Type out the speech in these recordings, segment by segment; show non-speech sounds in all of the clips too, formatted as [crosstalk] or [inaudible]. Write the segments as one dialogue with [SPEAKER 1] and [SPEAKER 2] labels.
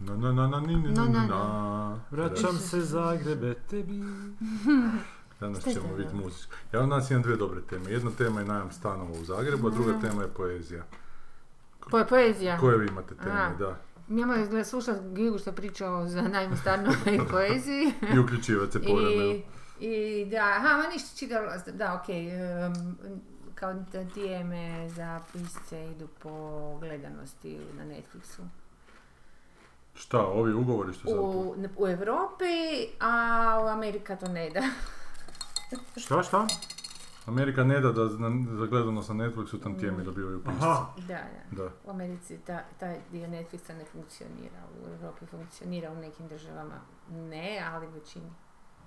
[SPEAKER 1] Na, na, na, na, ni, ni,
[SPEAKER 2] Na, na,
[SPEAKER 1] na.
[SPEAKER 3] Vraćam se Zagrebe tebi. [laughs]
[SPEAKER 1] Danas ćemo vidjeti
[SPEAKER 2] bilo?
[SPEAKER 1] muziku. Ja od nas imam dvije dobre teme. Jedna tema je najam stanova u Zagrebu, a druga tema je poezija.
[SPEAKER 2] Po, poezija.
[SPEAKER 1] Koje vi imate teme,
[SPEAKER 2] Aha.
[SPEAKER 1] da.
[SPEAKER 2] Mi imamo izgleda slušat Gigu što pričao za najmu stanova i poeziji. [laughs]
[SPEAKER 1] I uključivati se povremeno.
[SPEAKER 2] I, I da, aha, ma ništa čitala, da, okej, em, kao da tijeme za pisce idu po gledanosti na Netflixu.
[SPEAKER 1] Šta, ovi ugovori što sad...
[SPEAKER 2] U, u Europi, a u Amerika to ne da. [laughs]
[SPEAKER 3] Šta, šta?
[SPEAKER 1] Amerika ne da da na- za gledanost na Netflixu tam
[SPEAKER 2] Mm.
[SPEAKER 1] tijemi dobivaju pisci.
[SPEAKER 3] Aha.
[SPEAKER 2] Da, da.
[SPEAKER 1] Da.
[SPEAKER 2] U Americi ta, taj dio Netflixa ne funkcionira, u Europi funkcionira, u nekim državama ne, ali u većini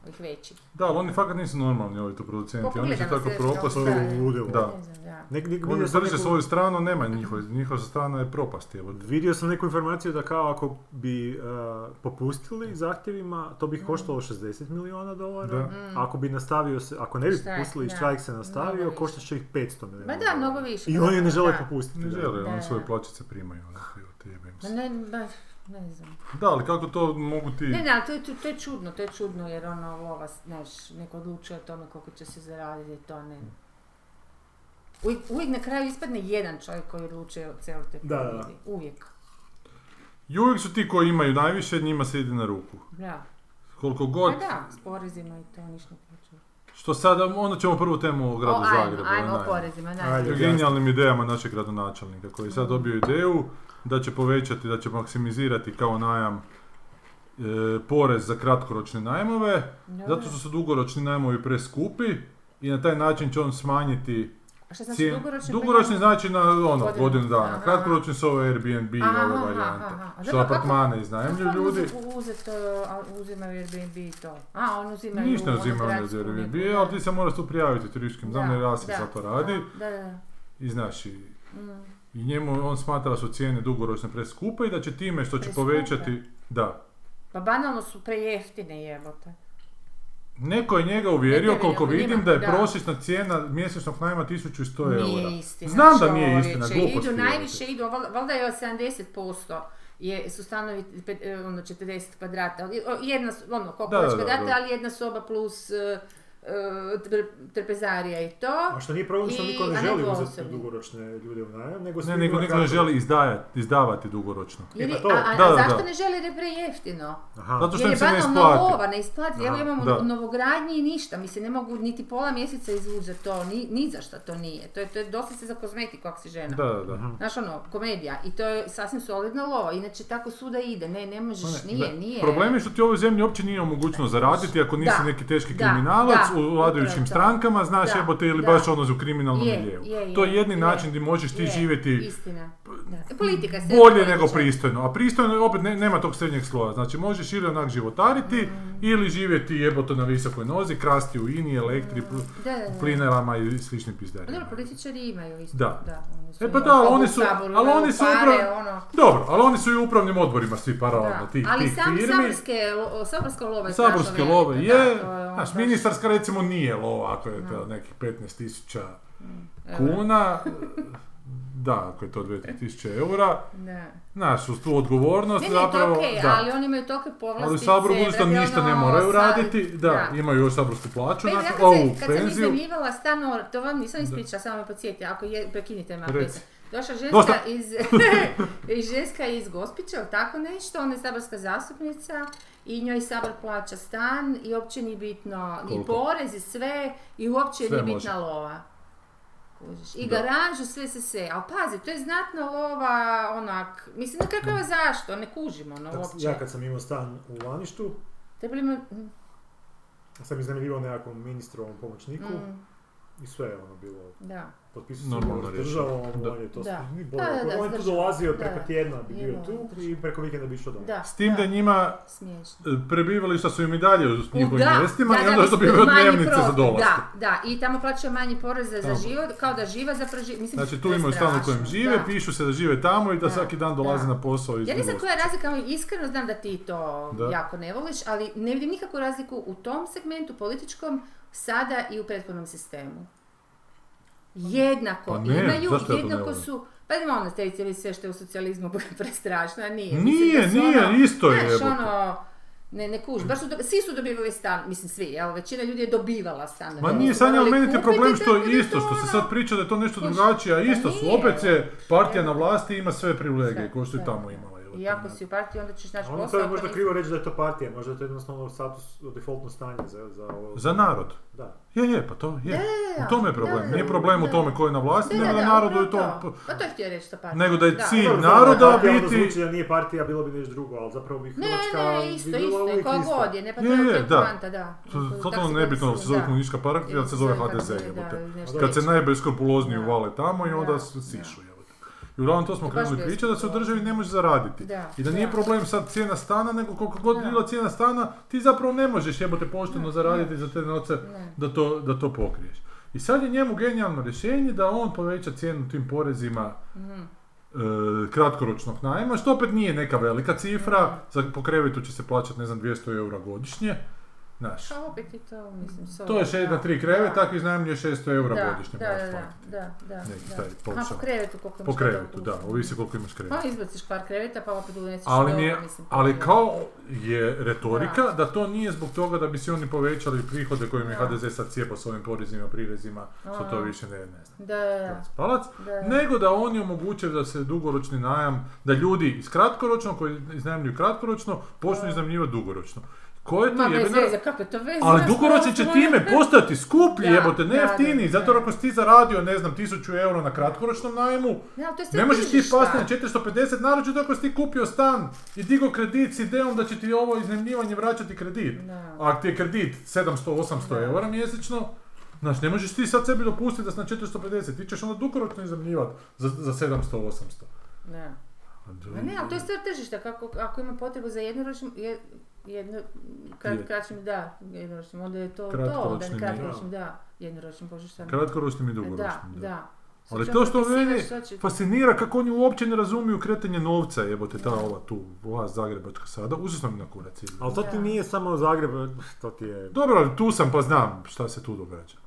[SPEAKER 2] ovih većih.
[SPEAKER 1] Da, ali oni fakat nisu normalni ovi tu
[SPEAKER 2] Po
[SPEAKER 1] producenti. Oni će
[SPEAKER 2] pogledanosti
[SPEAKER 1] tako
[SPEAKER 2] to, da.
[SPEAKER 3] ludilo.
[SPEAKER 1] Da.
[SPEAKER 2] Ne znam, da.
[SPEAKER 3] Nek, nek,
[SPEAKER 1] Oni drže
[SPEAKER 3] neku,
[SPEAKER 1] svoju stranu, nema njihova, njihova strana je propast. Evo.
[SPEAKER 3] vidio sam neku informaciju da kao ako bi uh, popustili zahtjevima, to bi ih koštalo 60 milijuna dolara.
[SPEAKER 1] Da.
[SPEAKER 2] Mm.
[SPEAKER 3] Ako bi nastavio se, ako ne bi
[SPEAKER 2] Štrajk,
[SPEAKER 3] popustili i štrajk se nastavio, koštat će ih 500 milijuna
[SPEAKER 2] Ma da, mnogo više.
[SPEAKER 3] I oni ne žele
[SPEAKER 2] Da.
[SPEAKER 3] popustiti.
[SPEAKER 1] Ne žele,
[SPEAKER 2] Da,
[SPEAKER 1] oni
[SPEAKER 2] da.
[SPEAKER 1] svoje plaćice primaju. ono,
[SPEAKER 2] Ma
[SPEAKER 1] se.
[SPEAKER 2] ne, ba, ne znam.
[SPEAKER 1] Da, ali kako to mogu ti...
[SPEAKER 2] Ne, ne, ali to je, to je čudno, to je čudno jer ono lova, znaš, neko odlučuje o tome koliko će se zaraditi, to ne. Uvijek, uvijek na kraju ispadne jedan čovjek koji odlučuje o cijeloj toj
[SPEAKER 3] Da, da.
[SPEAKER 2] Uvijek.
[SPEAKER 1] I uvijek su ti koji imaju najviše, njima se ide na ruku.
[SPEAKER 2] Da.
[SPEAKER 1] Koliko
[SPEAKER 2] Pa
[SPEAKER 1] god,
[SPEAKER 2] da, s porezima i to ništa ne plaćaju.
[SPEAKER 1] što sada, onda ćemo prvu temu o gradu
[SPEAKER 2] O, ajmo,
[SPEAKER 1] Zagrebu.
[SPEAKER 2] ajmo o
[SPEAKER 1] onaj.
[SPEAKER 2] porezima, da.
[SPEAKER 3] Ajde.
[SPEAKER 1] o genijalnim idejama našeg gradonačelnika koji je sad dobio ideju da će povećati, da će maksimizirati kao najam e, porez za kratkoročne najmove, zato što su dugoročni najmovi preskupi i na taj način će on smanjiti
[SPEAKER 2] šta znači dugoročni?
[SPEAKER 1] Dugoročni znači na ono,
[SPEAKER 2] Godinu.
[SPEAKER 1] dana, kratkoročni su ove Airbnb,
[SPEAKER 2] Aha,
[SPEAKER 1] ove varijante,
[SPEAKER 2] aha.
[SPEAKER 1] Što apartmane iznajemljuju
[SPEAKER 2] Kako
[SPEAKER 1] ljudi.
[SPEAKER 2] uzet- uh, a, uzimaju Airbnb i to? A, on uzimaju
[SPEAKER 1] Ništa ne uzimaju od
[SPEAKER 2] gradsku
[SPEAKER 1] Airbnb, ali ti se moraš tu prijaviti turističkim, znam Rasim
[SPEAKER 2] da,
[SPEAKER 1] sad to radi
[SPEAKER 2] Da, da, da.
[SPEAKER 1] i znaš, i,
[SPEAKER 2] Mm.
[SPEAKER 1] I njemu on smatra da su cijene dugoročne preskupe i da će time što će
[SPEAKER 2] Preskupe?
[SPEAKER 1] povećati, da,
[SPEAKER 2] Pa banalno su prejeftine jebote.
[SPEAKER 1] Neko je njega uvjerio, koliko vidim,
[SPEAKER 2] njima,
[SPEAKER 1] da je
[SPEAKER 2] da.
[SPEAKER 1] prosječna cijena mjesečnog najma 1100 eura.
[SPEAKER 2] Nije istina.
[SPEAKER 1] Znam da nije istina, gluposti.
[SPEAKER 2] Idu, najviše idu, val- valjda je 70% je, su stanovi e, ono, 40 kvadrata. Jedna, ono, koliko
[SPEAKER 1] Da, da,
[SPEAKER 2] kvadrata, ali jedna soba plus e, trpezarija i to.
[SPEAKER 3] A što nije problem što niko ne želi uzeti dugoročne ljude u najam, nego
[SPEAKER 1] Ne, nego niko ne želi izdajati, izdavati dugoročno.
[SPEAKER 2] Jer
[SPEAKER 3] E, pa to.
[SPEAKER 2] a, a,
[SPEAKER 1] Da,
[SPEAKER 2] zašto
[SPEAKER 1] da.
[SPEAKER 2] ne želi jer je prejeftino?
[SPEAKER 3] Aha.
[SPEAKER 1] Zato što
[SPEAKER 2] Jer
[SPEAKER 1] im
[SPEAKER 2] je
[SPEAKER 1] se ne
[SPEAKER 2] banalno
[SPEAKER 1] isplati.
[SPEAKER 2] lova, ne isplati. Evo imamo
[SPEAKER 1] da.
[SPEAKER 2] novogradnji i ništa. Mislim, ne mogu niti pola mjeseca izvući za to. Ni, ni za šta to nije. To je, to je dosta se za kozmetiku ako si žena.
[SPEAKER 1] Da, da, da.
[SPEAKER 2] Znaš ono, komedija. I to je sasvim solidna lova. Inače tako suda ide. Ne, ne možeš,
[SPEAKER 1] Ne,
[SPEAKER 2] nije, nije.
[SPEAKER 1] Problem je što ti u ovoj zemlji uopće nije mogućnost zaraditi ako nisi neki teški kriminalac u vladajućim strankama, znaš jebote ili baš ono u kriminalnom
[SPEAKER 2] Je,
[SPEAKER 1] miljeu.
[SPEAKER 2] je, je,
[SPEAKER 1] To je jedni
[SPEAKER 2] je,
[SPEAKER 1] način gdje možeš ti
[SPEAKER 2] Je,
[SPEAKER 1] živjeti
[SPEAKER 2] Istina. Da. E, Politika se
[SPEAKER 1] bolje nego pristojno. A pristojno opet ne- nema tog srednjeg sloja. Znači možeš ili onak životariti
[SPEAKER 2] Mm.
[SPEAKER 1] ili živjeti jebote na visokoj nozi, krasti u INI, elektri, pl-
[SPEAKER 2] Da, da, da.
[SPEAKER 1] plinerama i sličnim
[SPEAKER 2] Pa
[SPEAKER 1] pizdarima.
[SPEAKER 2] dobro, političari imaju isto.
[SPEAKER 1] Da.
[SPEAKER 2] oni su
[SPEAKER 1] E pa da, oni su,
[SPEAKER 2] Saboru,
[SPEAKER 1] ali oni su
[SPEAKER 2] pare,
[SPEAKER 1] upravo,
[SPEAKER 2] ono.
[SPEAKER 1] dobro, ali oni su i u upravnim odborima svi paralelno tih,
[SPEAKER 2] Ali
[SPEAKER 1] tih
[SPEAKER 2] sam
[SPEAKER 1] firmi.
[SPEAKER 2] saborske, lo- saborska lova je
[SPEAKER 1] Saborske love je,
[SPEAKER 2] je ono
[SPEAKER 1] znaš,
[SPEAKER 2] baš-
[SPEAKER 1] ministarska recimo nije lova ako je nekih 15 tisuća
[SPEAKER 2] Evo,
[SPEAKER 1] kuna, [laughs] da, ako je to 2-3 tisuće eura,
[SPEAKER 2] Da.
[SPEAKER 1] znaš, uz tu odgovornost
[SPEAKER 2] Ne, ne,
[SPEAKER 1] zapravo, da.
[SPEAKER 2] ali oni imaju tolike povlastice.
[SPEAKER 1] Ali u Saboru budući da
[SPEAKER 2] brate,
[SPEAKER 1] ništa ne
[SPEAKER 2] ono,
[SPEAKER 1] moraju raditi, da, imaju još saborsku plaću,
[SPEAKER 2] Pa ja
[SPEAKER 1] nakon,
[SPEAKER 2] kad,
[SPEAKER 1] ovu
[SPEAKER 2] se, kad sam
[SPEAKER 1] penziju.
[SPEAKER 2] iznajmljivala stan, ono, to vam nisam ispričala, samo me podsjeti, ako je, prekinite me.
[SPEAKER 1] Reci.
[SPEAKER 2] je- Došla ženska
[SPEAKER 1] Dosta.
[SPEAKER 2] iz, [laughs] ženska iz Gospića, ili tako nešto, ona je saborska zastupnica i njoj Sabor plaća stan i uopće nije bitno, i
[SPEAKER 1] Koliko?
[SPEAKER 2] porez i sve, i uopće
[SPEAKER 1] Sve
[SPEAKER 2] nije
[SPEAKER 1] može.
[SPEAKER 2] bitna lova. I garažu, sve se sve. Ali pazi, to je znatna lova, onak, mislim, na kako je zašto, ne kužimo, ono, uopće.
[SPEAKER 3] Ja kad sam imao stan u Laništu,
[SPEAKER 2] Trebali ima...
[SPEAKER 3] sam iznajmljivao nekakvom ministrovom pomoćniku
[SPEAKER 2] Mm,
[SPEAKER 3] i sve je ono bilo
[SPEAKER 2] da.
[SPEAKER 3] Potpisao sam ugovor s državom,
[SPEAKER 1] Da.
[SPEAKER 3] on je to
[SPEAKER 2] Da. Da, da, da,
[SPEAKER 3] on je tu dolazio
[SPEAKER 2] Da,
[SPEAKER 3] preko tjedna bi bio tu i preko vikenda bi išao doma.
[SPEAKER 2] Da,
[SPEAKER 1] S tim da njima
[SPEAKER 2] smiješno.
[SPEAKER 1] e, prebivališta su im i dalje u njihovim mjestima
[SPEAKER 2] da,
[SPEAKER 1] i
[SPEAKER 2] da,
[SPEAKER 1] onda dobivaju
[SPEAKER 2] manji
[SPEAKER 1] dnevnice za dolazke.
[SPEAKER 2] Da, da, i tamo plaćaju manji porez za, za
[SPEAKER 1] Tamo.
[SPEAKER 2] život, kao da živa zapravo živa. Mislim,
[SPEAKER 1] Znači tu imaju stan u kojem žive,
[SPEAKER 2] da.
[SPEAKER 1] pišu se da žive tamo i da
[SPEAKER 2] Da,
[SPEAKER 1] svaki dan dolaze
[SPEAKER 2] da.
[SPEAKER 1] na posao iz
[SPEAKER 2] Ja ne znam koja je razlika, iskreno znam da ti to jako ne voliš, ali ne vidim nikakvu razliku u tom segmentu političkom sada i u prethodnom sistemu. Jednako
[SPEAKER 1] Pa ne,
[SPEAKER 2] imaju,
[SPEAKER 1] zašto ja
[SPEAKER 2] jednako
[SPEAKER 1] volim?
[SPEAKER 2] su, Pa ima ono te cijeli sve što je u socijalizmu [laughs] prestrašno, a nije.
[SPEAKER 1] Nije,
[SPEAKER 2] Mislim da su
[SPEAKER 1] nije,
[SPEAKER 2] ono,
[SPEAKER 1] isto je,
[SPEAKER 2] Znaš, ono, ne, ne kuži, baš su, do- svi su dobivali stan, mislim svi, jel, većina ljudi je dobivala stan.
[SPEAKER 1] Ma nije Sanja, ali meni ti problem što je isto, što se sad priča da je to nešto drugačije, a
[SPEAKER 2] pa
[SPEAKER 1] isto su, opet je partija na vlasti i ima sve privilegije,
[SPEAKER 2] Sve,
[SPEAKER 1] kao što je
[SPEAKER 2] sve,
[SPEAKER 1] tamo
[SPEAKER 2] sve.
[SPEAKER 1] imala.
[SPEAKER 2] I ako si u partiji, onda ćeš naći
[SPEAKER 3] Ono to
[SPEAKER 2] posao.
[SPEAKER 3] je možda
[SPEAKER 2] nisi-
[SPEAKER 3] krivo reći da je to partija, možda je to jednostavno status, defaultno stanje za, za ovo.
[SPEAKER 1] Za narod.
[SPEAKER 3] Da.
[SPEAKER 1] Je, je, pa to je.
[SPEAKER 2] Da,
[SPEAKER 1] U tome je problem.
[SPEAKER 2] da, da,
[SPEAKER 1] Nije problem u
[SPEAKER 2] da.
[SPEAKER 1] tome ko je na vlasti,
[SPEAKER 2] Da,
[SPEAKER 1] nego
[SPEAKER 2] da,
[SPEAKER 1] da
[SPEAKER 2] da,
[SPEAKER 1] narodu je to...
[SPEAKER 2] Pa to je htio reći sa partijom.
[SPEAKER 1] Nego da je
[SPEAKER 2] Da.
[SPEAKER 1] cilj naroda
[SPEAKER 3] onda
[SPEAKER 1] biti-
[SPEAKER 3] zvuči da nije partija, bilo bi nešto drugo, ali zapravo bi
[SPEAKER 2] Ne,
[SPEAKER 3] Hrvatska
[SPEAKER 2] ne, isto,
[SPEAKER 3] bi bila
[SPEAKER 2] isto,
[SPEAKER 3] uvijek
[SPEAKER 2] koja god je, ne pa
[SPEAKER 1] Je,
[SPEAKER 2] to je
[SPEAKER 1] je,
[SPEAKER 2] je
[SPEAKER 1] da.
[SPEAKER 2] poanta, da.
[SPEAKER 1] Je totalno nebitno da se zove
[SPEAKER 2] da.
[SPEAKER 1] komunistička partija, da se zove
[SPEAKER 2] Ili
[SPEAKER 1] HDZ,
[SPEAKER 2] da, nešto
[SPEAKER 1] Kad se najbeskrupulozniji
[SPEAKER 2] Da.
[SPEAKER 1] uvale tamo i onda
[SPEAKER 2] Da,
[SPEAKER 1] se
[SPEAKER 2] da.
[SPEAKER 1] sišu. I uglavnom to smo
[SPEAKER 2] To
[SPEAKER 1] krenuli pričati da se u državi ne može zaraditi.
[SPEAKER 2] Da,
[SPEAKER 1] I da nije
[SPEAKER 2] da.
[SPEAKER 1] problem sad cijena stana, nego koliko god
[SPEAKER 2] Da.
[SPEAKER 1] bila cijena stana, ti zapravo ne možeš jebote pošteno zaraditi za te novce
[SPEAKER 2] Ne.
[SPEAKER 1] da to, da to pokriješ. I sad je njemu genijalno rješenje da on poveća cijenu tim porezima
[SPEAKER 2] Mhm.
[SPEAKER 1] e, kratkoročnog najma, što opet nije neka velika cifra, za, po krevetu će se plaćati, ne znam, 200 eura godišnje, znaš.
[SPEAKER 2] A opet je to, mislim, s
[SPEAKER 1] To je šest na tri krevet,
[SPEAKER 2] Da.
[SPEAKER 1] tako iznajmljuje 600 eura
[SPEAKER 2] Da,
[SPEAKER 1] godišnje.
[SPEAKER 2] da, da, da, da, da,
[SPEAKER 1] Neki
[SPEAKER 2] da.
[SPEAKER 1] taj posao.
[SPEAKER 2] po krevetu koliko imaš
[SPEAKER 1] Po krevetu, da, ovisi koliko imaš kreveta.
[SPEAKER 2] Pa izbaciš par kreveta, pa opet uneseš
[SPEAKER 1] Ali,
[SPEAKER 2] do,
[SPEAKER 1] mi je,
[SPEAKER 2] mislim,
[SPEAKER 1] ali
[SPEAKER 2] pa-
[SPEAKER 1] kao je retorika da. to nije zbog toga da bi si oni povećali prihode kojim je
[SPEAKER 2] Da.
[SPEAKER 1] HDZ sad cijepa s ovim porezima, prirezima, što to više ne, ne znam.
[SPEAKER 2] Da, da, da.
[SPEAKER 1] Palac,
[SPEAKER 2] Da.
[SPEAKER 1] nego da oni omogućuju da se dugoročni najam, da ljudi iz kratkoročno, koji iznajmljuju kratkoročno, počnu
[SPEAKER 2] Da.
[SPEAKER 1] iznajmljivati dugoročno. Koje to
[SPEAKER 2] Ma bez
[SPEAKER 1] jebena-
[SPEAKER 2] veze, kako je to veze?
[SPEAKER 1] Ali dugoročno će
[SPEAKER 2] to-
[SPEAKER 1] time postati skuplji, [laughs]
[SPEAKER 2] Da,
[SPEAKER 1] jebote, ne
[SPEAKER 2] da,
[SPEAKER 1] jeftiniji,
[SPEAKER 2] da,
[SPEAKER 1] zato ako si ti zaradio, ne znam, 1000 eura na kratkoročnom najmu,
[SPEAKER 2] Ne, to je sve
[SPEAKER 1] ne možeš ti spasti na 450, naročito ako si ti kupio stan i digo kredit s idejom da će ti ovo iznajmljivanje vraćati kredit.
[SPEAKER 2] Da.
[SPEAKER 1] A ako ti je kredit 700-800
[SPEAKER 2] Da.
[SPEAKER 1] eura mjesečno, Znaš, ne možeš ti sad sebi dopustiti da si na 450, ti ćeš onda dugoročno iznajmljivati za, za 700-800.
[SPEAKER 2] Da. Ma ne, ali to je stvar tržišta, kako, ako ima potrebu za jednoročnim, je, jedno, krat,
[SPEAKER 1] Je.
[SPEAKER 2] kraćim, da, jednoročnim, onda je to to, da, kratkoročnim, da, jednoročnim, bože šta mi-
[SPEAKER 1] Kratkoročnim i
[SPEAKER 2] Da,
[SPEAKER 1] dugoročnim.
[SPEAKER 2] da. Sad
[SPEAKER 1] Ali to što mene fascinira kako oni uopće ne razumiju kretanje novca, jebote ta ova tu vlast zagrebačka sada, užasno mi na kurac.
[SPEAKER 3] Ali to ti
[SPEAKER 2] Da.
[SPEAKER 3] nije samo Zagreb, to ti je...
[SPEAKER 1] Dobro, ali tu sam pa znam šta se tu događa.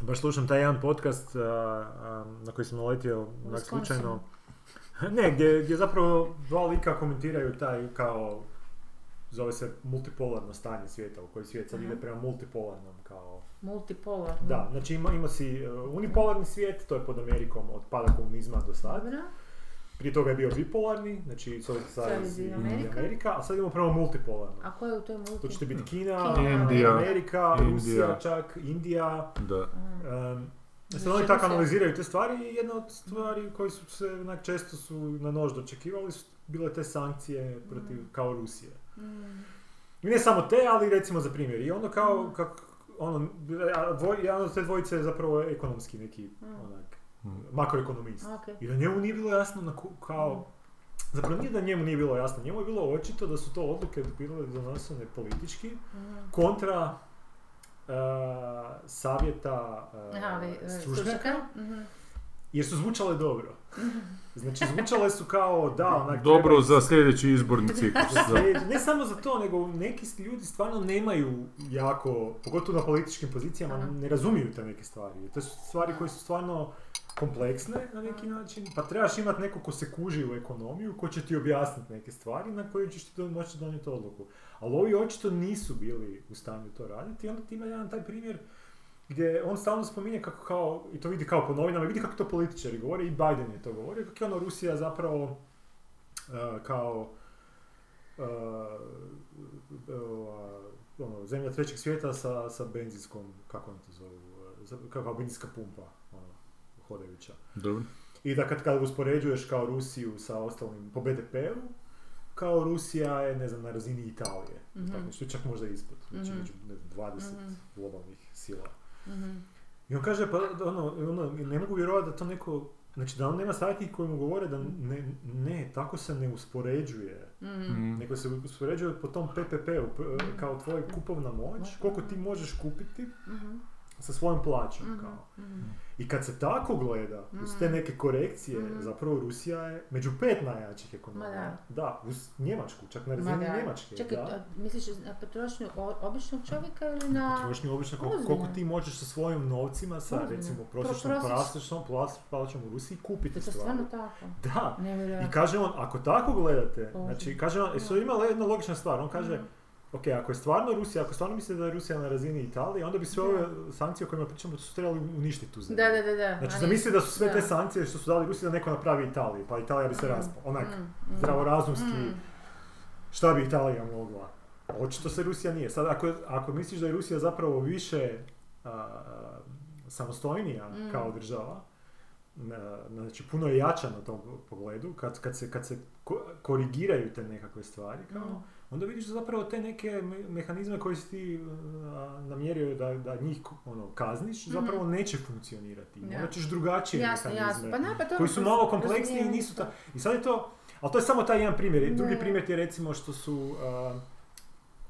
[SPEAKER 3] Baš slušam taj jedan podcast a, a, na koji sam naletio slučajno. [laughs] Ne, gdje, gdje zapravo dva lika komentiraju taj kao zove se multipolarno stanje svijeta u koji svijet sad
[SPEAKER 2] Aha.
[SPEAKER 3] ide prema multipolarnom kao
[SPEAKER 2] Multipolar.
[SPEAKER 3] da, znači ima, ima si uh, unipolarni svijet, to je pod Amerikom od pada komunizma do sad.
[SPEAKER 2] Dobro.
[SPEAKER 3] Prije toga je bio bipolarni, znači Sovjetski savez i Amerika.
[SPEAKER 2] Amerika.
[SPEAKER 3] A sad idemo prema multipolarnom.
[SPEAKER 2] A ko je u toj multi?
[SPEAKER 3] To će biti Kina,
[SPEAKER 2] Kina,
[SPEAKER 1] Indija,
[SPEAKER 3] Amerika,
[SPEAKER 1] Indija.
[SPEAKER 3] Rusija čak, Indija,
[SPEAKER 1] Da.
[SPEAKER 3] Um, sad oni tako analiziraju te stvari i jedna od stvari koji su se onak često su na nož dočekivali su bile te sankcije protiv kao Rusije.
[SPEAKER 2] Mm.
[SPEAKER 3] I ne samo te, ali recimo za primjer. I onda kao, kak, ono, dvoj, jedan od te dvojice je zapravo ekonomski neki,
[SPEAKER 2] Mm.
[SPEAKER 3] onak,
[SPEAKER 1] Mm.
[SPEAKER 3] makroekonomist.
[SPEAKER 2] Ok.
[SPEAKER 3] I da njemu nije bilo jasno na ku- kao, zapravo nije da njemu nije bilo jasno, njemu je bilo očito da su to odluke bile donosene politički
[SPEAKER 2] Mm.
[SPEAKER 3] kontra uh, savjeta uh, stručnjaka?
[SPEAKER 2] Mhm.
[SPEAKER 3] jer su zvučale dobro. Znači, zvučale su kao, da, onak...
[SPEAKER 1] Dobro
[SPEAKER 3] treba-
[SPEAKER 1] za sljedeći izborni ciklus.
[SPEAKER 3] Ne samo za to, nego neki ljudi stvarno nemaju jako, pogotovo na političkim pozicijama,
[SPEAKER 2] Aha.
[SPEAKER 3] ne razumiju te neke stvari. To su stvari koje su stvarno kompleksne na neki način, pa trebaš imati neko ko se kuži u ekonomiju, ko će ti objasniti neke stvari na koje ćeš ti moći donijeti odluku. Ali ovi očito nisu bili u stanju to raditi i onda ti ima jedan taj primjer gdje on stalno spominje kako kao, i to vidi kao po novinama, vidi kako to političari govore, i Biden je to govorio, kako je ono Rusija zapravo uh, kao uh, uh, ono, zemlja trećeg svijeta sa, sa benzinskom, kako on to zovu, uh, kao benzinska pumpa, ono, hodajuća.
[SPEAKER 1] Dobro.
[SPEAKER 3] I da kad, kad uspoređuješ kao Rusiju sa ostalim po BDP-u, kao Rusija je, ne znam, na razini Italije.
[SPEAKER 2] Mhm.
[SPEAKER 3] Tako, što je čak možda ispod, znači
[SPEAKER 2] Mhm.
[SPEAKER 3] među ne znam, 20
[SPEAKER 2] Mhm.
[SPEAKER 3] globalnih sila.
[SPEAKER 2] Mhm.
[SPEAKER 3] I on kaže, pa ono, ono, ne mogu vjerovati da to neko, znači da on nema savjetnika koji mu govore da ne, ne, tako se ne uspoređuje.
[SPEAKER 2] Mhm.
[SPEAKER 1] Mm.
[SPEAKER 3] Nego se uspoređuje po tom PPP-u, p- kao tvoj kupovna moć, koliko ti možeš kupiti
[SPEAKER 2] Mhm.
[SPEAKER 3] sa svojom plaćom,
[SPEAKER 2] Mhm,
[SPEAKER 3] kao.
[SPEAKER 2] mhm.
[SPEAKER 3] I kad se tako gleda, uz te
[SPEAKER 2] Mhm.
[SPEAKER 3] neke korekcije,
[SPEAKER 2] Mhm.
[SPEAKER 3] zapravo Rusija je među pet najjačih ekonomija.
[SPEAKER 2] Ma
[SPEAKER 3] Da, uz Njemačku, čak na razini
[SPEAKER 2] da.
[SPEAKER 3] Njemačke.
[SPEAKER 2] Čekaj,
[SPEAKER 3] da.
[SPEAKER 2] a misliš na potrošnju običnog čovjeka ili na...
[SPEAKER 3] Potrošnju obično koliko, koliko ti možeš sa svojim novcima, sa
[SPEAKER 2] Ozbiljno.
[SPEAKER 3] recimo
[SPEAKER 2] Pro-
[SPEAKER 3] prosječnom
[SPEAKER 2] prosječ-
[SPEAKER 3] prosječnom plaćom u Rusiji kupiti
[SPEAKER 2] Je to
[SPEAKER 3] stvari.
[SPEAKER 2] stvarno tako?
[SPEAKER 3] Da,
[SPEAKER 2] Nevjerojatno.
[SPEAKER 3] i kaže on, ako tako gledate, znači kaže on, su imala jedna logična stvar, on kaže,
[SPEAKER 2] Mhm.
[SPEAKER 3] Ok, ako je stvarno Rusija, ako stvarno mislite da je Rusija na razini Italije, onda bi sve
[SPEAKER 2] Da.
[SPEAKER 3] ove sankcije o kojima pričamo su trebali uništiti tu zemlju.
[SPEAKER 2] Da, da, da, da.
[SPEAKER 3] Znači, zamisli da su sve
[SPEAKER 2] da.
[SPEAKER 3] te sankcije što su dali Rusiji da neko napravi Italiji, pa Italija bi se
[SPEAKER 2] Mm,
[SPEAKER 3] raspala. Onak,
[SPEAKER 2] mm, mm.
[SPEAKER 3] zdravorazumski,
[SPEAKER 2] Mm.
[SPEAKER 3] šta bi Italija mogla? Očito se Rusija nije. Sad, ako, ako misliš da je Rusija zapravo više a, samostojnija
[SPEAKER 2] Mm.
[SPEAKER 3] kao država, na- znači puno je jača na tom pogledu, kad, kad se, kad se ko- korigiraju te nekakve stvari, kao,
[SPEAKER 2] Mm.
[SPEAKER 3] Onda vidiš zapravo te neke me- mehanizme koji si ti a, namjerio da, da njih ono, kazniš,
[SPEAKER 2] Mhm.
[SPEAKER 3] zapravo neće funkcionirati.
[SPEAKER 2] Ja.
[SPEAKER 3] Morat ćeš drugačije
[SPEAKER 2] Jasno,
[SPEAKER 3] mehanizme
[SPEAKER 2] jasno. Pa ne, pa to
[SPEAKER 3] koji su malo kompleksniji i nisu ta... I sad je to... Ali to je samo taj jedan primjer. I Drugi
[SPEAKER 2] Da.
[SPEAKER 3] primjer je recimo što su... a,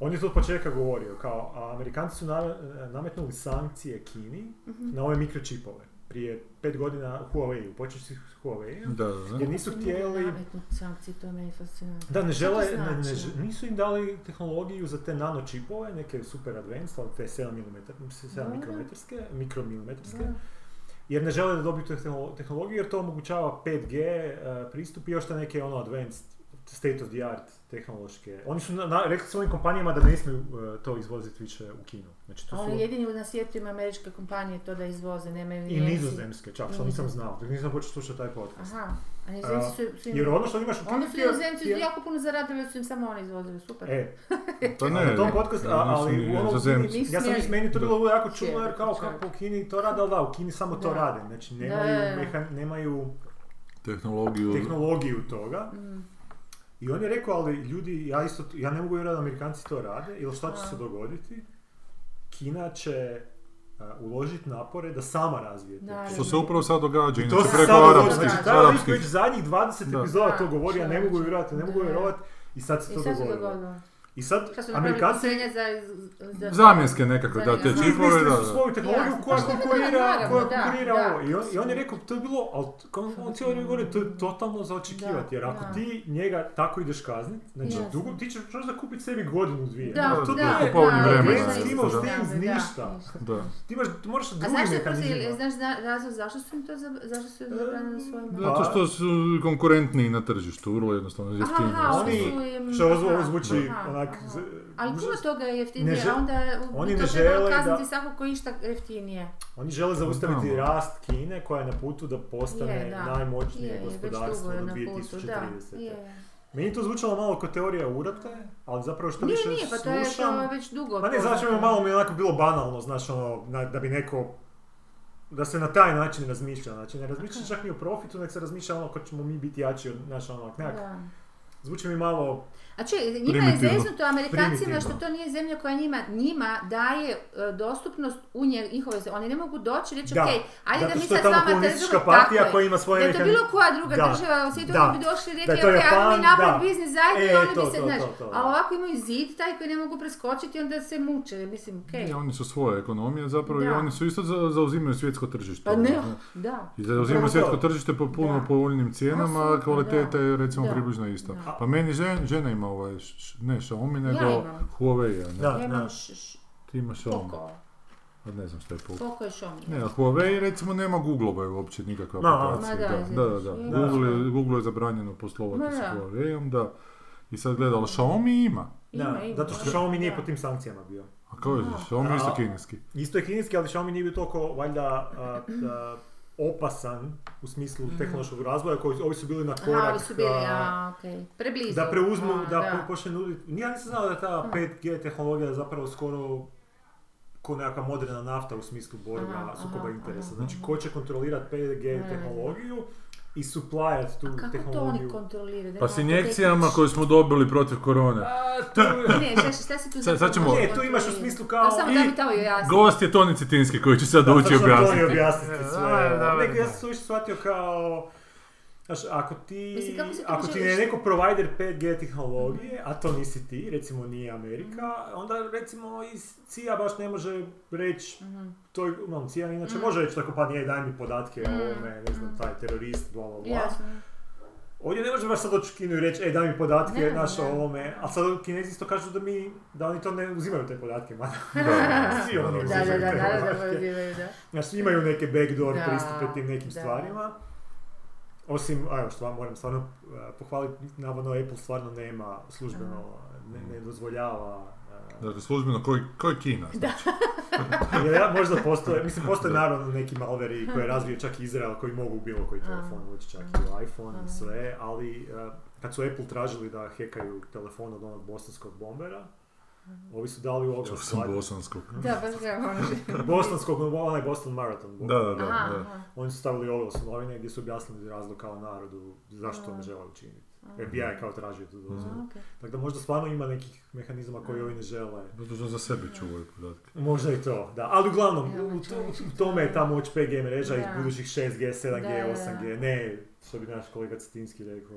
[SPEAKER 3] on je to od početka govorio, kao Amerikanci su na- nametnuli sankcije Kini
[SPEAKER 2] Mhm.
[SPEAKER 3] na ove mikročipove. Prije pet godina Huawei, počeš s Huawei,
[SPEAKER 1] Da, da,
[SPEAKER 3] jer nisu htjeli...
[SPEAKER 2] Sankcije, to je meni fascinantno.
[SPEAKER 3] Da, ne žele, ne, ne
[SPEAKER 2] znači?
[SPEAKER 3] nisu im dali tehnologiju za te nanočipove, neke super advanced, ali te 7, mm, 7
[SPEAKER 2] Da, da.
[SPEAKER 3] mikrometarske, mikromilimetarske,
[SPEAKER 2] Da.
[SPEAKER 3] jer ne žele da dobiju tu tehnologiju jer to omogućava 5G eh, pristup i još te neke ono advanced state of the art tehnološke. Oni su na, na- rekli svojim kompanijama da ne smiju eh, to izvoziti više u Kinu. Znači to su
[SPEAKER 2] Oni jedini na svijetu ima američke kompanije to da izvoze, nemaju
[SPEAKER 3] i nizozemske čak, što nisam znao, dok nisam počeo slušati taj podcast.
[SPEAKER 2] Aha, a nizozemci su, su im...
[SPEAKER 3] Jer ono što imaš u
[SPEAKER 2] Onda
[SPEAKER 3] Kini
[SPEAKER 2] su
[SPEAKER 3] ti je-
[SPEAKER 2] nizozemci
[SPEAKER 3] je-
[SPEAKER 2] jako puno zaradili, jer su im samo oni izvozili, super.
[SPEAKER 3] E, [laughs] A
[SPEAKER 1] ne,
[SPEAKER 3] na tom podcastu, ali
[SPEAKER 1] ni
[SPEAKER 3] u
[SPEAKER 1] Nizozemci.
[SPEAKER 3] ja sam mislim, meni to bilo jako čudno jer kao kako u Kini to rade, ali da, u Kini samo to rade, znači nemaju, nemaju
[SPEAKER 1] tehnologiju.
[SPEAKER 3] tehnologiju toga.
[SPEAKER 2] Mm.
[SPEAKER 3] I on je rekao, ali ljudi, ja isto, ja ne mogu vjerovati da Amerikanci to rade, ili šta će se dogoditi? Kina će uložiti napore da sama razvije te
[SPEAKER 2] Da,
[SPEAKER 1] Što se upravo sad događa,
[SPEAKER 3] I to se
[SPEAKER 1] preko arapskih,
[SPEAKER 3] znači taj lik
[SPEAKER 1] arapskih.
[SPEAKER 3] već zadnjih 20
[SPEAKER 1] Da.
[SPEAKER 3] epizoda to govori, ja ne mogu vjerovati, ne mogu vjerovati i sad se
[SPEAKER 2] I
[SPEAKER 3] to dogodilo. I sad, Amerikanci
[SPEAKER 2] za... za...
[SPEAKER 1] Zamjenske nekakve, da, te čipove, da,
[SPEAKER 3] su
[SPEAKER 1] da.
[SPEAKER 3] svoju tehnologiju
[SPEAKER 2] Jasno,
[SPEAKER 3] koja konkurira,
[SPEAKER 2] naravno,
[SPEAKER 3] koja
[SPEAKER 2] da,
[SPEAKER 3] konkurira
[SPEAKER 2] da.
[SPEAKER 3] ovo. I on, I on je rekao, to je bilo, ali on cijelo vrijeme govori, to je totalno za očekivati, jer ako
[SPEAKER 2] Da.
[SPEAKER 3] ti njega tako ideš kaznit, znači
[SPEAKER 2] Jasno.
[SPEAKER 3] dugo, ti ćeš možda kupiti sebi godinu, dvije.
[SPEAKER 2] Da, da,
[SPEAKER 3] to
[SPEAKER 2] da, da,
[SPEAKER 1] vremena,
[SPEAKER 2] da,
[SPEAKER 1] da.
[SPEAKER 3] s tim
[SPEAKER 2] da,
[SPEAKER 3] ništa.
[SPEAKER 1] Da.
[SPEAKER 3] Ti imaš, ti moraš
[SPEAKER 2] A
[SPEAKER 3] drugi mehanizam.
[SPEAKER 2] znaš zna- razlog zašto su im to, za- zašto su zabranili svojim...
[SPEAKER 3] Da.
[SPEAKER 1] Zato što su konkurentniji na tržištu, vrlo jednostavno.
[SPEAKER 2] Aha.
[SPEAKER 3] Oni-
[SPEAKER 2] oni su im...
[SPEAKER 3] Što ovo
[SPEAKER 2] aha,
[SPEAKER 3] zvuči onak...
[SPEAKER 2] aha.
[SPEAKER 3] z-
[SPEAKER 2] Ali puno
[SPEAKER 3] užas-
[SPEAKER 2] toga je jeftinije,
[SPEAKER 3] žel-
[SPEAKER 2] a onda u-
[SPEAKER 3] oni ne žele da-
[SPEAKER 2] kazniti svako ko išta jeftinije.
[SPEAKER 3] Oni žele zaustaviti
[SPEAKER 1] Znamo.
[SPEAKER 3] rast Kine koja je na putu da postane
[SPEAKER 2] Je, da.
[SPEAKER 3] najmoćnije
[SPEAKER 2] Je,
[SPEAKER 3] gospodarstvo do
[SPEAKER 2] na putu,
[SPEAKER 3] 2030.
[SPEAKER 2] da. Je.
[SPEAKER 3] Meni to zvučalo malo kao teorija urote, ali zapravo što
[SPEAKER 2] Nije,
[SPEAKER 3] više
[SPEAKER 2] nije, pa to je,
[SPEAKER 3] slušam...
[SPEAKER 2] to je već dugo.
[SPEAKER 3] Pa ne, znači malo mi je onako bilo banalno, znaš, ono, na- da bi neko da se na taj način razmišlja, znači ne razmišlja čak ni o profitu, nek se razmišlja ono kako ćemo mi biti jači od, znaš, ono, nekak,
[SPEAKER 2] Da.
[SPEAKER 3] zvuči mi malo,
[SPEAKER 2] A čuj, njima je zeznuto Amerikancima što to nije zemlja koja njima, njima daje e, dostupnost u nje, njihove zemlje. Oni ne mogu doći i reći,
[SPEAKER 3] Da,
[SPEAKER 2] ok, ajde da mi sad s vama
[SPEAKER 3] komunistička
[SPEAKER 2] trgujemo,
[SPEAKER 3] partija koja ima svoje
[SPEAKER 2] Da je to bilo koja druga
[SPEAKER 3] Da,
[SPEAKER 2] država u svijetu, oni bi došli i rekli, ok, ajmo mi napraviti biznis zajedno
[SPEAKER 3] E,
[SPEAKER 2] i oni
[SPEAKER 3] to,
[SPEAKER 2] bi se, znaš,
[SPEAKER 3] to, to, da.
[SPEAKER 2] a ovako imaju zid taj koji ne mogu preskočiti onda se muče, mislim, ok.
[SPEAKER 1] I oni su svoje ekonomije zapravo i oni su isto za- zauzimaju svjetsko tržište.
[SPEAKER 2] Pa ne,
[SPEAKER 1] ono,
[SPEAKER 2] da.
[SPEAKER 1] I zauzimaju svjetsko tržište po puno povoljnim cijenama, kvaliteta je recimo približno ista. Pa meni žen, žena ima ovaj, ne Xiaomi, nego
[SPEAKER 2] imam.
[SPEAKER 1] Huawei, ne?
[SPEAKER 3] Da,
[SPEAKER 2] Ja imam š- š-
[SPEAKER 1] Ti imaš Xiaomi,
[SPEAKER 2] Poco.
[SPEAKER 1] a ne znam što je Poco.
[SPEAKER 2] Poco je Xiaomi.
[SPEAKER 1] Ne, a Huawei recimo nema Google-ove uopće nikakve
[SPEAKER 3] Ma,
[SPEAKER 1] aplikacije.
[SPEAKER 2] ma da,
[SPEAKER 1] da, da, da,
[SPEAKER 3] da.
[SPEAKER 1] Google, je, Google je zabranjeno poslovati
[SPEAKER 2] da.
[SPEAKER 1] Huawei-om, da. I sad gleda, ali Xiaomi ima.
[SPEAKER 2] Ima,
[SPEAKER 3] da,
[SPEAKER 2] ima,
[SPEAKER 3] zato što. Xiaomi nije pod tim sankcijama bio.
[SPEAKER 1] A kao je. Xiaomi je isto kineski.
[SPEAKER 3] Isto je kineski, ali Xiaomi nije bio toliko, valjda, a, a, opasan u smislu
[SPEAKER 2] Mhm.
[SPEAKER 3] tehnološkog razvoja, koji ovi su bili na
[SPEAKER 2] Aha,
[SPEAKER 3] korak
[SPEAKER 2] su bili,
[SPEAKER 3] a,
[SPEAKER 2] a. Preblizu.
[SPEAKER 3] da preuzmu,
[SPEAKER 2] A,
[SPEAKER 3] da, po- počne nuditi. Ja nisam znao da ta 5G tehnologija zapravo skoro ko nekakva moderna nafta u smislu borba
[SPEAKER 2] Aha,
[SPEAKER 3] sukoba
[SPEAKER 2] aha,
[SPEAKER 3] interesa.
[SPEAKER 2] aha,
[SPEAKER 3] Znači,
[SPEAKER 2] aha.
[SPEAKER 3] ko će kontrolirati 5G
[SPEAKER 2] Ne.
[SPEAKER 3] tehnologiju i supplyat tu
[SPEAKER 2] A kako to oni
[SPEAKER 3] tehnologiju.
[SPEAKER 2] kontroliraju? Da
[SPEAKER 1] Pa s injekcijama koje smo dobili protiv korone.
[SPEAKER 3] A, tu,
[SPEAKER 2] Ne, šta, šta si tu
[SPEAKER 1] Sad- sad ćemo-
[SPEAKER 3] Ne, tu imaš u smislu kao
[SPEAKER 2] Da, samo
[SPEAKER 3] i-
[SPEAKER 2] da mi to.
[SPEAKER 1] Gost je Toni Citinski koji će sad
[SPEAKER 3] Da,
[SPEAKER 1] ući
[SPEAKER 3] sad ću vam to i
[SPEAKER 1] objasniti.
[SPEAKER 3] objasniti
[SPEAKER 1] E,
[SPEAKER 3] sve.
[SPEAKER 1] dobro, dobro,
[SPEAKER 3] Nek, ja
[SPEAKER 1] dobro.
[SPEAKER 3] sam to više shvatio kao Znaš, ako ti,
[SPEAKER 2] Mislim, kako
[SPEAKER 3] ako ti je neko provider 5G tehnologije, a to nisi ti, recimo nije Amerika, onda recimo i CIA baš ne može reći,
[SPEAKER 2] Mhm.
[SPEAKER 3] to je, no, CIA inače
[SPEAKER 2] Mm.
[SPEAKER 3] može reći tako pa nije, daj mi podatke o
[SPEAKER 2] Mm,
[SPEAKER 3] ovome, ne znam,
[SPEAKER 2] mm.
[SPEAKER 3] taj terorist, bla bla bla. Ovdje ne može baš sad doći Kinu i reći, ej daj mi podatke,
[SPEAKER 2] Ne,
[SPEAKER 3] znaš, o
[SPEAKER 2] ne.
[SPEAKER 3] ovome, a sad Kinezi isto kažu da mi, da oni to ne uzimaju te podatke, ma
[SPEAKER 1] Da, [laughs]
[SPEAKER 3] Svi oni
[SPEAKER 1] da,
[SPEAKER 2] Da,
[SPEAKER 3] uzimaju
[SPEAKER 2] da, da,
[SPEAKER 3] te
[SPEAKER 2] da, da,
[SPEAKER 3] podatke.
[SPEAKER 2] da, da.
[SPEAKER 3] Znači imaju neke backdoor
[SPEAKER 2] Da,
[SPEAKER 3] pristupe tim nekim
[SPEAKER 2] da.
[SPEAKER 3] stvarima. Osim, a evo što vam moram stvarno uh, pohvaliti, navodno Apple stvarno nema službeno, ne, ne dozvoljava. uh,
[SPEAKER 1] Dakle, službeno, koji, koji Kina? Znači. [laughs]
[SPEAKER 3] jer ja, možda postoje, [laughs] mislim postoje naravno neki malveri koje razvije čak Izrael koji mogu bilo koji telefon ući, čak i u iPhone i sve, ali uh, kad su Apple tražili da hekaju telefon od onog bosanskog bombera, ovi su dali
[SPEAKER 1] Ja
[SPEAKER 3] oglas
[SPEAKER 1] sam
[SPEAKER 3] vladin-
[SPEAKER 1] bosanskog.
[SPEAKER 2] Da, baš ga ono... [laughs]
[SPEAKER 3] Bostonskog, onaj Boston Marathon.
[SPEAKER 1] Da, da, da.
[SPEAKER 2] Aha,
[SPEAKER 1] da.
[SPEAKER 2] aha.
[SPEAKER 3] Oni su stavili oglas u novine gdje su objasnili razlog kao narodu zašto to ne žele učiniti. FBI je kao tražio tu dozvolu.
[SPEAKER 2] Okej.
[SPEAKER 3] Tako da možda stvarno ima nekih mehanizama koji ovi ne žele.
[SPEAKER 1] Zato što za sebe čuvaju podatke.
[SPEAKER 3] Možda i to, da. Ali uglavnom,
[SPEAKER 2] Ja,
[SPEAKER 3] u, tome je ta moć 5G mreža iz budućih 6G, 7G,
[SPEAKER 2] Da, da, da.
[SPEAKER 3] 8G. Ne, što bi naš kolega Cetinski rekao.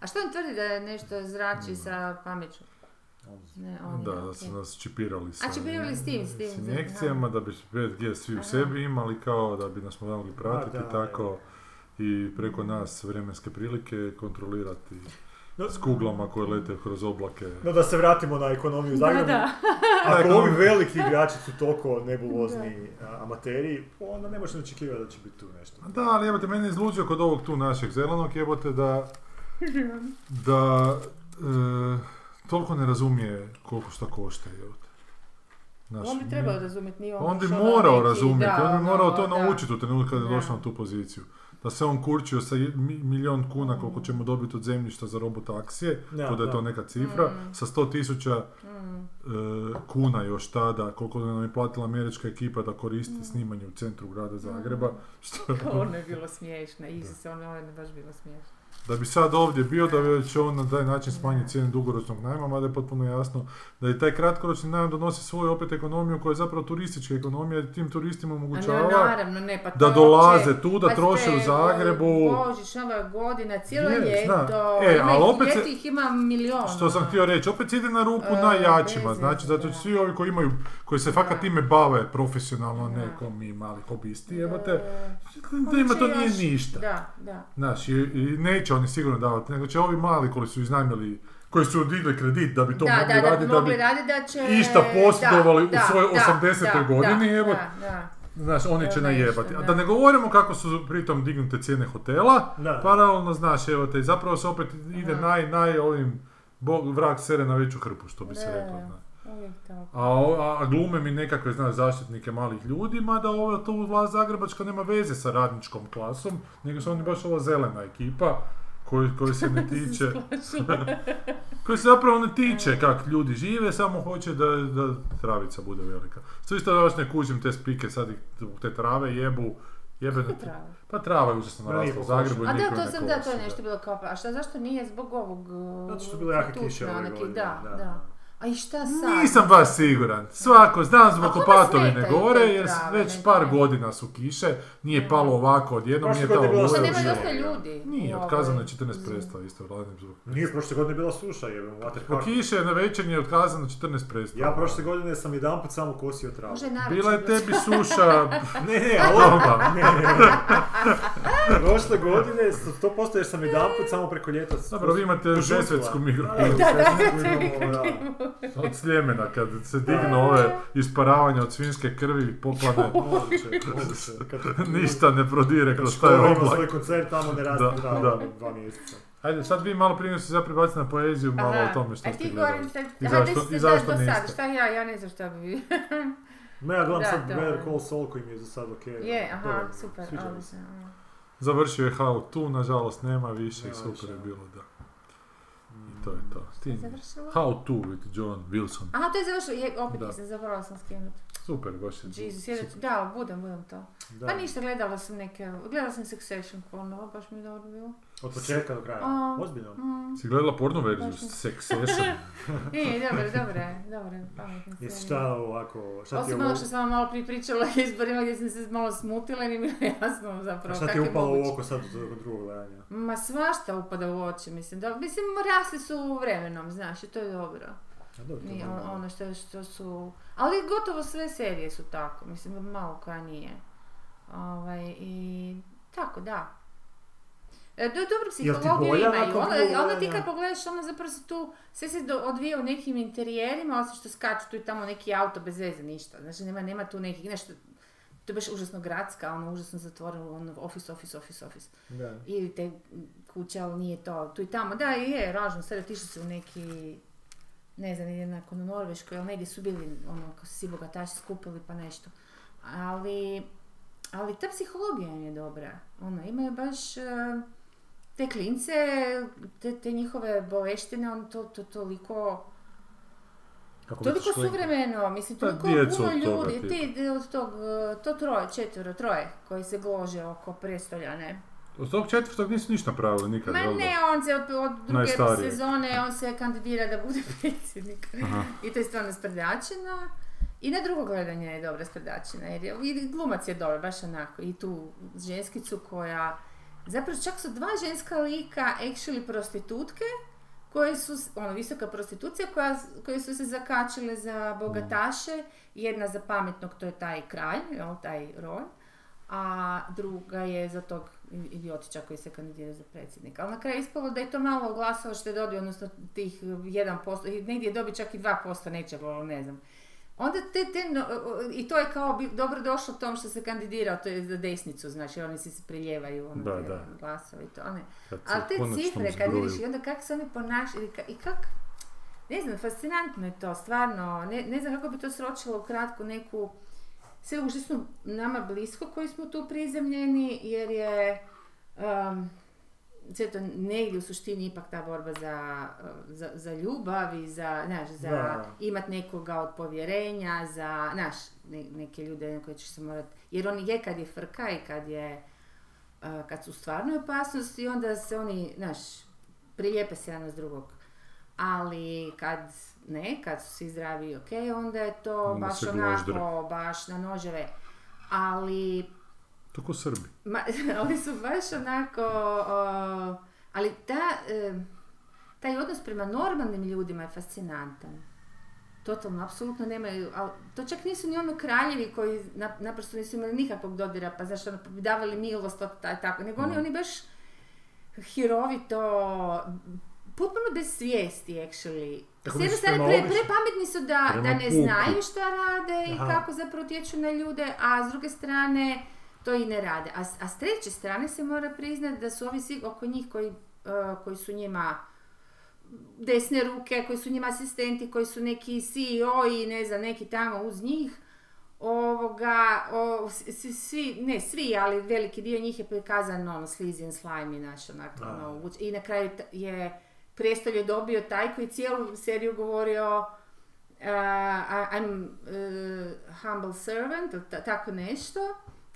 [SPEAKER 2] A [laughs] što on tvrdi da je nešto zrači sa pameću? Ne,
[SPEAKER 1] Da, da su nas čipirali sa,
[SPEAKER 2] A čipirali s tim, s tim,
[SPEAKER 1] s injekcijama da bi 5G svi u sebi imali kao da bi nas mogli pratiti
[SPEAKER 3] da,
[SPEAKER 1] tako i preko nas vremenske prilike kontrolirati
[SPEAKER 3] No,
[SPEAKER 1] s kuglama koje lete kroz oblake.
[SPEAKER 3] no da se vratimo na ekonomiju Zagreba.
[SPEAKER 2] da. [laughs]
[SPEAKER 3] Ako
[SPEAKER 1] Da,
[SPEAKER 3] ovi
[SPEAKER 1] no.
[SPEAKER 3] veliki igrači su toliko nebulozni amateri, onda ne možeš očekivati da će biti tu nešto.
[SPEAKER 1] Da, ali jebote, mene je izluđio kod ovog tu našeg zelenog jebote da, [laughs] da e, toliko ne razumije koliko šta košta. Znaš,
[SPEAKER 2] On bi trebao razumjeti, nije on
[SPEAKER 1] On bi morao
[SPEAKER 2] neki-
[SPEAKER 1] razumjeti,
[SPEAKER 2] da,
[SPEAKER 1] on bi morao to naučiti u trenutku kada je došao na tu poziciju. Da se on kurčio sa je- mi- milijun kuna koliko ćemo dobiti od zemljišta za robotaksije,
[SPEAKER 3] Da,
[SPEAKER 1] to da je
[SPEAKER 3] da.
[SPEAKER 1] to neka cifra,
[SPEAKER 2] Mm.
[SPEAKER 1] sa 100 tisuća
[SPEAKER 2] Mm.
[SPEAKER 1] e, kuna još tada, koliko nam je platila američka ekipa da koristi snimanje u centru grada Zagreba, što [laughs]
[SPEAKER 2] Ono je bilo smiješno, Isuse, ono je baš bilo smiješno.
[SPEAKER 1] Da bi sad ovdje bio, da bi će on na taj način smanjiti cijene dugoročnog najma, mada je potpuno jasno da i taj kratkoročni najam donosi svoju opet ekonomiju koja je zapravo turistička ekonomija jer tim turistima
[SPEAKER 2] A ne,
[SPEAKER 1] omogućava
[SPEAKER 2] naravno, ne, pa
[SPEAKER 1] da dolaze
[SPEAKER 2] uopće-
[SPEAKER 1] tu, da
[SPEAKER 2] pa
[SPEAKER 1] troše u Zagrebu.
[SPEAKER 2] Božić, nova godina, cijelo
[SPEAKER 1] Je,
[SPEAKER 2] ljeto.
[SPEAKER 1] E, ali opet se-
[SPEAKER 2] ih ima milion.
[SPEAKER 1] Što sam
[SPEAKER 2] ono.
[SPEAKER 1] htio reći, opet ide na ruku
[SPEAKER 2] E,
[SPEAKER 1] najjačima, znači zato
[SPEAKER 2] da.
[SPEAKER 1] svi ovi koji imaju, koji se fakat time bave profesionalno,
[SPEAKER 2] Da.
[SPEAKER 1] kao mi mali hobisti, jebote,
[SPEAKER 2] E,
[SPEAKER 1] da ima to
[SPEAKER 2] će
[SPEAKER 1] nije ništa.
[SPEAKER 2] Da, da.
[SPEAKER 1] Znaš, i, i neće oni sigurno davati, nego će ovi mali koji su iznajmili, koji su digli kredit da bi to
[SPEAKER 2] da,
[SPEAKER 1] mogli
[SPEAKER 2] da, da, bi
[SPEAKER 1] raditi, da
[SPEAKER 2] mogli
[SPEAKER 1] bi,
[SPEAKER 2] raditi da će...
[SPEAKER 1] išta posjedovali u
[SPEAKER 2] da,
[SPEAKER 1] svojoj
[SPEAKER 2] da,
[SPEAKER 1] 80.
[SPEAKER 2] da,
[SPEAKER 1] godini,
[SPEAKER 2] da,
[SPEAKER 1] evo.
[SPEAKER 2] Da, da.
[SPEAKER 1] znaš, oni će najebati. A
[SPEAKER 2] da.
[SPEAKER 1] da ne govorimo kako su pritom dignute cijene hotela,
[SPEAKER 3] Da.
[SPEAKER 1] paralelno, znaš, evo te, zapravo se opet ide
[SPEAKER 2] Aha.
[SPEAKER 1] naj, naj ovim, bog, vrag sere na veću hrpu, što bi se
[SPEAKER 2] Da,
[SPEAKER 1] reklo,
[SPEAKER 2] da.
[SPEAKER 1] A, a glume mi nekakve, znaš, zaštitnike malih ljudi, mada ova tu vlast Zagrebačka nema veze sa radničkom klasom, nego su oni baš ova zelena ekipa, koji, koji se ne [laughs] tiče, [laughs] koji se zapravo ne tiče kak ljudi žive, samo hoće da, da travica bude velika. Što isto da još ne kužim te spike, sad ih te trave jebu, jebene,
[SPEAKER 2] Kako trava?
[SPEAKER 1] pa trava je užasno narasla u Zagrebu i
[SPEAKER 2] A da, to sam, da, to je nešto bilo kao, a šta, zašto nije zbog ovog...
[SPEAKER 3] Zato što je bilo jake
[SPEAKER 2] tučnjaka
[SPEAKER 3] kiše ove godine,
[SPEAKER 2] Da,
[SPEAKER 3] da.
[SPEAKER 2] da. A i šta sad?
[SPEAKER 1] Nisam baš siguran. Svako, znam zbog
[SPEAKER 2] A kome
[SPEAKER 1] okupatori
[SPEAKER 2] smetaju
[SPEAKER 1] ne gore, jer već par godina su kiše, nije palo ovako odjednom, nije
[SPEAKER 2] Pa nema dosta ljudi.
[SPEAKER 1] Nije,
[SPEAKER 2] u ovoj-
[SPEAKER 1] otkazano je 14 predstava isto, radim zbog.
[SPEAKER 3] Nije, prošle godine bila suša,
[SPEAKER 1] Zbog
[SPEAKER 3] park.
[SPEAKER 1] kiše na večernje je otkazano 14 predstava.
[SPEAKER 3] Ja prošle godine sam jedan put samo kosio travu.
[SPEAKER 1] Bila je tebi suša, [laughs]
[SPEAKER 3] Ne, ne, ali [laughs] ne, ne, ne. Prošle godine, 100% jer sam jedan put samo preko ljeta...
[SPEAKER 1] Dobro, vi imate mikro-
[SPEAKER 3] Da, da, imamo, [laughs] da.
[SPEAKER 1] Od Sljemena, kad se dignu ove isparavanja od svinjske krvi i poplane, [laughs] [laughs] ništa ne prodire kroz taj oblak.
[SPEAKER 3] svoj koncert, tamo ne raste
[SPEAKER 1] Da,
[SPEAKER 3] dva mjeseca.
[SPEAKER 1] Ajde, sad vi malo prije se zapravo baciti na poeziju, malo
[SPEAKER 2] Aha.
[SPEAKER 1] o tome što
[SPEAKER 2] A
[SPEAKER 1] ste
[SPEAKER 2] ti
[SPEAKER 1] gledali.
[SPEAKER 2] govorim sad,
[SPEAKER 1] I
[SPEAKER 2] aha,
[SPEAKER 1] zašto- i zašto
[SPEAKER 2] do sad,
[SPEAKER 1] niste?
[SPEAKER 2] šta ja, ja ne znam šta bi... [laughs]
[SPEAKER 3] Ne, ja gledam
[SPEAKER 2] Da,
[SPEAKER 3] sad
[SPEAKER 2] to
[SPEAKER 3] Better. Call Saul koji mi je za sad okej.
[SPEAKER 2] Je, aha,
[SPEAKER 3] Dobro,
[SPEAKER 2] super, odlično.
[SPEAKER 1] Završio je How to, nažalost nema više i
[SPEAKER 3] Nema
[SPEAKER 1] super
[SPEAKER 3] više,
[SPEAKER 1] je bilo, to je to. Ti-
[SPEAKER 2] Završilo?
[SPEAKER 1] How to with John Wilson.
[SPEAKER 2] Aha, to je završilo, je, opet
[SPEAKER 1] Da.
[SPEAKER 2] nisam, zapravo sam skinut.
[SPEAKER 1] Super, baš je.
[SPEAKER 2] Jesus, jedan, da, budem, budem to.
[SPEAKER 3] Da.
[SPEAKER 2] Pa ništa, gledala sam neke, gledala sam Succession ponovo, baš mi je dobro bilo.
[SPEAKER 3] Od početka do kraja.
[SPEAKER 2] A.
[SPEAKER 3] Ozbiljno.
[SPEAKER 2] Mm.
[SPEAKER 1] Si gledala porno verziju Succession? [laughs]
[SPEAKER 2] E, dobro, dobro, dobro, pametno
[SPEAKER 3] Jesi šta ovako, šta ti je
[SPEAKER 2] Osim
[SPEAKER 3] ovo...
[SPEAKER 2] ono što sam vam malo prije pričala o izborima gdje sam se malo smutila i nije bilo [laughs] jasno
[SPEAKER 3] A
[SPEAKER 2] zapravo
[SPEAKER 3] šta ti je
[SPEAKER 2] je
[SPEAKER 3] upalo u oko sad od drugog gledanja?
[SPEAKER 2] Ma svašta upada u oči, mislim, da, mislim, rasli su vremenom, znaš, i to je dobro.
[SPEAKER 3] A dobro, to je
[SPEAKER 2] Nije
[SPEAKER 3] normalno.
[SPEAKER 2] ono što, što su, ali gotovo sve serije su tako, mislim, malo koja nije. Ovaj, i tako, da. E, do, dobro psihologiju imaju, ono,
[SPEAKER 3] drugog
[SPEAKER 2] ono ti kad pogledaš, ono zapravo se tu, sve se do, odvija u nekim interijerima, osim što skaču tu i tamo neki auto bez veze, ništa. Znači nema, nema tu nekih, nešto, to je baš užasno gradska, ono užasno zatvoreno, ono office, office, office, office.
[SPEAKER 3] Da.
[SPEAKER 2] Ili te kuća, ali nije to, tu i tamo. Da, i je, ražno, sad otišli su u neki, ne znam, ili nakon u Norveškoj, ali negdje su bili, ono, kao su svi bogataši skupili pa nešto. Ali, ali ta psihologija im je dobra. Ono, imaju baš e, te klince, te, te njihove boleštine, on to, to toliko,
[SPEAKER 3] Kako
[SPEAKER 2] toliko suvremeno, mislim,
[SPEAKER 1] Pa
[SPEAKER 2] toliko puno ljudi, ti, od tog, to troje, četvero, troje, koji se glože oko prestolja, ne?
[SPEAKER 1] Od tog četvrtog nisu ništa napravili nikad,
[SPEAKER 2] Ma ne, on se od, od druge
[SPEAKER 1] Najstariji.
[SPEAKER 2] sezone, on se kandidira da bude [laughs] predsjednik.
[SPEAKER 1] Aha.
[SPEAKER 2] I to je stvarno sprdačina. I na drugo gledanje je dobra sprdačina, jer je, i glumac je dobar, baš onako. I tu ženskicu koja, zapravo čak su dva ženska lika, actually prostitutke, koje su, ono, visoka prostitucija, koja, koje su se zakačile za bogataše, jedna za pametnog, to je taj kralj, jel, taj roj, a druga je za tog idiotića koji se kandidira za predsjednika. Ali na kraju ispalo da je to malo glasova što je dobio, odnosno tih 1%, i negdje je dobio čak i 2% nečeg, ali ne znam. Onda te, te, no- i to je kao bi, dobro došlo tom što se kandidirao, to je za desnicu, znači oni si se priljevaju ono,
[SPEAKER 1] Da, da.
[SPEAKER 2] glasove i to. Ali
[SPEAKER 1] u
[SPEAKER 2] te cifre kad vidiš i onda kako se oni ponašaju i, ka- i kak, ne znam, fascinantno je to, stvarno, ne, ne znam kako bi to sročilo u kratku neku, sve užasno nama blisko koji smo tu prizemljeni, jer je um, sve to negdje u suštini ipak ta borba za, za, za ljubav i za, znaš, za
[SPEAKER 3] Da.
[SPEAKER 2] imat nekoga od povjerenja, za, znaš, ne- neke ljude koje ćeš se morat, jer on je kad je frka i kad je, uh, kad su u stvarnoj opasnosti, onda se oni, znaš, prilijepe se jedan s drugog. Ali kad ne, kad su svi zdravi i ok, onda je to
[SPEAKER 1] Onda
[SPEAKER 2] baš onako, baš na noževe. Ali
[SPEAKER 1] To ko Srbi.
[SPEAKER 2] Ma, [laughs] oni su baš onako, o, ali ta, e, taj odnos prema normalnim ljudima je fascinantan. Totalno, apsolutno nemaju, ali to čak nisu ni ono kraljevi koji na- naprosto nisu imali nikakvog dodira, pa znaš, ono, davali milost, to, ta- tako, nego oni,
[SPEAKER 1] Mhm.
[SPEAKER 2] oni baš hirovito, potpuno bez svijesti, actually.
[SPEAKER 3] Kako
[SPEAKER 2] S jedne strane, pre, prepametni su da, da ne
[SPEAKER 1] puku.
[SPEAKER 2] znaju šta rade i
[SPEAKER 3] Aha.
[SPEAKER 2] kako zapravo utječu na ljude, a s druge strane to i ne rade. A, a s treće strane se mora priznati da su ovi svi oko njih koji, uh, koji su njima desne ruke, koji su njima asistenti, koji su neki CEO i ne znam, neki tamo uz njih, ovoga, o, svi, svi, ne svi, ali veliki dio njih je prikazan ono, and slimy, naš, onak,
[SPEAKER 3] Da.
[SPEAKER 2] ono, i na kraju je prijestolje dobio taj koji cijelu seriju govorio uh, I- I'm uh, humble servant, tako nešto.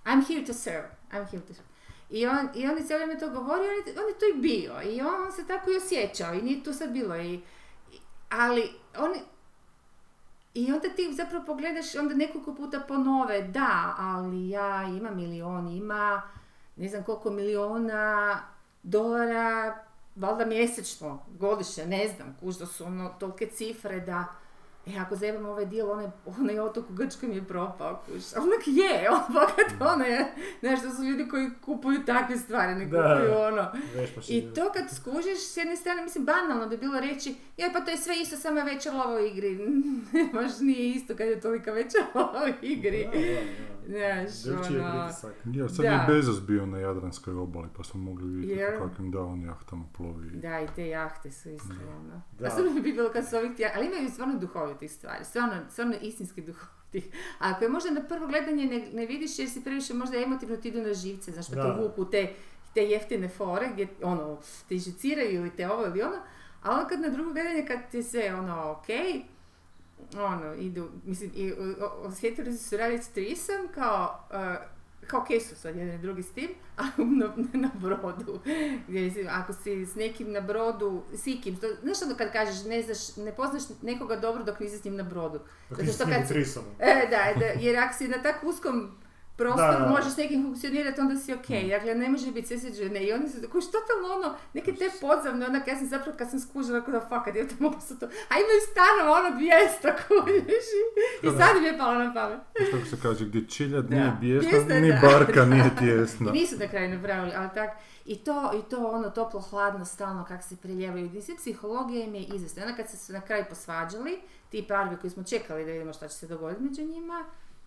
[SPEAKER 2] I'm here to serve. I'm here to serve. I on, i on je cijelo vrijeme to govorio, on je, on je to i bio. I on se tako i osjećao. I nije tu sad bilo. I, ali oni, i onda ti zapravo pogledaš, onda nekoliko puta ponove, da, ali ja imam milion, ima ne znam koliko miliona dolara, valjda mjesečno, godišnje, ne znam, kuž da su ono tolike cifre da, e, ako zajebam ovaj dio, onaj, onaj otok u Grčkoj mi je propao, kuž. A onak je, [laughs] on bogat, ono je, znaš, to su ljudi koji kupuju takve stvari, ne
[SPEAKER 3] Da.
[SPEAKER 2] kupuju ono.
[SPEAKER 3] Veš mašine.
[SPEAKER 2] I to kad skužiš, s jedne strane, mislim, banalno bi bilo reći, joj, pa to je sve isto, samo je veća lova u igri. [laughs] Baš nije isto kad je tolika veća [laughs] lova u igri.
[SPEAKER 3] Da, da, da.
[SPEAKER 2] Znaš, ono...
[SPEAKER 1] Ja, sad
[SPEAKER 2] Da.
[SPEAKER 1] je Bezos bio na Jadranskoj obali, pa smo mogli vidjeti
[SPEAKER 2] Jel?
[SPEAKER 1] po kakvim da on jahtama plovi.
[SPEAKER 2] Da, i te jahte su isto, ono.
[SPEAKER 3] Da.
[SPEAKER 2] A bi bilo kad su ovih tija, ali imaju stvarno duhovitih stvari, stvarno, stvarno istinski duhovitih. A ako je možda na prvo gledanje ne, ne vidiš jer si previše možda emotivno ti idu na živce, znaš, pa
[SPEAKER 3] Da.
[SPEAKER 2] te vuku te, te jeftine fore gdje, ono, te žiciraju ili te ovo ili ono, a onda kad na drugo gledanje kad ti sve, ono, okej, ono, idu, mislim, i osjetili su se raditi trisam kao, uh, kao kesu sad jedan drugi s tim, [laughs] ali na, na brodu. Gdje ako si s nekim na brodu, s ikim, to, znaš ono kad kažeš, ne znaš, ne poznaš nekoga dobro dok nisi s njim na brodu.
[SPEAKER 3] Dok
[SPEAKER 2] Zato što kad si-. E, da, da, jer ako si na tako uskom prostoru,
[SPEAKER 3] Da,
[SPEAKER 2] možeš s nekim funkcionirati, onda si ok. Dakle, ne može biti sve žene. I oni su tako, što totalno ono, neke te podzavne, onak, ja sam zapravo kad sam skužila, kako da fakat, ja to mogu su to, a imaju stanova, ono, 200 kužiš. I sad mi je palo na pamet.
[SPEAKER 1] Kako se kaže, gdje čiljad
[SPEAKER 2] Da.
[SPEAKER 1] nije bijesna,
[SPEAKER 2] Bijesna,
[SPEAKER 1] ni
[SPEAKER 2] da.
[SPEAKER 1] barka [laughs] nije
[SPEAKER 2] I
[SPEAKER 1] tjesna.
[SPEAKER 2] nisu na kraju napravili, ali tak. I to, i to ono toplo, hladno, stalno kak se preljevaju. I sve psihologija im je izvrsna. I Onda kad se su na kraju posvađali, ti parovi koji smo čekali da vidimo šta će se dogoditi među njima,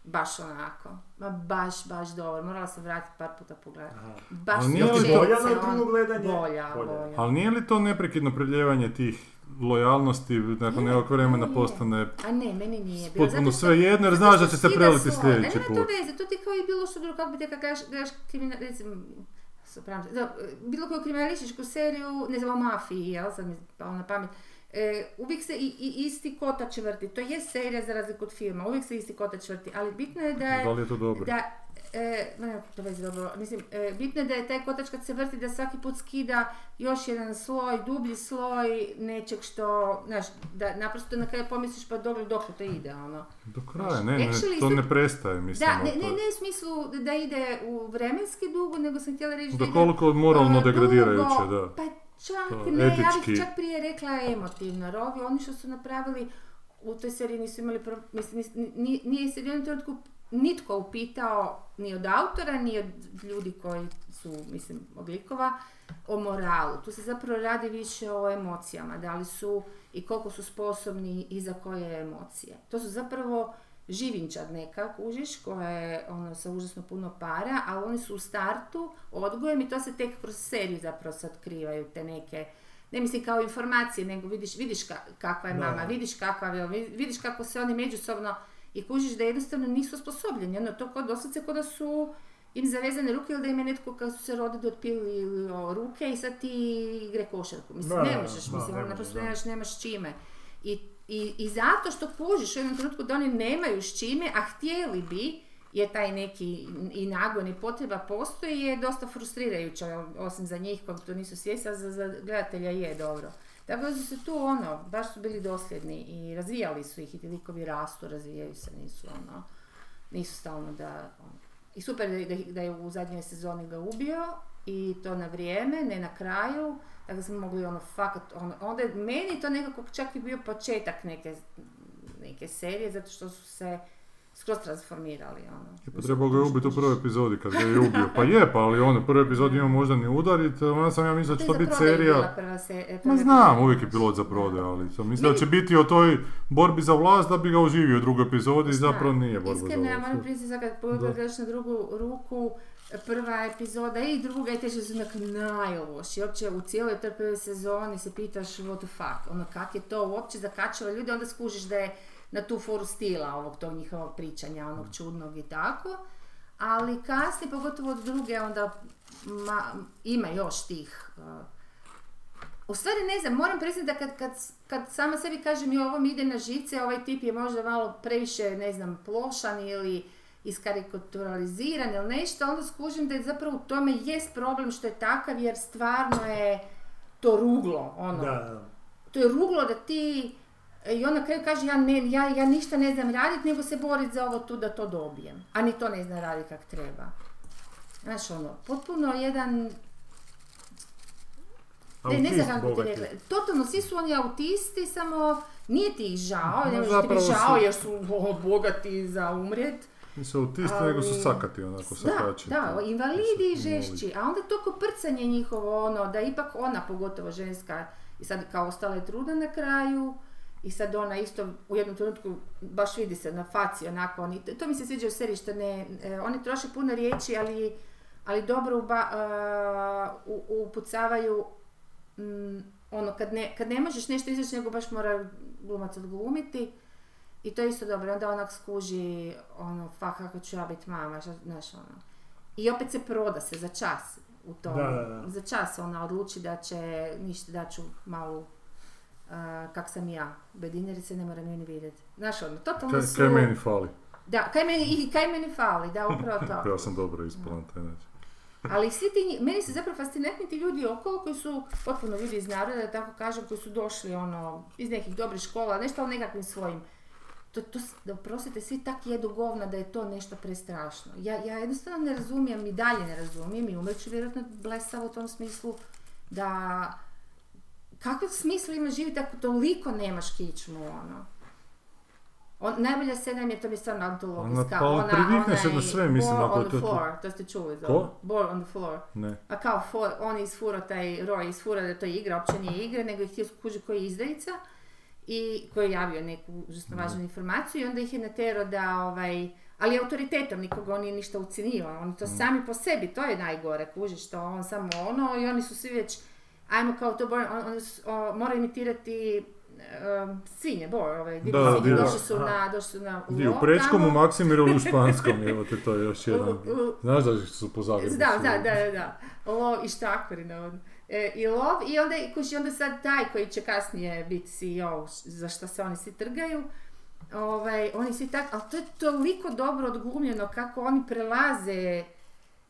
[SPEAKER 2] baš onako. Ma baš, baš dobro. Morala sam vratiti par puta pogledati.
[SPEAKER 3] Aha.
[SPEAKER 2] Baš
[SPEAKER 1] Ali nije li to-
[SPEAKER 3] Bolja na drugo gledanje?
[SPEAKER 2] Bolja,
[SPEAKER 3] Bolja.
[SPEAKER 2] bolja.
[SPEAKER 1] Ali nije li to neprekidno preljevanje tih lojalnosti nakon
[SPEAKER 2] Je,
[SPEAKER 1] nekog vremena
[SPEAKER 2] je, je.
[SPEAKER 1] postane
[SPEAKER 2] A ne, meni nije bilo.
[SPEAKER 1] potpuno sve jedno jer znaš da će se preliti sljedeći
[SPEAKER 2] Ne,
[SPEAKER 1] put.
[SPEAKER 2] nema to veze, to ti kao i bilo što drugo, kako bi te kad kažeš, gledaš kriminal, recimo, da, bilo koju kriminalističku seriju, ne znam, o mafiji, jel, sad mi je palo na pamet, e, uvijek se i, i isti kotač vrti, to je serija za razliku od filma, uvijek se isti kotač vrti, ali bitno je da je,
[SPEAKER 1] Da li je to dobro?
[SPEAKER 2] da, e, nema to veze dobro, mislim, e, bitno je da je taj kotač kad se vrti da svaki put skida još jedan sloj, dublji sloj nečeg što, znaš, da naprosto na kraju pomisliš pa dobro dok to ide, ono.
[SPEAKER 1] Do kraja, ne, ne,
[SPEAKER 2] Actually,
[SPEAKER 1] to ne prestaje, mislim.
[SPEAKER 2] Da, ne,
[SPEAKER 1] to
[SPEAKER 2] ne, ne u smislu da ide u vremenski dugo, nego sam htjela reći da
[SPEAKER 1] Da koliko moralno
[SPEAKER 2] e,
[SPEAKER 1] degradirajuće, da.
[SPEAKER 2] Pa čak
[SPEAKER 1] To,
[SPEAKER 2] ne, ja
[SPEAKER 1] etički.
[SPEAKER 2] bih čak prije rekla emotivno, jer ovi, oni što su napravili u toj seriji nisu imali, pro, mislim, nis- ni- nije se u jednom trenutku nitko upitao ni od autora, ni od ljudi koji su, mislim, od likova, o moralu. Tu se zapravo radi više o emocijama, da li su i koliko su sposobni i za koje emocije. To su zapravo živinčad neka, kužiš, koja je ono, sa užasno puno para, ali oni su u startu odgojem i to se tek kroz seriju zapravo se otkrivaju te neke ne mislim kao informacije, nego vidiš, vidiš ka- kakva je
[SPEAKER 3] Da.
[SPEAKER 2] mama, vidiš kakva je, vi- vidiš kako se oni međusobno i kužiš da jednostavno nisu osposobljeni. Ono, to kod doslovce kod da su im zavezane ruke ili da im je netko kad su se rodili otpili ruke i sad ti igre košarku. Mislim,
[SPEAKER 3] Da,
[SPEAKER 2] ne
[SPEAKER 3] da,
[SPEAKER 2] možeš,
[SPEAKER 3] da,
[SPEAKER 2] mislim,
[SPEAKER 3] ne
[SPEAKER 2] ono,
[SPEAKER 3] možeš,
[SPEAKER 2] naprosto
[SPEAKER 3] da.
[SPEAKER 2] nemaš, nemaš čime. I, i, I zato što kužiš u jednom trenutku da oni nemaju s čime, a htjeli bi, je taj neki i nagon i potreba postoji, je dosta frustrirajuća, osim za njih koji to nisu svjesni, a za, za gledatelja je dobro. Tako da su se tu ono, baš su bili dosljedni i razvijali su ih i ti likovi rastu, razvijaju se, nisu ono, nisu stalno da, ono. I super da, da, da je u zadnjoj sezoni ga ubio i to na vrijeme, ne na kraju, tako da smo mogli ono fakat, ono, onda je meni to nekako čak i bio početak neke, neke serije, zato što su se skroz transformirali, ono.
[SPEAKER 1] Pa trebao ga je ubiti u prvoj epizodi kad ga je ubio. Pa je, pa ali on u prvoj epizodi ima možda ni udar i to- onda sam ja mislio da će to
[SPEAKER 2] je
[SPEAKER 1] biti serija...
[SPEAKER 2] prva se, e,
[SPEAKER 1] Ma
[SPEAKER 2] prva
[SPEAKER 1] znam, uvijek je pilot za prodaj, ali sam mislio da će biti o toj borbi za vlast da bi ga oživio u drugoj epizodi i zapravo nije borba za
[SPEAKER 2] Iskreno, ja moram
[SPEAKER 1] vlast.
[SPEAKER 2] priznati kad
[SPEAKER 1] Da.
[SPEAKER 2] pogledaš na drugu ruku, prva epizoda i druga i treća su onak najloši. Uopće u cijeloj toj prvoj sezoni se pitaš what the fuck, ono kak je to uopće zakačilo ljude, onda skužiš da je na tu foru stila ovog tog njihovog pričanja, onog čudnog i tako. Ali kasnije, pogotovo od druge, onda ma, ima još tih uh, u stvari ne znam, moram priznati da kad, kad, kad sama sebi kažem i ovo mi ide na žice, ovaj tip je možda malo previše, ne znam, plošan ili iskarikaturaliziran ili nešto, onda skužim da je zapravo u tome jest problem što je takav jer stvarno je to ruglo, ono.
[SPEAKER 3] Da, da.
[SPEAKER 2] To je ruglo da ti, i on na kraju kaže ja, ne, ja, ja ništa ne znam raditi nego se boriti za ovo tu da to dobijem. A ni to ne zna raditi kak treba. Znaš ono, potpuno jedan ne, ne znam kako ti rekla. Totalno, svi su oni autisti, samo nije ti ih žao, ne možeš ti biti žao jer su o, bogati za umrijet.
[SPEAKER 1] Nisu autisti, nego su sakati onako,
[SPEAKER 2] Da,
[SPEAKER 1] sakači.
[SPEAKER 2] da, invalidi i žešći, a onda to koprcanje njihovo, ono, da ipak ona, pogotovo ženska, i sad kao ostala je trudna na kraju, i sad ona isto u jednom trenutku baš vidi se na faci onako, oni, to mi se sviđa u seriji što ne, e, oni troše puno riječi, ali, ali dobro uba, u- upucavaju mm, ono, kad ne, kad ne možeš nešto izreći, nego baš mora glumac odglumiti, i to je isto dobro, onda onak skuži, ono, fa kako ću ja biti mama, šta- znaš, ono. I opet se proda se za čas u tom.
[SPEAKER 3] Da, da, da.
[SPEAKER 2] Za čas ona odluči da će, ništa, da ću malu a, kak sam ja. Bedinerice ne mora ni vidjeti. Znaš ono, totalno
[SPEAKER 1] Kaj,
[SPEAKER 2] su...
[SPEAKER 1] kaj meni fali?
[SPEAKER 2] Da, kaj meni, i kaj meni fali, da, upravo [laughs] to.
[SPEAKER 1] Ja sam dobro ispala na taj način.
[SPEAKER 2] Ali svi ti, meni su zapravo fascinantni ti ljudi okolo koji su potpuno ljudi iz naroda, da tako kažem, koji su došli ono, iz nekih dobrih škola, nešto o nekakvim svojim. To, to, da oprostite, svi tak jedu govna da je to nešto prestrašno. Ja, ja jednostavno ne razumijem, i dalje ne razumijem i umreću vjerojatno blesavo u tom smislu da kakav smisla ima živjeti ako toliko nemaš kičmu, ono. On, najbolja scena je, to mi je stvarno antologijska,
[SPEAKER 1] Ona- pa privikneš se na sve, mislim, ako
[SPEAKER 2] on
[SPEAKER 1] je
[SPEAKER 2] the
[SPEAKER 1] to-
[SPEAKER 2] floor, to ste čuli
[SPEAKER 1] Ko?
[SPEAKER 2] ovo. Ball on the floor.
[SPEAKER 1] Ne.
[SPEAKER 2] A kao for, on je isfurao taj, Roy isfurao da to je igra, uopće nije igra, nego je htio skužiti koji je izdajica i koji je javio neku užasno važnu informaciju i onda ih je natjerao da, ovaj, ali autoritetom nikoga on nije ništa ucijenio, oni to sami po sebi, to je najgore, kužiš to, on samo ono i oni su svi već, ajmo kao to, on, on, o, mora imitirati um, svinje, bor, ovaj,
[SPEAKER 1] Da,
[SPEAKER 2] svinje, došli su na, došli su na
[SPEAKER 1] u
[SPEAKER 2] lov
[SPEAKER 1] Prečkom, u Maksimiru u Španskom, [laughs] evo te to je još jedan.
[SPEAKER 2] U- u-
[SPEAKER 1] Znaš da su po Zagrebu?
[SPEAKER 2] Da, da, da, da, da. Lov i štakori. E, I lov, i onda, kuži, onda sad taj koji će kasnije biti CEO, za što se oni svi trgaju, ovaj, oni svi tak, ali to je toliko dobro odglumljeno kako oni prelaze,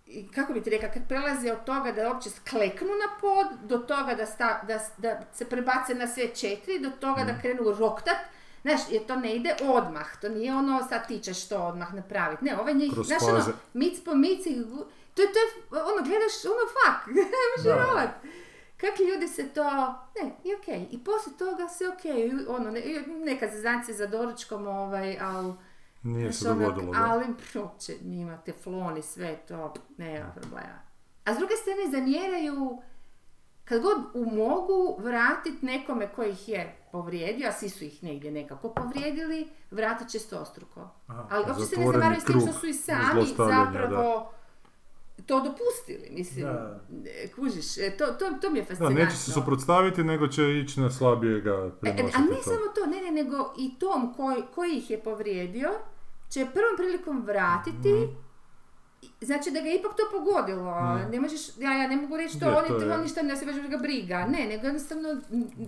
[SPEAKER 2] i kako bi ti rekla, kako prelaze od toga da uopće skleknu na pod, do toga da, sta, da, da se prebace na sve četiri, do toga da krenu roktat, Znaš, jer to ne ide odmah, to nije ono sad ti ćeš to odmah napraviti. Ne, ovaj njih, znaš ono, mic po mic ih to, je- to je, ono, gledaš, ono, fuck, [laughs] ne možeš
[SPEAKER 3] Da.
[SPEAKER 2] vjerovat. Kako ljudi se to, ne, i okej, i poslije toga sve okej, ono, ne, neka zezancija za doručkom, ovaj, ali,
[SPEAKER 1] Nije se
[SPEAKER 2] onak,
[SPEAKER 1] dogodilo, da.
[SPEAKER 2] ali uopće njima teflon i sve to, nema problema. A s druge strane zamjeraju, kad god mogu vratiti nekome koji ih je povrijedio, a svi su ih negdje nekako povrijedili, vratit će stostruko.
[SPEAKER 3] Aha.
[SPEAKER 2] Ali uopće se ne zavaraju s tim što su i sami zapravo to dopustili, mislim.
[SPEAKER 3] Da.
[SPEAKER 2] E, Kužiš, e, to, to, to mi je
[SPEAKER 1] Da,
[SPEAKER 2] fascinantno.
[SPEAKER 1] neće se suprotstaviti, nego će ići na slabijega
[SPEAKER 2] E,
[SPEAKER 1] prenositi
[SPEAKER 2] a ne
[SPEAKER 1] to.
[SPEAKER 2] samo to, ne, ne, nego i tom koji, koji ih je povrijedio, će prvom prilikom vratiti,
[SPEAKER 1] Mhm.
[SPEAKER 2] Znači da ga je ipak to pogodilo. Ne možeš, ja, ja ne mogu reći to,
[SPEAKER 1] Je,
[SPEAKER 2] oni
[SPEAKER 1] to
[SPEAKER 2] to
[SPEAKER 1] je-
[SPEAKER 2] ništa ne se baš ga briga. Ne, nego jednostavno...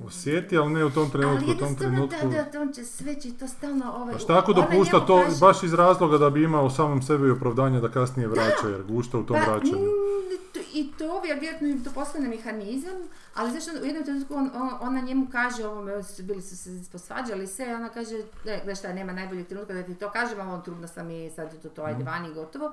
[SPEAKER 1] Osjeti, ali ne u tom trenutku,
[SPEAKER 2] ali
[SPEAKER 1] u tom
[SPEAKER 2] jednostavno
[SPEAKER 1] trenutku...
[SPEAKER 2] da, da, on će sve će to stalno ovaj...
[SPEAKER 1] A šta ako dopušta to
[SPEAKER 2] kaže-
[SPEAKER 1] baš iz razloga da bi imao samom sebi opravdanje da kasnije vraća, jer gušta u tom
[SPEAKER 2] Pa,
[SPEAKER 1] vraćanju.
[SPEAKER 2] mm, to- I to, ja vjerojatno im to postane mehanizam, ali zašto u jednom trenutku on, on- ona njemu kaže su- bili su se posvađali sve, ona kaže, ne, šta, nema najboljeg trenutka da ti to kažem, ali on trudna sam i sad je to, to
[SPEAKER 1] Mhm.
[SPEAKER 2] ajde vani, gotovo.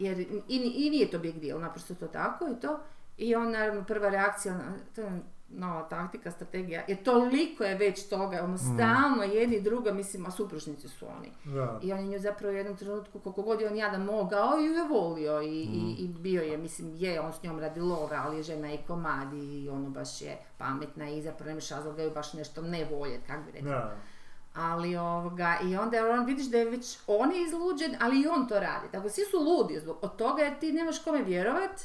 [SPEAKER 2] Jer i, i nije to big deal, naprosto to tako i to. I on naravno prva reakcija, ona, to je nova taktika, strategija, jer toliko je već toga, ono
[SPEAKER 1] Mhm.
[SPEAKER 2] stalno jedni i druga, mislim, a supružnici su oni.
[SPEAKER 3] Da.
[SPEAKER 2] I on je nju zapravo u jednom trenutku, koliko god je on jadan mogao, i ju je volio i,
[SPEAKER 1] Mm.
[SPEAKER 2] i, i bio je, mislim, je on s njom radi love, ali je žena i komad i ono baš je pametna i zapravo nemaš razloga ju baš nešto ne voljet, kak bi rekla. Ali ovoga, i onda on vidiš da je već on je izluđen, ali i on to radi. Tako svi su ludi zbog od toga jer ti nemaš kome vjerovat.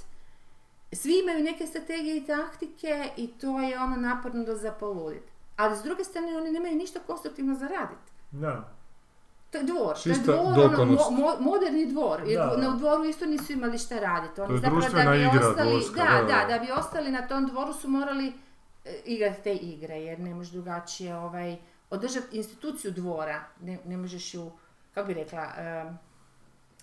[SPEAKER 2] Svi imaju neke strategije i taktike i to je ono naporno da zapoludit. Ali s druge strane oni nemaju ništa konstruktivno za radit.
[SPEAKER 3] Da.
[SPEAKER 2] To je dvor, to je
[SPEAKER 1] Čista
[SPEAKER 2] dvor, ono, mo- mo- moderni dvor. Jer
[SPEAKER 3] Da,
[SPEAKER 2] na dvoru isto nisu imali šta raditi. Oni
[SPEAKER 1] To je
[SPEAKER 2] zapravo da bi
[SPEAKER 1] igra
[SPEAKER 2] ostali,
[SPEAKER 1] dvorska,
[SPEAKER 2] da,
[SPEAKER 1] da,
[SPEAKER 2] da,
[SPEAKER 1] da.
[SPEAKER 2] bi ostali na tom dvoru su morali e, igrati te igre, jer ne možeš drugačije ovaj, održati instituciju dvora. Ne, ne možeš ju, kako bi rekla, em,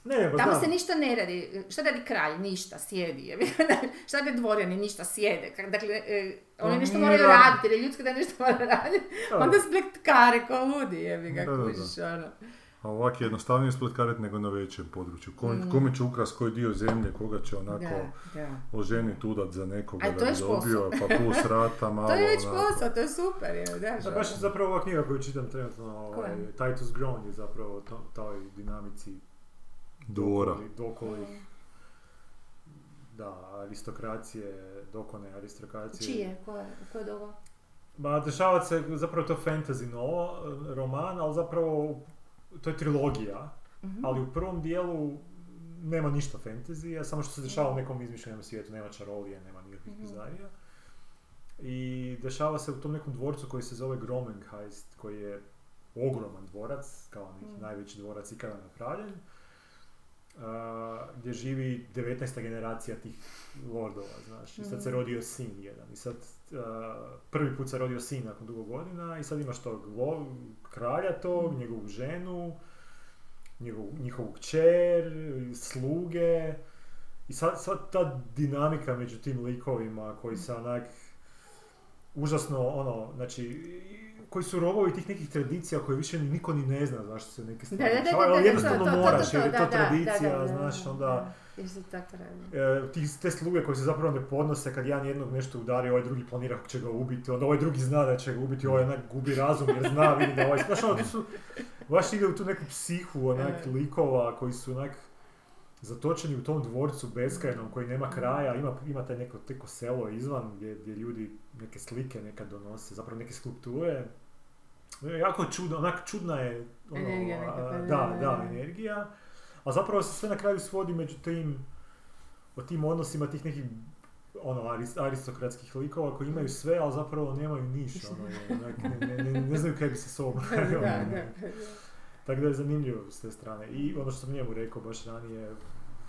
[SPEAKER 3] Ne, nego
[SPEAKER 2] tamo
[SPEAKER 3] znam.
[SPEAKER 2] se ništa ne radi. Šta radi kralj? Ništa, sjedi. je. [laughs] Šta radi dvorjani? Ništa, sjede. Dakle, e, oni
[SPEAKER 3] On
[SPEAKER 2] nešto moraju
[SPEAKER 3] radi.
[SPEAKER 2] raditi, jer je ljudsko da nešto mora raditi.
[SPEAKER 3] Da.
[SPEAKER 2] Onda spletkare ko ludi, jebi ga,
[SPEAKER 1] Da, da, da.
[SPEAKER 2] kužiš, ono.
[SPEAKER 1] A ovak je jednostavnije spletkariti nego na većem području. Ko,
[SPEAKER 2] Mm.
[SPEAKER 1] Kome će ukras koji dio zemlje, koga će onako
[SPEAKER 2] Da, da.
[SPEAKER 1] oženiti, udat za nekoga
[SPEAKER 2] A
[SPEAKER 1] da bi
[SPEAKER 2] je posao.
[SPEAKER 1] dobio, pa [laughs] plus rata malo.
[SPEAKER 2] To je već
[SPEAKER 1] onako.
[SPEAKER 2] posao, to je super, je, da.
[SPEAKER 3] Da, baš je zapravo ova knjiga koju čitam trenutno, ovaj? Titus Grown je zapravo to, toj dinamici
[SPEAKER 1] Dvora.
[SPEAKER 3] dokoli- dokolih, da, aristokracije, dokone aristokracije.
[SPEAKER 2] Čije? Koje, u koje doba?
[SPEAKER 3] Ba, dešava se zapravo to fantasy novo, roman, ali zapravo to je trilogija,
[SPEAKER 2] Mhm.
[SPEAKER 3] ali u prvom dijelu nema ništa fantasy, samo što se dešava u nekom izmišljenom svijetu, nema čarolije, nema nikakvih
[SPEAKER 2] Mhm.
[SPEAKER 3] bizarija. I dešava se u tom nekom dvorcu koji se zove Gromenheist, koji je ogroman dvorac, kao neki
[SPEAKER 2] Mhm.
[SPEAKER 3] najveći dvorac ikada napravljen. Gdje živi 19. generacija tih lordova, znaš. I sad se
[SPEAKER 2] Mhm.
[SPEAKER 3] rodio sin jedan. I sad prvi put se rodio sin nakon dugo godina i sad imaš tog kralja tog, njegovu ženu, njegovu, njihovu kćer, sluge. I sad, sad ta dinamika među tim likovima koji se onak užasno ono, znači koji su robovi tih nekih tradicija koje više ni- niko ni ne zna zašto se neke stvari dešavaju, ali jednostavno moraš jer je to tradicija, znaš,
[SPEAKER 2] da,
[SPEAKER 3] onda
[SPEAKER 2] da. Jer se tako radi.
[SPEAKER 3] e, ti, te sluge koji se zapravo ne podnose kad jedan jednog nešto udari, ovaj drugi planira kako će ga ubiti, onda ovaj drugi zna da će ga ubiti, ovaj onak gubi razum jer zna, vidi da ovaj, znaš ono, to su, baš ide u tu neku psihu onak
[SPEAKER 2] E.
[SPEAKER 3] likova koji su onak zatočeni u tom dvorcu beskrajnom koji nema kraja, ima, ima taj neko teko selo izvan gdje, gdje ljudi neke slike nekad donose, zapravo neke skulpture. E, Jako čudno, onak čudna je ono,
[SPEAKER 2] Energija
[SPEAKER 3] a,
[SPEAKER 2] nekakva,
[SPEAKER 3] da,
[SPEAKER 2] da,
[SPEAKER 3] energija. A zapravo se sve na kraju svodi među tim, o tim odnosima tih nekih ono, aris- aristokratskih likova koji imaju sve, ali zapravo nemaju ništa. Ono, onak, ne, ne, ne, ne znaju kaj bi se sobom. [laughs]
[SPEAKER 2] da, [laughs] da.
[SPEAKER 3] Tako da je zanimljivo s te strane. I ono što sam njemu rekao baš ranije,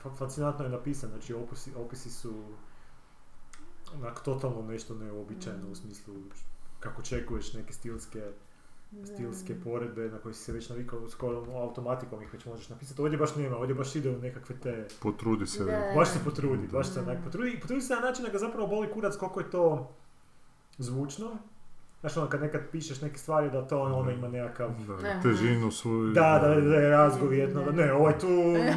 [SPEAKER 3] fa- fascinantno je napisan, znači opisi, opisi su onak totalno nešto neobičajno u smislu kako čekuješ neke stilske, stilske poredbe na koje si se već navikao skoro ono, automatikom ih već možeš napisati. Ovdje baš nema, ovdje baš ide u nekakve te...
[SPEAKER 1] Potrudi se.
[SPEAKER 2] Da.
[SPEAKER 3] Baš se potrudi, baš se onak potrudi. I potrudi se na način da ga zapravo boli kurac koliko je to zvučno. Znaš ono kad nekad pišeš neke stvari da to ono ima nekakav
[SPEAKER 1] Da, težinu svoju.
[SPEAKER 3] da, da, da je razgovjetno, da ne, ovaj tu,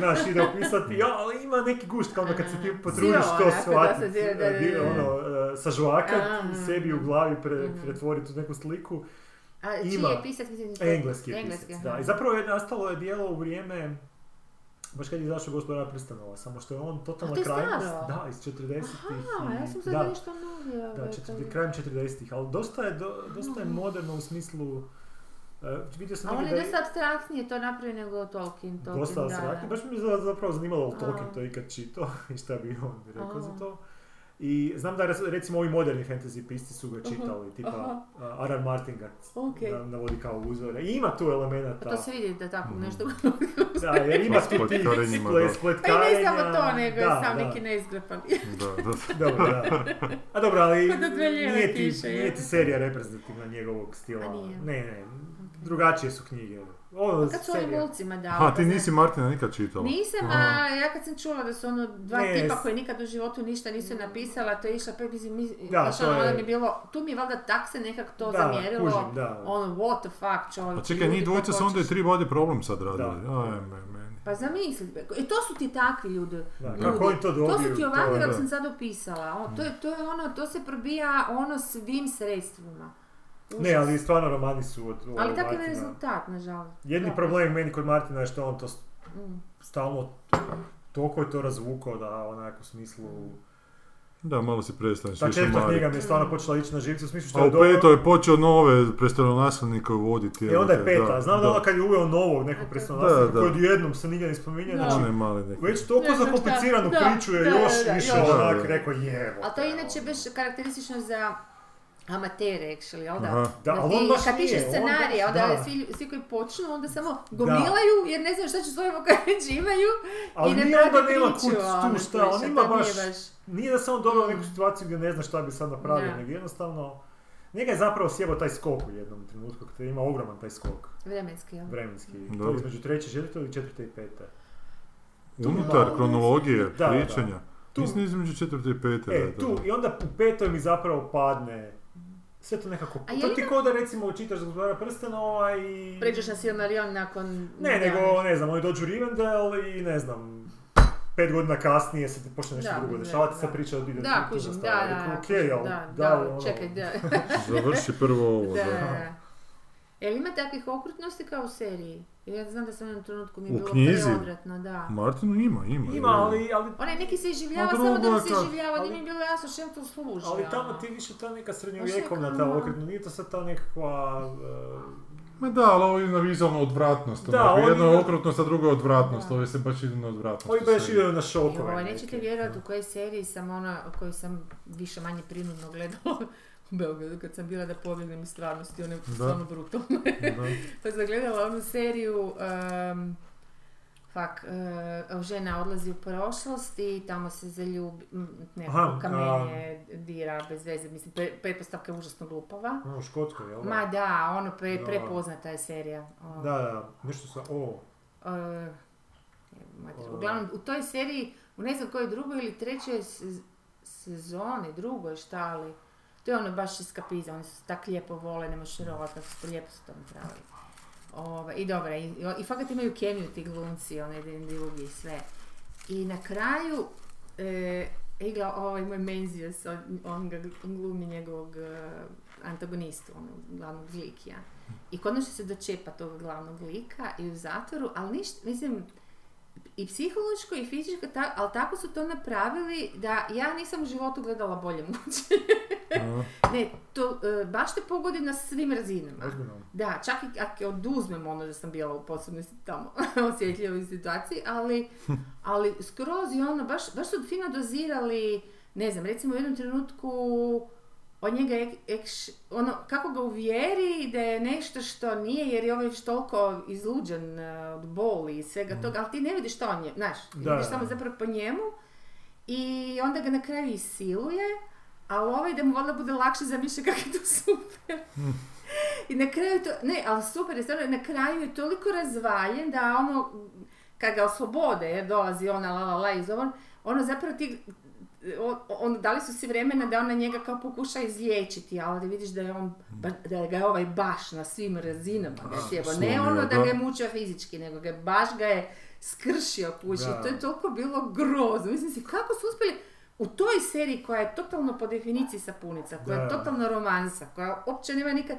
[SPEAKER 3] naš ide [laughs] opisati, ja, ali ima neki gušt, kao da kad se ti potrudiš to shvatiti,
[SPEAKER 2] se da, da, da,
[SPEAKER 3] di-
[SPEAKER 2] da.
[SPEAKER 3] ono, e, sažvakat sebi u glavi pre,
[SPEAKER 2] Mhm.
[SPEAKER 3] pretvoriti u neku sliku.
[SPEAKER 2] A čiji
[SPEAKER 3] Ima.
[SPEAKER 2] je pisac? mislim,
[SPEAKER 3] Engleski je
[SPEAKER 2] Engleski,
[SPEAKER 3] pisac,
[SPEAKER 2] aha.
[SPEAKER 3] da. I zapravo je nastalo je dijelo u vrijeme, baš kad je izašao gospodara prstanova, samo što je on totalna
[SPEAKER 2] A to
[SPEAKER 3] krajnost,
[SPEAKER 2] staro?
[SPEAKER 3] da, iz 40-ih.
[SPEAKER 2] Aha, ja
[SPEAKER 3] i-
[SPEAKER 2] sam sad
[SPEAKER 3] da,
[SPEAKER 2] nešto novije.
[SPEAKER 3] da,
[SPEAKER 2] ovaj, kad-
[SPEAKER 3] krajem 40-ih, ali dosta je, do- dosta je moderno u smislu, e, vidio sam
[SPEAKER 2] A on je dosta abstraktnije to napravio nego Tolkien. Tolkien
[SPEAKER 3] dosta
[SPEAKER 2] da.
[SPEAKER 3] Baš mi je za- zapravo zanimalo li Tolkien to ikad čitao [laughs] i šta bi on rekao za
[SPEAKER 2] A.
[SPEAKER 3] to. I znam da recimo ovi moderni fantasy pisci su ga čitali, tipa
[SPEAKER 2] aha.
[SPEAKER 3] uh, Arar Martin ga
[SPEAKER 2] Ok.
[SPEAKER 3] na- navodi kao uzor. I ima tu elemenata.
[SPEAKER 2] Pa to se vidi da tako
[SPEAKER 1] Mhm.
[SPEAKER 2] nešto...
[SPEAKER 3] Da, jer ima tu tih
[SPEAKER 1] Spletkarenjima,
[SPEAKER 3] sple-
[SPEAKER 1] da.
[SPEAKER 2] Pa i
[SPEAKER 3] spletkarenja.
[SPEAKER 2] ne samo to, nego je
[SPEAKER 3] Da,
[SPEAKER 2] sam
[SPEAKER 3] da.
[SPEAKER 2] neki neizgrepani.
[SPEAKER 1] Da, da. [laughs]
[SPEAKER 3] Dobro, da. A dobro, ali [laughs] nije ti, nije
[SPEAKER 2] je.
[SPEAKER 3] ti serija reprezentativna njegovog stila.
[SPEAKER 2] A nije?
[SPEAKER 3] Ne, ne, drugačije su knjige. Ovo,
[SPEAKER 2] Kad su ovim
[SPEAKER 3] serija-
[SPEAKER 2] mulcima dali. Pa
[SPEAKER 1] ti
[SPEAKER 2] znam-
[SPEAKER 1] nisi Martina nikad čitala?
[SPEAKER 2] Nisam,
[SPEAKER 1] Aha.
[SPEAKER 2] a ja kad sam čula da su ono dva
[SPEAKER 3] Ne,
[SPEAKER 2] tipa koji nikad u životu ništa nisu napisala, to je išla pe, mislim, mi,
[SPEAKER 3] Da, to
[SPEAKER 2] ono, onda
[SPEAKER 3] je-
[SPEAKER 2] mi bilo, tu mi je valjda tak se nekak to
[SPEAKER 3] Da,
[SPEAKER 2] zamjerilo,
[SPEAKER 3] kužim, da.
[SPEAKER 2] ono, what the fuck, čovječ.
[SPEAKER 1] A čekaj,
[SPEAKER 2] ljudi,
[SPEAKER 1] njih dvojica su onda i tri vode problem sad radili.
[SPEAKER 3] Da.
[SPEAKER 1] Aj, me, meni.
[SPEAKER 2] Pa zamisli, be, i to su ti takvi ljudi.
[SPEAKER 3] Da,
[SPEAKER 2] ljudi.
[SPEAKER 3] kako oni to dobiju?
[SPEAKER 2] To su ti ovakvi
[SPEAKER 3] je-
[SPEAKER 2] kako sam sad opisala. O, to, je, to je ono, to se probija ono svim sredstvima.
[SPEAKER 3] Ne, ali stvarno romani su od ovog
[SPEAKER 2] Ali takav je
[SPEAKER 3] Martina.
[SPEAKER 2] rezultat, nažalost.
[SPEAKER 3] Jedni
[SPEAKER 2] Da.
[SPEAKER 3] problem meni kod Martina je što on to
[SPEAKER 2] Mm.
[SPEAKER 3] stalno toliko je to razvukao da onako u smislu...
[SPEAKER 1] Da, malo si prestaneš
[SPEAKER 3] Ta
[SPEAKER 1] više
[SPEAKER 3] četvrta
[SPEAKER 1] mariti.
[SPEAKER 3] knjiga mi je stvarno počela ići na živce u smislu što
[SPEAKER 1] A
[SPEAKER 3] je
[SPEAKER 1] u
[SPEAKER 3] dobro.
[SPEAKER 1] petoj je počeo nove prestolonasljednike uvoditi.
[SPEAKER 3] E onda je peta,
[SPEAKER 1] da,
[SPEAKER 3] znam da,
[SPEAKER 1] da.
[SPEAKER 3] ono kad je uveo novog nekog
[SPEAKER 2] da.
[SPEAKER 3] koji odjednom se nigdje ne spominje,
[SPEAKER 2] Da.
[SPEAKER 3] znači
[SPEAKER 1] mali neki.
[SPEAKER 3] već toliko
[SPEAKER 2] šta,
[SPEAKER 3] zakompliciranu
[SPEAKER 2] da,
[SPEAKER 3] priču je
[SPEAKER 2] da,
[SPEAKER 3] još
[SPEAKER 2] da,
[SPEAKER 3] više
[SPEAKER 2] još.
[SPEAKER 3] onak rekao jevo.
[SPEAKER 2] A to je inače baš karakteristično za amatere, actually, jel da?
[SPEAKER 3] Da,
[SPEAKER 2] Da
[SPEAKER 3] ali
[SPEAKER 2] ti,
[SPEAKER 3] on baš
[SPEAKER 2] kad pišeš
[SPEAKER 3] on
[SPEAKER 2] scenarije, onda
[SPEAKER 3] da.
[SPEAKER 2] svi, svi koji počnu, onda samo gomilaju, jer ne znaju šta će svojim okređivaju
[SPEAKER 3] Ali
[SPEAKER 2] i ne prate
[SPEAKER 3] onda nema
[SPEAKER 2] priču, ono,
[SPEAKER 3] tu šta, on ima
[SPEAKER 2] to nije
[SPEAKER 3] baš, nije da on doveo u neku
[SPEAKER 2] Mm.
[SPEAKER 3] situaciju gdje ne zna šta bi sad napravio,
[SPEAKER 2] Da.
[SPEAKER 3] nego jednostavno, njega je zapravo sjebao taj skok u jednom trenutku, kad ima ogroman taj skok,
[SPEAKER 2] Vremenski, jel?
[SPEAKER 3] vremenski, to
[SPEAKER 1] Dobro.
[SPEAKER 3] između treće, četvrte ili četvrte i pete.
[SPEAKER 1] Unutar
[SPEAKER 2] Da.
[SPEAKER 1] kronologije
[SPEAKER 3] Da, da.
[SPEAKER 1] pričanja.
[SPEAKER 3] Tu-
[SPEAKER 1] Mislim između četvrte i pete.
[SPEAKER 3] E,
[SPEAKER 1] da, da.
[SPEAKER 3] tu, i onda u petoj mi zapravo padne, sve to nekako,
[SPEAKER 2] A
[SPEAKER 3] to ti
[SPEAKER 2] ima-
[SPEAKER 3] ko da recimo čitaš gospodara prstenova i...
[SPEAKER 2] Pređeš na Silmarillion nakon...
[SPEAKER 3] Ne, nego, ne znam, oni dođu u Rivendell i ne znam, pet godina kasnije se počne nešto
[SPEAKER 2] Da,
[SPEAKER 3] drugo dešavati,
[SPEAKER 2] da.
[SPEAKER 3] se priča od ide
[SPEAKER 2] Da, kužim, da, da, da,
[SPEAKER 3] ali
[SPEAKER 2] da,
[SPEAKER 3] da,
[SPEAKER 2] da,
[SPEAKER 3] ono,
[SPEAKER 2] čekaj, da.
[SPEAKER 1] Završi prvo ovo.
[SPEAKER 2] Da,
[SPEAKER 1] da.
[SPEAKER 2] da, da. Jel ima takvih okrutnosti kao u seriji? Jer ja znam da sam u jednom trenutku mi je
[SPEAKER 1] U
[SPEAKER 2] bilo
[SPEAKER 1] knjizi?
[SPEAKER 2] preodvratno, da.
[SPEAKER 1] Martinu ima, ima.
[SPEAKER 3] Ima,
[SPEAKER 1] je.
[SPEAKER 3] ali, ali,
[SPEAKER 2] Onaj neki se iživljava, samo da bi se
[SPEAKER 1] je
[SPEAKER 2] iživljava, nije mi bilo jasno čem to služi.
[SPEAKER 3] ali tamo ti više ta neka
[SPEAKER 2] Baš
[SPEAKER 3] srednjovjekovna ta
[SPEAKER 2] ono-
[SPEAKER 3] okretna, nije to sad ta nekakva... e,
[SPEAKER 1] Ma da, ali ovo je na vizualnu odvratnost.
[SPEAKER 3] Da,
[SPEAKER 1] onako. Jedno je okrutnost, a drugo je odvratnost. Ovi se baš idu na odvratnost.
[SPEAKER 3] Ovi baš idu na šokove neke.
[SPEAKER 2] nećete vjerovati u kojoj seriji sam ona, koju sam više manje prinudno gledala u Beogradu kad sam bila da pobjegnem iz stvarnosti, one stvarno brutalne. [laughs] Pa sam gledala onu seriju um, fak, e, žena odlazi u prošlost i tamo se zaljubi, ne,
[SPEAKER 3] Aha,
[SPEAKER 2] kamenje dira bez veze, mislim, pre, pretpostavka je užasno glupava.
[SPEAKER 3] Ono u Škotskoj, jel? da?
[SPEAKER 2] Ma da, ono pre, prepoznata je serija.
[SPEAKER 3] Da, da, nešto sa o.
[SPEAKER 2] e, mater, uglavnom, u toj seriji, u ne znam kojoj drugoj ili trećoj se- sezoni, drugoj, šta ali, to je ono baš eskapizam, oni se tak lijepo vole, ne možeš vjerovat kako su lijepo su to napravili. Ove, I dobro, i, i fakat imaju kemiju ti glumci, onaj jedan drugi i sve. I na kraju, e, igla, ovaj moj Menzies, on, on, ga, glumi njegovog e, antagonistu, onog glavnog likija. I konačno se dočepa tog glavnog lika i u zatvoru, ali ništa, mislim, i psihološko i fizičko, ta, ali tako su to napravili da ja nisam u životu gledala bolje mučenje. [laughs] ne, to e, baš te pogodi na svim razinama. Da, čak i ako oduzmem ono da sam bila u posebnoj tamo [laughs] osjetljivoj situaciji, ali, [laughs] ali skroz i ono, baš, baš su fino dozirali, ne znam, recimo u jednom trenutku od njega, ek, ekš- ono, kako ga uvjeri da je nešto što nije, jer je ovaj već toliko izluđen eh, od boli i svega toga, ali ti ne vidiš što on je, znaš, ti
[SPEAKER 3] Da,
[SPEAKER 2] vidiš samo zapravo po njemu i onda ga na kraju isiluje, a ovaj da mu valjda bude lakše zamišlja kako je to super. I na kraju to, ne, ali super je stvarno, na kraju je toliko razvaljen da ono, kad ga oslobode, jer dolazi ona la la la iz ovog, ono zapravo ti, on, on- dali su si vremena da ona njega kao pokuša izliječiti, ali da vidiš da je on, da ga je ovaj baš na svim razinama ga sjebo. Ne ono da ga je mučio fizički, nego ga je baš ga je skršio kući.
[SPEAKER 3] Da.
[SPEAKER 2] To je toliko bilo grozno. Mislim si, kako su uspjeli u toj seriji koja je totalno po definiciji sapunica, koja je totalno romansa, koja uopće nema nikad...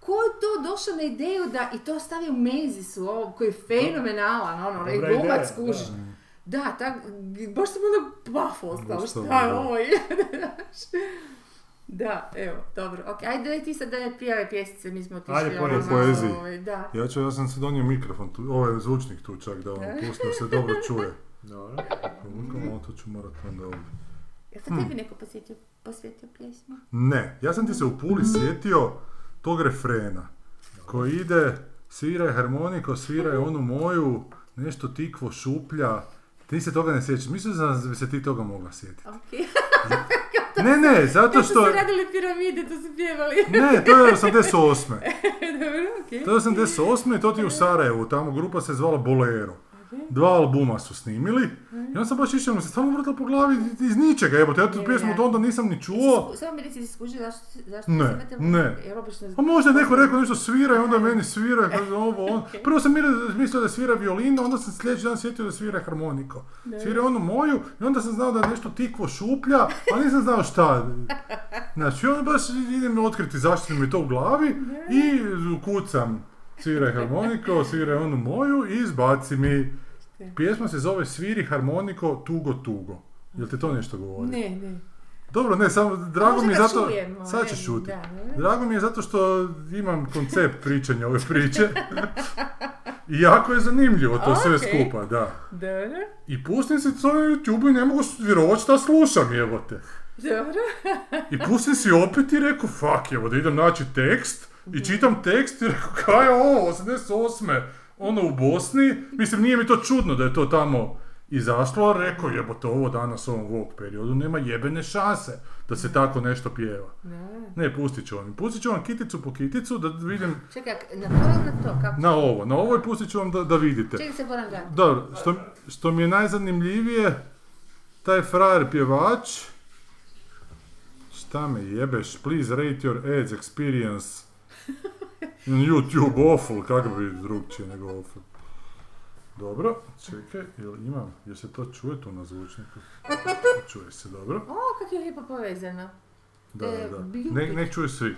[SPEAKER 2] Ko je to došao na ideju da i to stavi u Menzisu, ovo, koji je fenomenalan, ono, onaj glumac kužiš.
[SPEAKER 3] Da.
[SPEAKER 2] Da, tak, baš sam ono paf ostala, šta je
[SPEAKER 1] da.
[SPEAKER 2] ovo? [laughs] Da, evo, dobro, ok, ajde daj ti sad da ne prijave pjesmice, mi smo otišli
[SPEAKER 3] Ajde,
[SPEAKER 2] ono
[SPEAKER 3] poeziji.
[SPEAKER 2] ovaj, da.
[SPEAKER 1] Ja ću, ja sam se donio mikrofon, tu, ovaj zvučnik tu čak da vam [laughs] pustim da se dobro čuje.
[SPEAKER 3] Dobro.
[SPEAKER 1] Momentalno, to ću morat onda ovdje.
[SPEAKER 2] Jel to tebi neko posjetio, posvetio pjesmu?
[SPEAKER 1] Ne, ja sam ti se u Puli sjetio tog refrena koji ide sviraj harmoniko, sviraj onu moju, nešto tikvo šuplja. Ti se toga ne sjećaš, mislim da bi se ti toga mogla sjetiti.
[SPEAKER 2] Ok. [laughs]
[SPEAKER 1] Ne, ne, zato
[SPEAKER 2] su
[SPEAKER 1] što...
[SPEAKER 2] se radili piramide, to su pjevali.
[SPEAKER 1] Ne, to je [laughs] 88.
[SPEAKER 2] dobro, ok.
[SPEAKER 1] To je 88. i to ti u Sarajevu, tamo grupa se zvala Bolero. Dva albuma su snimili i onda sam baš išao, se stvarno vrtalo po glavi iz ničega, jebote, ja tu
[SPEAKER 2] Je,
[SPEAKER 1] pjesmu
[SPEAKER 2] je.
[SPEAKER 1] od onda nisam ni čuo.
[SPEAKER 2] Samo mi reci, si skužio zašto, zašto
[SPEAKER 1] Ne,
[SPEAKER 2] vrtilo?
[SPEAKER 1] ne. Pa možda je neko rekao nešto svira i onda meni svira, kaže ovo, on. Prvo sam mislio da svira violinu, onda sam sljedeći dan sjetio da svira harmoniko. Svira onu moju i onda sam znao da je nešto tikvo šuplja, a nisam znao šta. Znači, onda baš idem otkriti zašto mi je to u glavi i kucam sviraj [laughs] harmoniko, sviraj onu moju i izbaci mi. Pjesma se zove Sviri harmoniko, tugo, tugo. Jel te to nešto govori?
[SPEAKER 2] Ne, ne.
[SPEAKER 1] Dobro, ne, samo drago mi je zato...
[SPEAKER 2] čujemo,
[SPEAKER 1] Sad
[SPEAKER 2] ne,
[SPEAKER 1] ćeš šuti. Drago mi je zato što imam koncept pričanja ove priče. I jako je zanimljivo to sve skupa, da.
[SPEAKER 2] Dobro,
[SPEAKER 1] I pustim se to na YouTube i ne mogu vjerovat šta slušam, jebote.
[SPEAKER 2] dobro.
[SPEAKER 1] I pustim si opet i rekao, fuck, evo da idem naći tekst. I čitam tekst i rekao, kaj je ovo, 88. Ono u Bosni. Mislim, nije mi to čudno da je to tamo izašlo, rekao, jebote, ovo danas u ovom Vogue periodu nema jebene šanse da se tako nešto pjeva.
[SPEAKER 2] Ne.
[SPEAKER 1] Ne, pustit ću vam. Pustit ću vam kiticu po kiticu da vidim
[SPEAKER 2] Čekaj, na to ili na to? Kako?
[SPEAKER 1] na ovo. Na ovo i pustit ću vam da, da vidite.
[SPEAKER 2] Čekaj se moram gledati.
[SPEAKER 1] Dobro, što, što mi je najzanimljivije, taj frajer pjevač, šta me jebeš, please rate your ads experience [laughs] YouTube awful, kako bi drugčije nego awful. Dobro, čekaj, jel imam, jel se to čuje tu na zvučniku? Čuje se, dobro.
[SPEAKER 2] O, kako je lijepo povezano.
[SPEAKER 1] Da,
[SPEAKER 2] E,
[SPEAKER 1] da, da. Ne, nek čuju svi.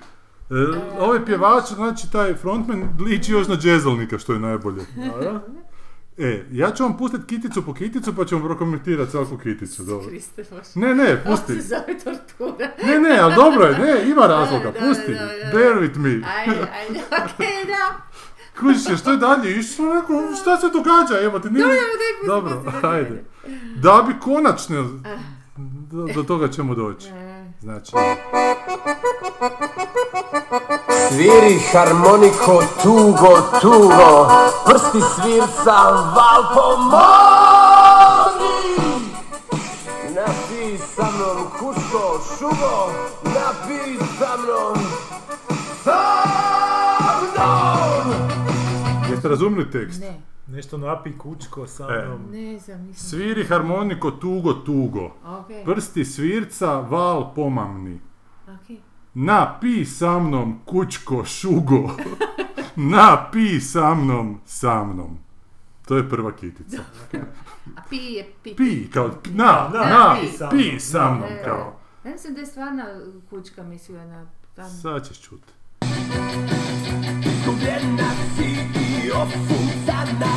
[SPEAKER 1] E, ovaj pjevač, znači taj frontman, liči još na džezalnika, što je najbolje. [laughs] E, ja ću vam pustiti kiticu po kiticu, pa ću vam prokomentirati svaku kiticu, dobro.
[SPEAKER 2] Kriste.
[SPEAKER 1] Ne, ne,
[SPEAKER 2] Ovo
[SPEAKER 1] pusti.
[SPEAKER 2] se zove tortura.
[SPEAKER 1] Ne, ne, ali dobro je, ne, ima razloga,
[SPEAKER 2] da,
[SPEAKER 1] pusti.
[SPEAKER 2] da, da.
[SPEAKER 1] Bear with me.
[SPEAKER 2] Ajde, ajde, okej, da.
[SPEAKER 1] Kužiš se, što je dalje išlo, rekao, šta se događa, evo ti nije... Dobro,
[SPEAKER 2] pusti, pusti,
[SPEAKER 1] ajde. Da bi konačno, do, do toga ćemo doći.
[SPEAKER 2] E,
[SPEAKER 1] Znači,
[SPEAKER 4] Sviri harmoniko tugo, tugo Prsti svirca, val pomozi Napi sa mnom kuško, šugo Napi sa mnom Sa mnom
[SPEAKER 1] Jeste razumili tekst?
[SPEAKER 2] Ne,
[SPEAKER 3] Nešto napi kučko sa
[SPEAKER 1] E.
[SPEAKER 3] mnom.
[SPEAKER 2] ne znam, nisam.
[SPEAKER 1] Sviri harmoniko tugo, tugo.
[SPEAKER 2] Okej,
[SPEAKER 1] Prsti svirca, val pomamni.
[SPEAKER 2] okej.
[SPEAKER 1] Na pi sa mnom kučko šugo. [laughs] Na pi sa mnom sa mnom. To je prva kitica.
[SPEAKER 2] A pi je pi.
[SPEAKER 1] Pi, kao na,
[SPEAKER 3] Na,
[SPEAKER 1] na,
[SPEAKER 3] pi sa
[SPEAKER 1] pi
[SPEAKER 3] mnom.
[SPEAKER 1] sa mnom,
[SPEAKER 2] E,
[SPEAKER 1] kao.
[SPEAKER 2] Ja mislim da je stvarno kučka mislila na... Tam.
[SPEAKER 1] Sad ćeš čuti.
[SPEAKER 4] Izgubljena si i opucana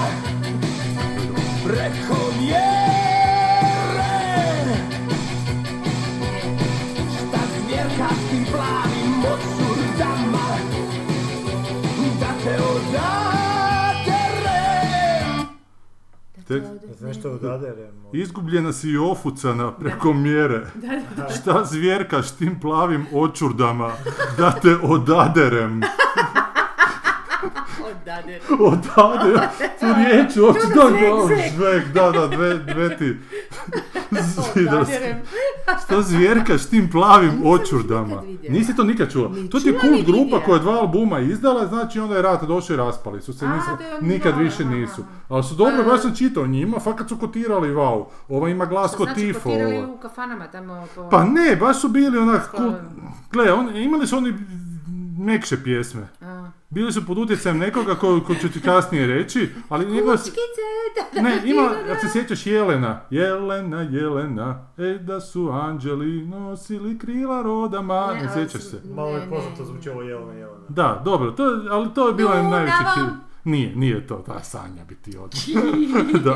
[SPEAKER 4] Preko Te-
[SPEAKER 2] To da-
[SPEAKER 3] Nešto odaderem.
[SPEAKER 1] Izgubljena si i ofucana preko mjere.
[SPEAKER 2] Da, da,
[SPEAKER 1] Šta zvjerka s tim plavim očurdama, da te odaderem. [laughs] [laughs]
[SPEAKER 2] Odade.
[SPEAKER 1] Odaderem, tu riječ uopće, da,
[SPEAKER 2] zvek,
[SPEAKER 1] da, da, da, dve, dve ti. [laughs] Zvjerka s tim plavim očurdama? Nisi to nikad čula?
[SPEAKER 2] Ni
[SPEAKER 1] To ti je kult grupa koja je dva albuma izdala, znači onda je rat došao i raspali su se, nikad više nisu. Ali su dobro,
[SPEAKER 2] A.
[SPEAKER 1] baš sam čitao njima, fakat su kotirali, wow. Ova ima glas ko
[SPEAKER 2] znači
[SPEAKER 1] tifo.
[SPEAKER 2] kotirali
[SPEAKER 1] ova.
[SPEAKER 2] u kafanama tamo.
[SPEAKER 1] Pa ne, baš su bili onak,
[SPEAKER 2] Pa-
[SPEAKER 1] gle, imali su oni mekše pjesme.
[SPEAKER 2] A.
[SPEAKER 1] Bili su pod utjecajem nekoga ko, ko ću ti kasnije reći, ali njegova...
[SPEAKER 2] Kučkice, da, da,
[SPEAKER 1] Ne, ima,
[SPEAKER 2] da,
[SPEAKER 1] ako se sjećaš Jelena, Jelena, Jelena, e da su anđeli nosili krila rodama, ne,
[SPEAKER 2] ali
[SPEAKER 1] sjećaš se?
[SPEAKER 3] Malo
[SPEAKER 2] ne,
[SPEAKER 3] je poznato
[SPEAKER 2] ne.
[SPEAKER 3] zvuči ovo jelena jelena.
[SPEAKER 1] Da, dobro, to, ali to je bila
[SPEAKER 2] Dunavom.
[SPEAKER 1] najveći hit. Nije, nije to, ta Sanja bi ti od... [laughs] da.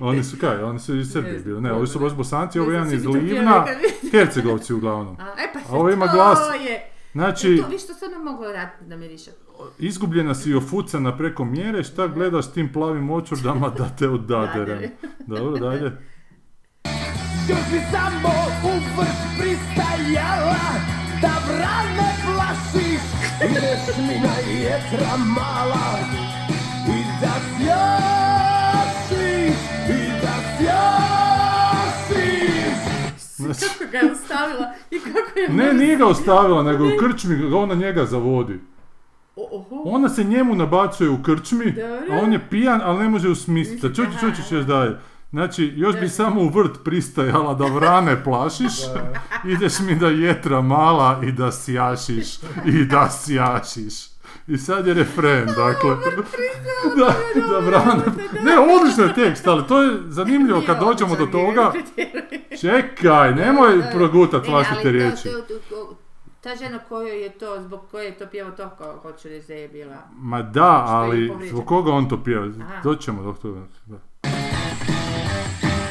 [SPEAKER 1] Oni su kaj, oni su iz Srbije
[SPEAKER 2] Ne
[SPEAKER 1] bili, ne, ovi su baš bosanci,
[SPEAKER 2] Ne
[SPEAKER 1] ovo jedan iz Livna, Hercegovci uglavnom.
[SPEAKER 2] A, e pa
[SPEAKER 1] A ovo ima glas.
[SPEAKER 2] je.
[SPEAKER 1] Znači,
[SPEAKER 2] To, viš to stvarno moglo raditi da miriše.
[SPEAKER 1] izgubljena si i ofucana preko mjere, šta gledaš tim plavim očurdama da te odaderem.
[SPEAKER 2] Dadere.
[SPEAKER 1] Dobro, dalje.
[SPEAKER 4] Još bi samo u vrt pristajala Da vrane plašiš Ideš mi na jetra mala sjašiš
[SPEAKER 2] Kako ga je ostavila i kako je...
[SPEAKER 1] Ne, nije ga ostavila, nego u krčmi ga ona njega zavodi.
[SPEAKER 2] Oho.
[SPEAKER 1] Ona se njemu nabacuje u krčmi,
[SPEAKER 2] Dobro.
[SPEAKER 1] a on je pijan, ali ne može usmisliti.
[SPEAKER 2] Aha,
[SPEAKER 1] čući ćeš dalje. Znači, još bi samo u vrt pristajala da vrane plašiš, ideš mi da jetra mala i da sjašiš, i da sjašiš. I sad je refren, dakle. [laughs] da, da. Ne, odličan je tekst, ali to je zanimljivo kad dođemo do toga. Čekaj, nemoj progutat
[SPEAKER 2] Ne,
[SPEAKER 1] vlastite riječi.
[SPEAKER 2] Ta žena kojoj je to, zbog koje je to pjevao to, kao hoću reći da je bila...
[SPEAKER 1] Ma da,
[SPEAKER 2] je
[SPEAKER 1] ali zbog koga on to pjeva? Doćemo do toga. Da.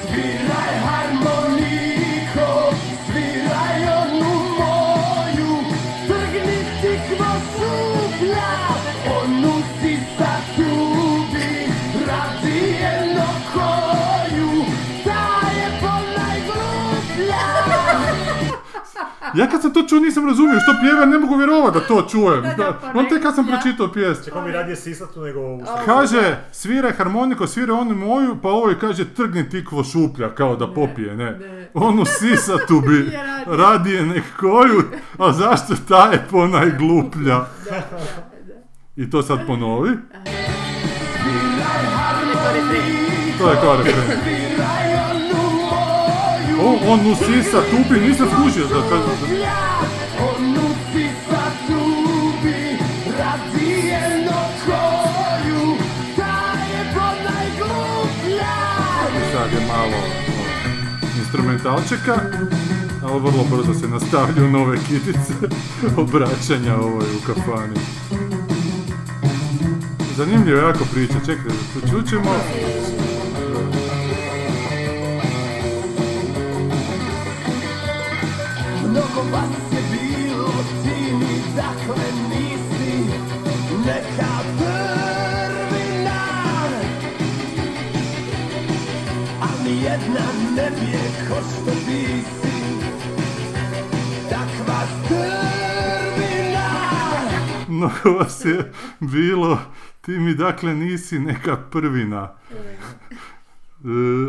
[SPEAKER 4] Sviraj harmoniko
[SPEAKER 1] Ja kad sam to čuo nisam razumio što pjeva, ne mogu vjerovati da to čujem.
[SPEAKER 2] Da, da, pa [laughs]
[SPEAKER 1] on tek kad sam pročitao pjesmu.
[SPEAKER 3] Čekaj mi radije sisatu nego ovu.
[SPEAKER 1] Kaže, svira harmoniko, svira onu moju, pa ovo kaže trgni tikvo šuplja, kao da popije, ne.
[SPEAKER 2] ne.
[SPEAKER 1] Onu sisatu bi [laughs]
[SPEAKER 2] Je radije.
[SPEAKER 1] nek koju, a zašto ta je ponajgluplja? I to sad ponovi.
[SPEAKER 2] To je
[SPEAKER 1] kao refren. O, on u sisa tupi, nisam skužio da kaže...
[SPEAKER 4] Onu si tubi Radi jedno koju Ta je ponajgluplja
[SPEAKER 1] Sad je malo instrumentalčeka, ali vrlo brzo se nastavljaju nove kitice [laughs] obraćanja ovoj u kafani. Zanimljivo jako priča, čekaj, počućemo.
[SPEAKER 4] Mnogo vas je bilo, ti ni dakle nisi. Neka prvina A nijedna ne bije ko što ti si. Takva prvina
[SPEAKER 1] ono ko vas je bilo, ti mi dakle nisi neka prvina. E,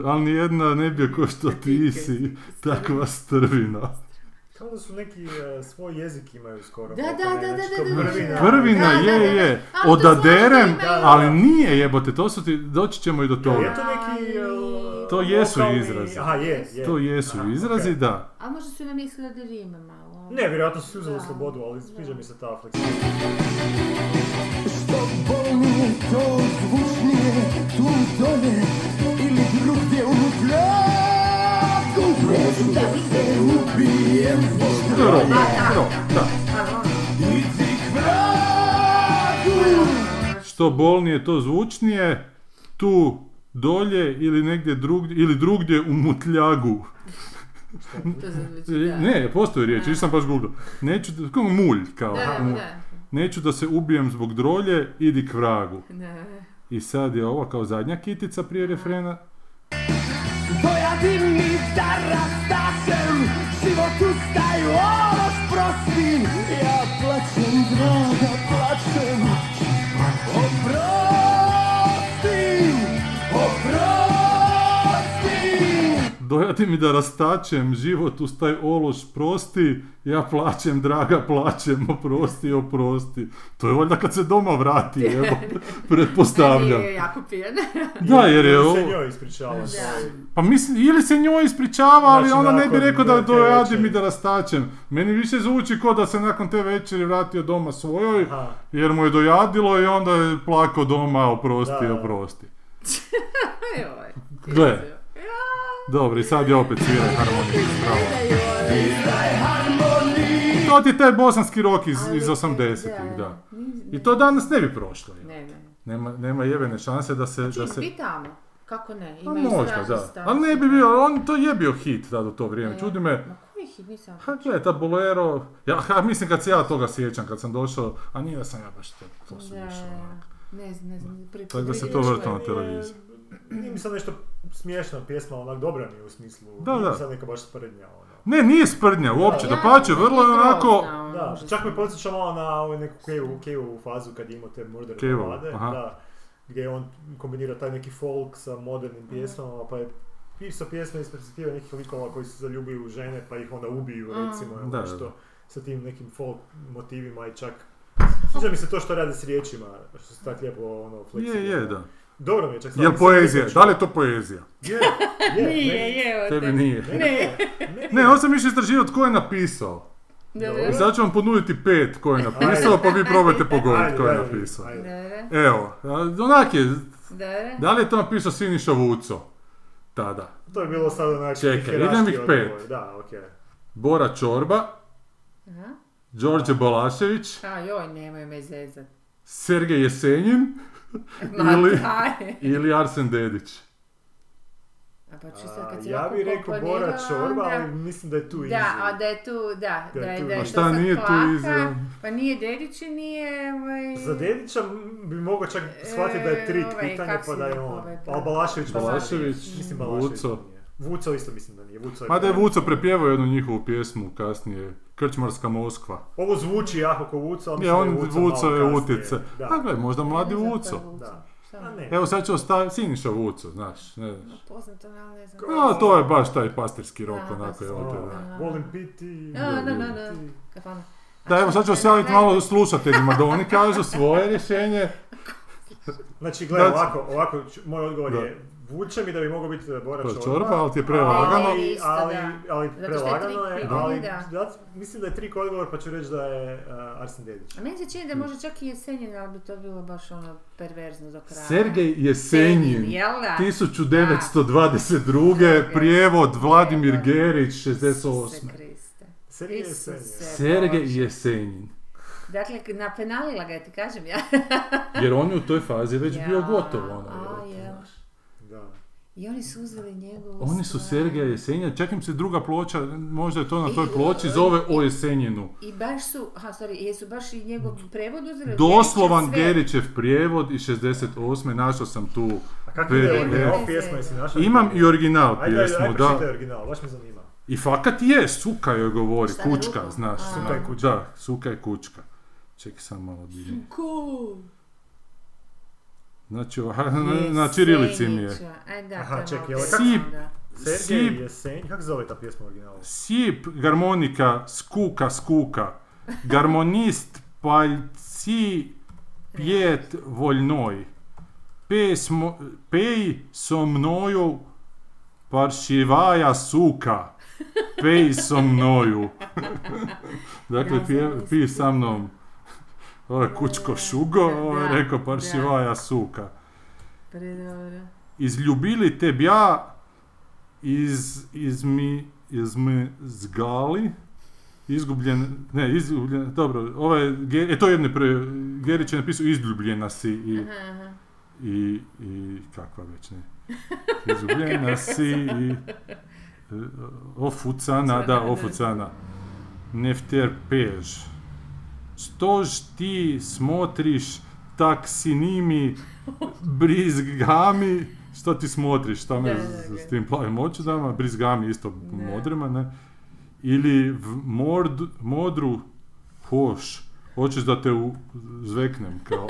[SPEAKER 1] ali nijedna ne bi ko što ti si, takva strvina.
[SPEAKER 3] Kao da su neki e, svoj jezik imaju skoro.
[SPEAKER 2] Da, da, da, da, da, da,
[SPEAKER 3] prvina.
[SPEAKER 2] da.
[SPEAKER 1] Prvina,
[SPEAKER 2] Da, da,
[SPEAKER 1] je,
[SPEAKER 2] da, da.
[SPEAKER 1] je, odaderem, ali nije jebote, to su ti, doći ćemo i do
[SPEAKER 3] Je
[SPEAKER 1] toga.
[SPEAKER 3] to neki... e,
[SPEAKER 1] To jesu
[SPEAKER 3] lokalni-
[SPEAKER 1] izrazi.
[SPEAKER 3] Aha, je, je.
[SPEAKER 1] To jesu
[SPEAKER 3] Aha,
[SPEAKER 1] izrazi,
[SPEAKER 3] okej.
[SPEAKER 1] da.
[SPEAKER 2] A možda su nam mislili da rime malo.
[SPEAKER 3] Ne, vjerojatno su uzeli slobodu, ali sviđa mi se ta fleksibilnost.
[SPEAKER 4] Što bolnije, to zvučnije, tu dolje ili drugdje u ubijem
[SPEAKER 1] Što bolnije, to zvučnije, tu dolje ili negdje drugdje, ili drugdje u mutljagu.
[SPEAKER 2] Da.
[SPEAKER 1] Ne, postoji riječ, nisam baš googlao. Neću, da- kao mulj, kao.
[SPEAKER 2] Da, da,
[SPEAKER 1] mulj.
[SPEAKER 2] da.
[SPEAKER 1] Neću da se ubijem zbog drolje, idi k vragu.
[SPEAKER 2] Da.
[SPEAKER 1] I sad je ovo kao zadnja kitica prije refrena.
[SPEAKER 4] Dojadi mi da rastašem Život ustaju, ološ
[SPEAKER 1] Dojati mi da rastačem, život uz taj ološ prosti, ja plaćem, draga, plaćem, oprosti, oprosti. To je valjda kad se doma vrati, [laughs] evo, pretpostavljam.
[SPEAKER 2] Nije jako pijen.
[SPEAKER 1] Da, jer je
[SPEAKER 3] Ili
[SPEAKER 1] ovo...
[SPEAKER 3] se njoj ispričava.
[SPEAKER 1] Pa mislim, ili se njoj ispričava, ali
[SPEAKER 3] Znači,
[SPEAKER 1] ona ne bi rekao da dojadi mi da rastačem. Meni više zvuči kao da se nakon te večeri vratio doma svojoj,
[SPEAKER 3] Aha.
[SPEAKER 1] jer mu je dojadilo i onda je plakao doma, oprosti,
[SPEAKER 3] Da,
[SPEAKER 1] oprosti. [laughs]
[SPEAKER 2] Joj.
[SPEAKER 1] Gle. Dobro, i sad je opet sviraj harmoniju. To ti je taj bosanski rok iz, iz 80-ih, da. I to danas ne bi prošlo.
[SPEAKER 2] Ne, ne.
[SPEAKER 1] Nema, nema jebene šanse da se... Da se...
[SPEAKER 2] bi tamo. Kako ne?
[SPEAKER 1] Pa
[SPEAKER 2] Imaju
[SPEAKER 1] možda, da. Ali ne bi bio, on to je bio hit tada u to vrijeme. Čudi me,
[SPEAKER 2] nisam?
[SPEAKER 1] Ha, gle, ta bolero, ja, ha, mislim kad se ja toga sjećam, kad sam došao, a nije da sam ja baš to, to više onak.
[SPEAKER 2] ne znam, ne znam.
[SPEAKER 1] Tako da se to vrti na televiziji.
[SPEAKER 3] Nije mi sad nešto smiješna pjesma, onak dobra mi je u smislu.
[SPEAKER 1] Da,
[SPEAKER 3] nije
[SPEAKER 1] da.
[SPEAKER 3] sad neka baš sprednja, ono.
[SPEAKER 1] Ne, nije sprdnja uopće,
[SPEAKER 3] Da.
[SPEAKER 1] da pače,
[SPEAKER 2] Ja,
[SPEAKER 1] vrlo je onako...
[SPEAKER 2] ono,
[SPEAKER 3] Da, čak me podsjeća malo na ovu neku Kevu, Kevu fazu kad je imao te murder
[SPEAKER 1] Kevu,
[SPEAKER 3] balade,
[SPEAKER 1] aha.
[SPEAKER 3] da, gdje on kombinira taj neki folk sa modernim pjesmama, pa je pisao pjesme iz perspektive nekih likova koji se zaljubuju u žene, pa ih onda ubiju,
[SPEAKER 2] Mm.
[SPEAKER 3] recimo, ili
[SPEAKER 1] Da, da,
[SPEAKER 3] nešto,
[SPEAKER 1] da.
[SPEAKER 3] sa tim nekim folk motivima i čak Sviđa mi se to što rade s riječima, što se tak lijepo ono fleksibilno.
[SPEAKER 1] Je, je, da.
[SPEAKER 3] Dobro mi je čak sad
[SPEAKER 1] Jel poezija? Da li je to poezija?
[SPEAKER 3] Je, je. [laughs]
[SPEAKER 2] Nije,
[SPEAKER 3] meni-
[SPEAKER 2] je,
[SPEAKER 1] Tebi
[SPEAKER 2] te.
[SPEAKER 1] nije.
[SPEAKER 2] Ne.
[SPEAKER 1] Ne, on sam išao istraživati tko je napisao.
[SPEAKER 2] Da,
[SPEAKER 3] Dobro.
[SPEAKER 1] I sad ću vam ponuditi pet ko je napisao, pa vi [laughs] probajte pogoditi ko je napisao. Evo, onak je,
[SPEAKER 2] da.
[SPEAKER 1] da li je to napisao Siniša Vuco? Tada.
[SPEAKER 3] To je bilo sad onak
[SPEAKER 1] Čekaj, idem ih pet.
[SPEAKER 3] Da, okej.
[SPEAKER 1] Bora Čorba,
[SPEAKER 2] Aha.
[SPEAKER 1] Đorđe Balašević,
[SPEAKER 2] A joj, nemoj me zezat.
[SPEAKER 1] Sergej Jesenjin [laughs] Ili- ili Arsen Dedić.
[SPEAKER 2] A pa čisto
[SPEAKER 3] A,
[SPEAKER 2] kad si
[SPEAKER 3] Ja bih rekao Bora Čorba,
[SPEAKER 2] onda-
[SPEAKER 3] ali mislim da je tu
[SPEAKER 2] Da,
[SPEAKER 3] easy.
[SPEAKER 2] a da je tu, da, da,
[SPEAKER 3] Da je tu-
[SPEAKER 2] da je
[SPEAKER 3] A
[SPEAKER 2] to
[SPEAKER 1] šta
[SPEAKER 2] sad
[SPEAKER 1] nije tu izjava?
[SPEAKER 2] Pa nije Dedić i nije, ovaj...
[SPEAKER 3] Za Dedića bi mogao čak shvatiti da je trik
[SPEAKER 2] E, ovaj,
[SPEAKER 3] pitanje, pa da je on.
[SPEAKER 2] ovaj,
[SPEAKER 3] Ali Balašević,
[SPEAKER 1] Balašević,
[SPEAKER 3] mislim Balašević
[SPEAKER 1] Vuco.
[SPEAKER 3] Vuco isto mislim da nije. Vuco je
[SPEAKER 1] Mada je. Vuco prepjevao jednu njihovu pjesmu kasnije, Krčmarska Moskva.
[SPEAKER 3] Ovo zvuči jako ko Vuco, ali
[SPEAKER 1] Je,
[SPEAKER 3] mislim
[SPEAKER 1] on
[SPEAKER 3] da je Vuco
[SPEAKER 1] Vuco
[SPEAKER 3] malo
[SPEAKER 1] je
[SPEAKER 3] kasnije.
[SPEAKER 1] utjece.
[SPEAKER 3] Da.
[SPEAKER 1] A gle, možda mladi
[SPEAKER 2] je
[SPEAKER 1] Vuco.
[SPEAKER 3] Da.
[SPEAKER 2] Šta
[SPEAKER 3] A
[SPEAKER 2] on?
[SPEAKER 3] ne.
[SPEAKER 1] Evo sad će ostaviti Siniša Vuco, znaš, ne znaš.
[SPEAKER 2] Poznato, ali ne znam.
[SPEAKER 1] A, to je baš taj pastirski rok, onako, te, da.
[SPEAKER 3] volim piti.
[SPEAKER 2] Da, da, da,
[SPEAKER 3] volim
[SPEAKER 2] da.
[SPEAKER 3] piti.
[SPEAKER 2] Kafana.
[SPEAKER 1] Da, evo sad ću ostaviti malo slušateljima da oni kažu svoje rješenje.
[SPEAKER 3] Znači, gledaj,
[SPEAKER 1] Znači-
[SPEAKER 3] ovako, ovako, ću- moj odgovor je, vuče mi da bi mogao biti Bora
[SPEAKER 1] To je
[SPEAKER 3] Čorba.
[SPEAKER 1] čorba, ali ti je prelagano.
[SPEAKER 3] Ali,
[SPEAKER 2] Isto,
[SPEAKER 3] ali, ali
[SPEAKER 2] Zato što je
[SPEAKER 3] prelagano je, ali
[SPEAKER 2] da.
[SPEAKER 3] da, mislim da je trik odgovor pa ću reći da je uh, Arsen Dedić.
[SPEAKER 2] A meni se čini da može čak i Jesenjin, ali bi to bilo baš ono perverzno do kraja.
[SPEAKER 1] Sergej Jesenjin,
[SPEAKER 2] jel da?
[SPEAKER 1] 1922. prijevod Vladimir Gerić, 68.
[SPEAKER 2] Isuse Kriste.
[SPEAKER 3] Sergej Jesenjin.
[SPEAKER 1] Sergej. Jesenjin.
[SPEAKER 2] Dakle, napenalila ga je, ti kažem ja.
[SPEAKER 1] Jer on je u toj fazi već
[SPEAKER 2] Ja,
[SPEAKER 1] bio gotov, ono.
[SPEAKER 2] a.
[SPEAKER 3] Da.
[SPEAKER 2] I oni su uzeli njegovu
[SPEAKER 1] Oni su. Sergeja Jesenjina, čak im se druga ploča, možda je to na toj
[SPEAKER 2] I-
[SPEAKER 1] ploči, zove o Jesenjinu.
[SPEAKER 2] I baš su, aha, sorry, jesu baš i njegov prevod uzeli?
[SPEAKER 1] Doslovan
[SPEAKER 2] Gerićev
[SPEAKER 1] prijevod iz 68. našao sam tu.
[SPEAKER 3] A ide
[SPEAKER 1] PDF?
[SPEAKER 3] original pjesma, jesi našao?
[SPEAKER 1] Imam i original
[SPEAKER 3] Ajde, ajde,
[SPEAKER 1] pjesmu,
[SPEAKER 3] ajde,
[SPEAKER 1] da.
[SPEAKER 3] pročitaj original, baš me zanima.
[SPEAKER 1] I fakat je, suka joj govori,
[SPEAKER 2] Šta,
[SPEAKER 1] kučka, znaš.
[SPEAKER 3] Suka je kučka.
[SPEAKER 1] Da, suka je kučka. Čekaj sam malo.
[SPEAKER 2] Ko?
[SPEAKER 1] Znači, ovak- na, na čirilici mi je.
[SPEAKER 2] Da,
[SPEAKER 3] Aha, čekaj, ovo
[SPEAKER 1] Sip.
[SPEAKER 2] da.
[SPEAKER 3] Sergej
[SPEAKER 1] Sip.
[SPEAKER 3] Jesenj, kako se zove ta pjesma u originalu?
[SPEAKER 1] Sip, harmonika, skuka, skuka. Garmonist, paljci, pjet, voljnoj. Pej, smo, pej so mnoju, paršivaja suka. Pej so mnoju. [laughs] dakle,
[SPEAKER 2] Ja
[SPEAKER 1] pije,
[SPEAKER 2] sam
[SPEAKER 1] pi sa mnom. Ovo je kučko šugo, ovo je rekao paršivaja suka.
[SPEAKER 2] Predobro.
[SPEAKER 1] Izljubili tebja, iz, iz mi, iz mi zgali, izgubljen, ne, izgubljen, dobro, ovo je, e, to je jedne pre, Gerić je napisao izljubljena si i,
[SPEAKER 2] Aha, aha.
[SPEAKER 1] i, i, kakva već ne, izgubljena [laughs] si i, e, ofucana, da,
[SPEAKER 2] Da.
[SPEAKER 1] ofucana, nefter pež. Stož ti smotriš, tak si nimi brizgami, što ti smotriš, šta me
[SPEAKER 2] Da, da,
[SPEAKER 1] s,
[SPEAKER 2] da.
[SPEAKER 1] s tim plavim očudama, brizgami isto modrima, ne, ili v mord- modru hoš, hoćeš da te u, zveknem, kao.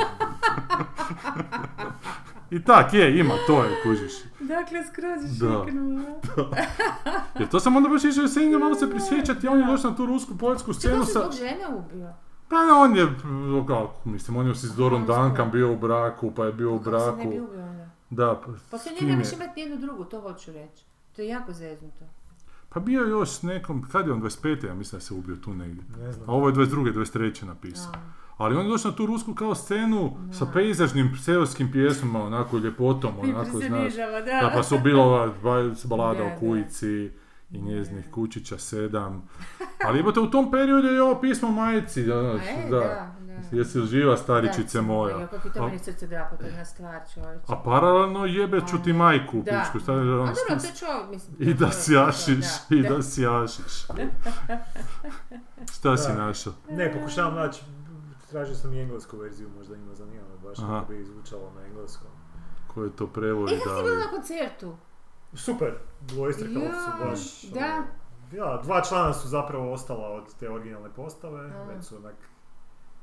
[SPEAKER 1] I tak je, ima, to je, kužiš.
[SPEAKER 2] Dakle, skroz je
[SPEAKER 1] Da. Jer to sam onda baš išao jesenje malo se prisjećati, on je došao na tu rusku poljsku
[SPEAKER 2] Čekaj,
[SPEAKER 1] scenu
[SPEAKER 2] on se
[SPEAKER 1] sa...
[SPEAKER 2] žene ubio.
[SPEAKER 1] Pa on je, m, kako, mislim, on je s
[SPEAKER 2] on
[SPEAKER 1] Duncan bio u braku, pa je bio u
[SPEAKER 2] Kako se ne bi
[SPEAKER 1] braku.
[SPEAKER 2] ubio onda?
[SPEAKER 1] Da, pa,
[SPEAKER 2] Pa se
[SPEAKER 1] s
[SPEAKER 2] ne
[SPEAKER 1] kim je?
[SPEAKER 2] imati nijednu drugu, to hoću reći. To je jako zeznuto.
[SPEAKER 1] Pa bio je još s nekom, kad je on, 25. ja mislim da se ubio tu negdje.
[SPEAKER 3] Ne znam.
[SPEAKER 1] A ovo je 22. 23. napisao.
[SPEAKER 2] A.
[SPEAKER 1] Ali on je došao na tu rusku kao scenu sa
[SPEAKER 2] Da.
[SPEAKER 1] pejzažnim seoskim pjesmama, onako ljepotom,
[SPEAKER 2] I
[SPEAKER 1] onako, znaš.
[SPEAKER 2] da.
[SPEAKER 1] Da, pa su bilo ova ba- balada
[SPEAKER 2] Da,
[SPEAKER 1] o
[SPEAKER 2] da.
[SPEAKER 1] kujici i njeznih kućića sedam. Ali jebote, u tom periodu je ovo pismo majici, da, znaš,
[SPEAKER 2] E,
[SPEAKER 1] da.
[SPEAKER 2] da, da.
[SPEAKER 1] Jesi li živa staričice
[SPEAKER 2] Da,
[SPEAKER 1] moja?
[SPEAKER 2] Ja, kako ti to
[SPEAKER 1] A-
[SPEAKER 2] meni srce drapo, to je jedna stvar čovječe.
[SPEAKER 1] A paralelno jebe ću ti majku u
[SPEAKER 2] Da.
[SPEAKER 1] pičku, šta je
[SPEAKER 2] A
[SPEAKER 1] ono,
[SPEAKER 2] dobro, to čovjek, mislim.
[SPEAKER 1] I da sjašiš,
[SPEAKER 2] da,
[SPEAKER 1] i
[SPEAKER 2] da.
[SPEAKER 1] da sjašiš. [laughs] Šta si
[SPEAKER 3] Da.
[SPEAKER 1] našao?
[SPEAKER 3] Ne, pokušavam naći, tražio sam i englesku verziju, možda ima zanimljivo baš kako bi zvučalo na engleskom.
[SPEAKER 1] Ko je to prevodi
[SPEAKER 2] E, kako si
[SPEAKER 1] da
[SPEAKER 2] bila na koncertu?
[SPEAKER 3] Super, dvoistrikali su
[SPEAKER 2] Joj,
[SPEAKER 3] baš.
[SPEAKER 2] da.
[SPEAKER 3] ono, Ja, dva člana su zapravo ostala od te originalne postave,
[SPEAKER 2] A.
[SPEAKER 3] već su onak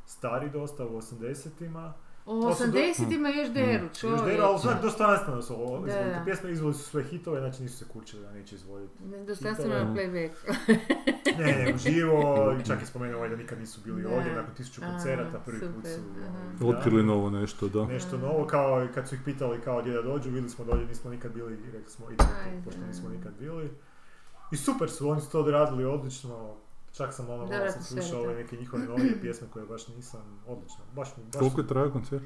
[SPEAKER 3] stari dosta u 80-ima. Do-
[SPEAKER 2] 80-ima još deru,
[SPEAKER 3] Još
[SPEAKER 2] čovječe.
[SPEAKER 3] dera, ali onak dostojanstveno su ovo
[SPEAKER 2] Da,
[SPEAKER 3] izvodili.
[SPEAKER 2] da.
[SPEAKER 3] Te pjesme izvodili su sve hitove, znači nisu se kurčili da neće izvoditi.
[SPEAKER 2] Dostojanstveno na playback. [laughs]
[SPEAKER 3] Ne, ne, uživo, [laughs] i čak je spomenuo ovaj da nikad nisu bili
[SPEAKER 2] Da.
[SPEAKER 3] ovdje, nakon tisuću koncerata, prvi put su ono,
[SPEAKER 1] otkrili
[SPEAKER 3] da.
[SPEAKER 1] novo nešto, da.
[SPEAKER 3] nešto novo, kao kad su ih pitali kao gdje da dođu, bili smo dolje, nismo nikad bili, rekli smo idemo pošto nismo nikad bili. I super su, oni su to odradili odlično, čak sam ono, malo sam slušao ove
[SPEAKER 2] da.
[SPEAKER 3] neke njihove novije [clears throat] pjesme koje baš nisam, odlično, baš mi, baš
[SPEAKER 1] Koliko je trajao koncert?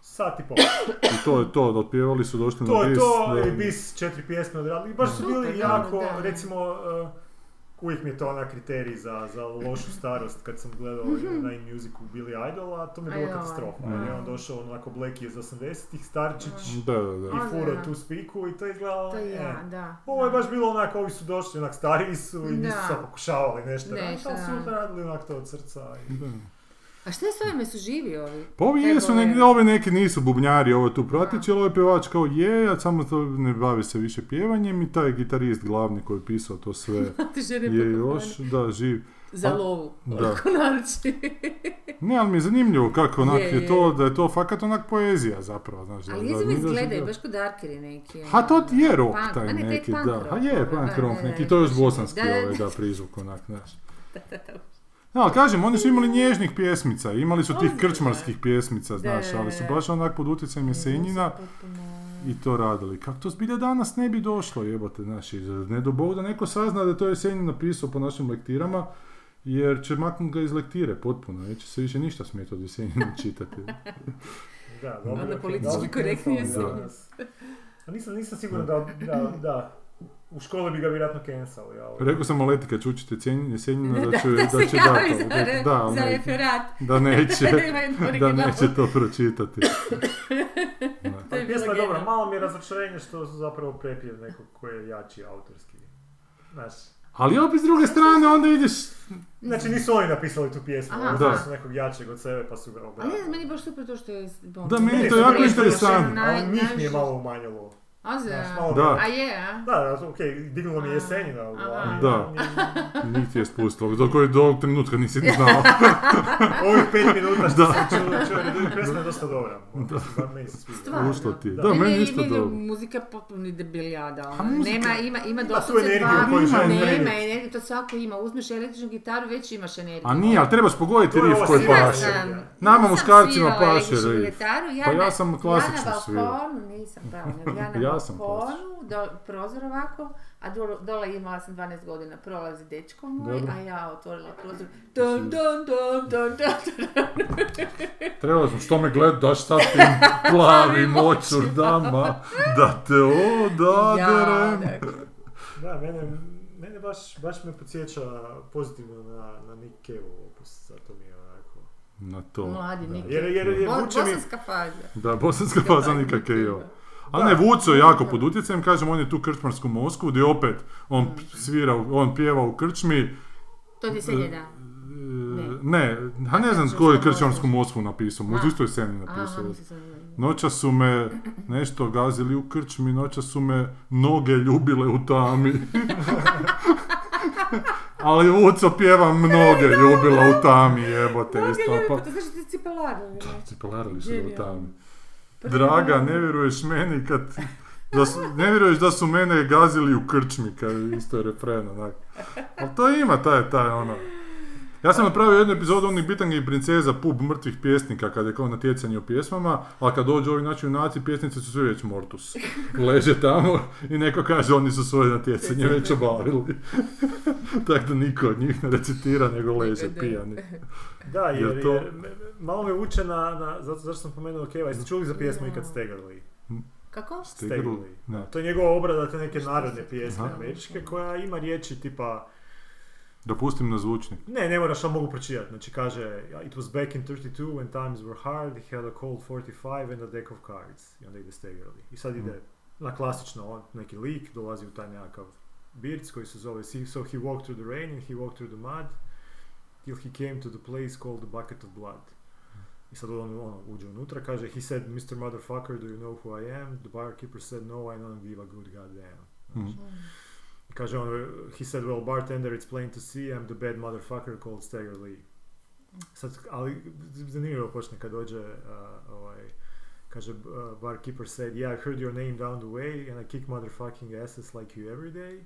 [SPEAKER 3] sat i pol.
[SPEAKER 1] I to je to, otpjevali su, došli
[SPEAKER 3] To
[SPEAKER 1] na
[SPEAKER 3] je
[SPEAKER 1] bis.
[SPEAKER 3] to,
[SPEAKER 1] da.
[SPEAKER 3] i bis četiri pjesme odradili, i baš su bili
[SPEAKER 2] da,
[SPEAKER 3] jako,
[SPEAKER 2] da.
[SPEAKER 3] recimo, uh, uvijek mi je to ona kriterij za, za lošu starost kad sam gledao na in-musicu Billy Idola, to mi je bila
[SPEAKER 2] Ajoj.
[SPEAKER 3] katastrofa.
[SPEAKER 1] Mm.
[SPEAKER 3] Jer je on došao onako Black iz 80-ih, Starčić,
[SPEAKER 1] Da, da, da.
[SPEAKER 3] i
[SPEAKER 2] A,
[SPEAKER 3] furo tu spiku i to je izgledalo,
[SPEAKER 2] To je
[SPEAKER 3] e.
[SPEAKER 2] ja, da.
[SPEAKER 3] Ovo je baš bilo onako, ovi su došli, onak stariji su i nisu sad pokušavali nešto
[SPEAKER 2] Nešto,
[SPEAKER 3] raditi, ali su radili onak to od srca. I...
[SPEAKER 1] Da.
[SPEAKER 2] A šta je s ovime, su živi ovi?
[SPEAKER 1] Pa ovi jesu,
[SPEAKER 2] je-
[SPEAKER 1] neki, ovi neki nisu bubnjari, ovo tu prateći, ali ovaj pjevač kao je, a samo to ne bavi se više pjevanjem i taj gitarist glavni koji je pisao to sve [laughs] je još, da, živ.
[SPEAKER 2] Za lovu.
[SPEAKER 1] da. [laughs] Ne, ali mi je zanimljivo kako onak
[SPEAKER 2] Je,
[SPEAKER 1] je,
[SPEAKER 2] je,
[SPEAKER 1] to, da je to fakat onak poezija zapravo, znaš. da-
[SPEAKER 2] Ali
[SPEAKER 1] da
[SPEAKER 2] jezivo
[SPEAKER 1] da
[SPEAKER 2] izgledaju, baš kod darkeri neki.
[SPEAKER 1] Ha, to ti je rock
[SPEAKER 2] Punk,
[SPEAKER 1] taj
[SPEAKER 2] ne,
[SPEAKER 1] neki, da. Ha je,
[SPEAKER 2] ono,
[SPEAKER 1] punk
[SPEAKER 2] da,
[SPEAKER 1] rock
[SPEAKER 2] da,
[SPEAKER 1] neki,
[SPEAKER 2] da,
[SPEAKER 1] to je još
[SPEAKER 2] da,
[SPEAKER 1] bosanski
[SPEAKER 2] da, da,
[SPEAKER 1] ovaj,
[SPEAKER 2] da.
[SPEAKER 1] da, prizvuk onak, znaš. No, ali kažem, oni su imali nježnih pjesmica, imali su tih krčmarskih pjesmica, znaš, ali su baš onak pod utjecajem Jesenjina i to radili. Kako to zbilja danas ne bi došlo, jebote, znaš, ne do Bog da neko sazna da je to Jesenjin napisao po našim lektirama, jer će maknut ga iz lektire potpuno, neće se više ništa smjeti od Jesenjina [laughs] čitati.
[SPEAKER 3] Da, dobro.
[SPEAKER 2] Onda politički korektni
[SPEAKER 3] cancel,
[SPEAKER 1] jesu.
[SPEAKER 3] danas. A nisam, nisam siguran da, da, da, u školi bi ga vjerojatno cancel, ja.
[SPEAKER 1] Rekao sam Aleti kad će učiti Jesenjin- Jesenjina da,
[SPEAKER 2] Da,
[SPEAKER 1] će,
[SPEAKER 2] da
[SPEAKER 1] da,
[SPEAKER 2] se
[SPEAKER 1] će dati,
[SPEAKER 2] za,
[SPEAKER 1] da, da, ali
[SPEAKER 2] za referat.
[SPEAKER 1] da neće, [laughs] da neće to pročitati. [laughs] Da.
[SPEAKER 2] To je
[SPEAKER 3] Pjesma je dobra, malo mi je razočarenje što su zapravo prepjev nekog koji je jači autorski. Znaš,
[SPEAKER 1] Ali opet s druge strane onda ideš...
[SPEAKER 3] znači nisu oni napisali tu pjesmu,
[SPEAKER 2] Aha.
[SPEAKER 3] oni
[SPEAKER 1] Da.
[SPEAKER 3] su nekog jačeg od sebe pa su ga
[SPEAKER 2] Ali
[SPEAKER 3] obradili.
[SPEAKER 2] ne, meni je baš super to što je... Bon,
[SPEAKER 1] Da, meni
[SPEAKER 3] je
[SPEAKER 1] to
[SPEAKER 3] to
[SPEAKER 1] jako interesantno.
[SPEAKER 3] Ali njih mi je malo umanjilo.
[SPEAKER 2] A za...
[SPEAKER 3] Znaš, malo
[SPEAKER 1] Da.
[SPEAKER 2] A je, a?
[SPEAKER 3] Da, [laughs] da, ok, dignulo mi je jesenjina, ali...
[SPEAKER 1] Da. Niti je spustilo, do kojeg do ovog trenutka nisi ni znao.
[SPEAKER 3] Ovih pet minuta što sam čuo, čuo, jer pjesma je dosta dobra. Se sviđa.
[SPEAKER 2] Stvarno.
[SPEAKER 1] Ušlo ti je.
[SPEAKER 3] Da.
[SPEAKER 1] Da,
[SPEAKER 2] Meni je-
[SPEAKER 1] isto dobro.
[SPEAKER 2] Muzika potpuno debiljada.
[SPEAKER 1] A muzika-
[SPEAKER 2] Nema, ima, ima doslovce
[SPEAKER 3] energiju
[SPEAKER 2] dva, nema
[SPEAKER 3] prenijeti.
[SPEAKER 2] energiju, to svako ima. Uzmeš električnu gitaru, već imaš energiju.
[SPEAKER 1] A nije, ali trebaš pogoditi riff koji paše. Nama muškarcima paše riff. Pa ja sam klasično
[SPEAKER 2] ja na
[SPEAKER 1] svirao.
[SPEAKER 2] balkonu, nisam ja
[SPEAKER 1] Ja sam
[SPEAKER 2] balkonu, do, prozor ovako, a dole, dole imala sam 12 godina, prolazi dečko moj,
[SPEAKER 1] Dobro.
[SPEAKER 2] a ja otvorila prozor, dun, dun, dun, dun, dun, [laughs]
[SPEAKER 1] Trebalo sam, što me gled, daš sad tim [laughs] plavim očurdama, da te odaderem.
[SPEAKER 2] Ja, dakle.
[SPEAKER 3] Da, mene, mene baš, baš me podsjeća pozitivno na, na Nick Cave opus, zato mi je onako...
[SPEAKER 1] Na to.
[SPEAKER 2] Mladi
[SPEAKER 1] da.
[SPEAKER 2] Nick
[SPEAKER 3] Jer, jer, jer
[SPEAKER 2] Bo-
[SPEAKER 3] vuče mi...
[SPEAKER 2] Bosanska faza.
[SPEAKER 1] Da, bosanska faza je jo. A
[SPEAKER 3] Da.
[SPEAKER 1] ne, Vuco je jako pod utjecajem, kažem, on je tu krčmarsku Moskvu, gdje opet on svira, on pjeva u krčmi.
[SPEAKER 2] To ti se da.
[SPEAKER 1] Ne, a ne znam tko je krčmarsku Moskvu napisao, možda isto je Senin
[SPEAKER 2] Aha,
[SPEAKER 1] napisao. Noća su me nešto gazili u krčmi, noća su me noge ljubile u tami. [laughs] Ali Vuco pjeva mnoge ljubila u tami, jebote, isto. Pa,
[SPEAKER 2] Pa to znači cipelarili
[SPEAKER 1] su u tami. Draga, ne vjeruješ meni kad... Da su, ne vjeruješ da su mene gazili u krčmi, kad je isto refren, onak. Ali to ima taj, taj, ono... Ja sam napravio jednu epizodu onih Bitanga i princeza, pub mrtvih pjesnika, kad je kao natjecanje u pjesmama, ali kad dođu ovi naši junaci, pjesnici su svi već mortus. [laughs] Leže tamo i neko kaže oni su svoje natjecanje već obavili. [laughs] Tako da niko od njih ne recitira, nego leže [laughs]
[SPEAKER 2] Da.
[SPEAKER 1] pijani.
[SPEAKER 3] Da, jer,
[SPEAKER 1] to-
[SPEAKER 3] jer me- me- malo me vuče na, na zato, zašto sam pomenuo Keva, jeste čuli za pjesmu ikad Staggerly?
[SPEAKER 2] Kako?
[SPEAKER 1] Stegru? Ne.
[SPEAKER 3] To je njegova obrada te neke narodne pjesme
[SPEAKER 1] Aha.
[SPEAKER 3] američke koja ima riječi tipa
[SPEAKER 1] Dopustim na zvučnik.
[SPEAKER 3] Ne, ne moraš, ali mogu pročitati. Znači kaže, it was back in 32 when times were hard, he had a cold 45 and a deck of cards. I onda ide Staggerly. I sad ide na klasično, on, neki lik dolazi u taj nekakav birc koji se zove, "See, so he walked through the rain and he walked through the mud till he came to the place called the bucket of blood. I sad on ono, uđe unutra, kaže, he said, Mr. Motherfucker, do you know who I am? The barkeeper said, no, I don't give a good goddamn.
[SPEAKER 1] Mhm.
[SPEAKER 3] I Kaže on, he said, well, bartender, it's plain to see, I'm the bad motherfucker called Stagger Lee. Sad, ali zanimljivo počne kad dođe, uh, ovaj, kaže, uh, barkeeper said, yeah, I heard your name down the way and I kick motherfucking asses like you every day.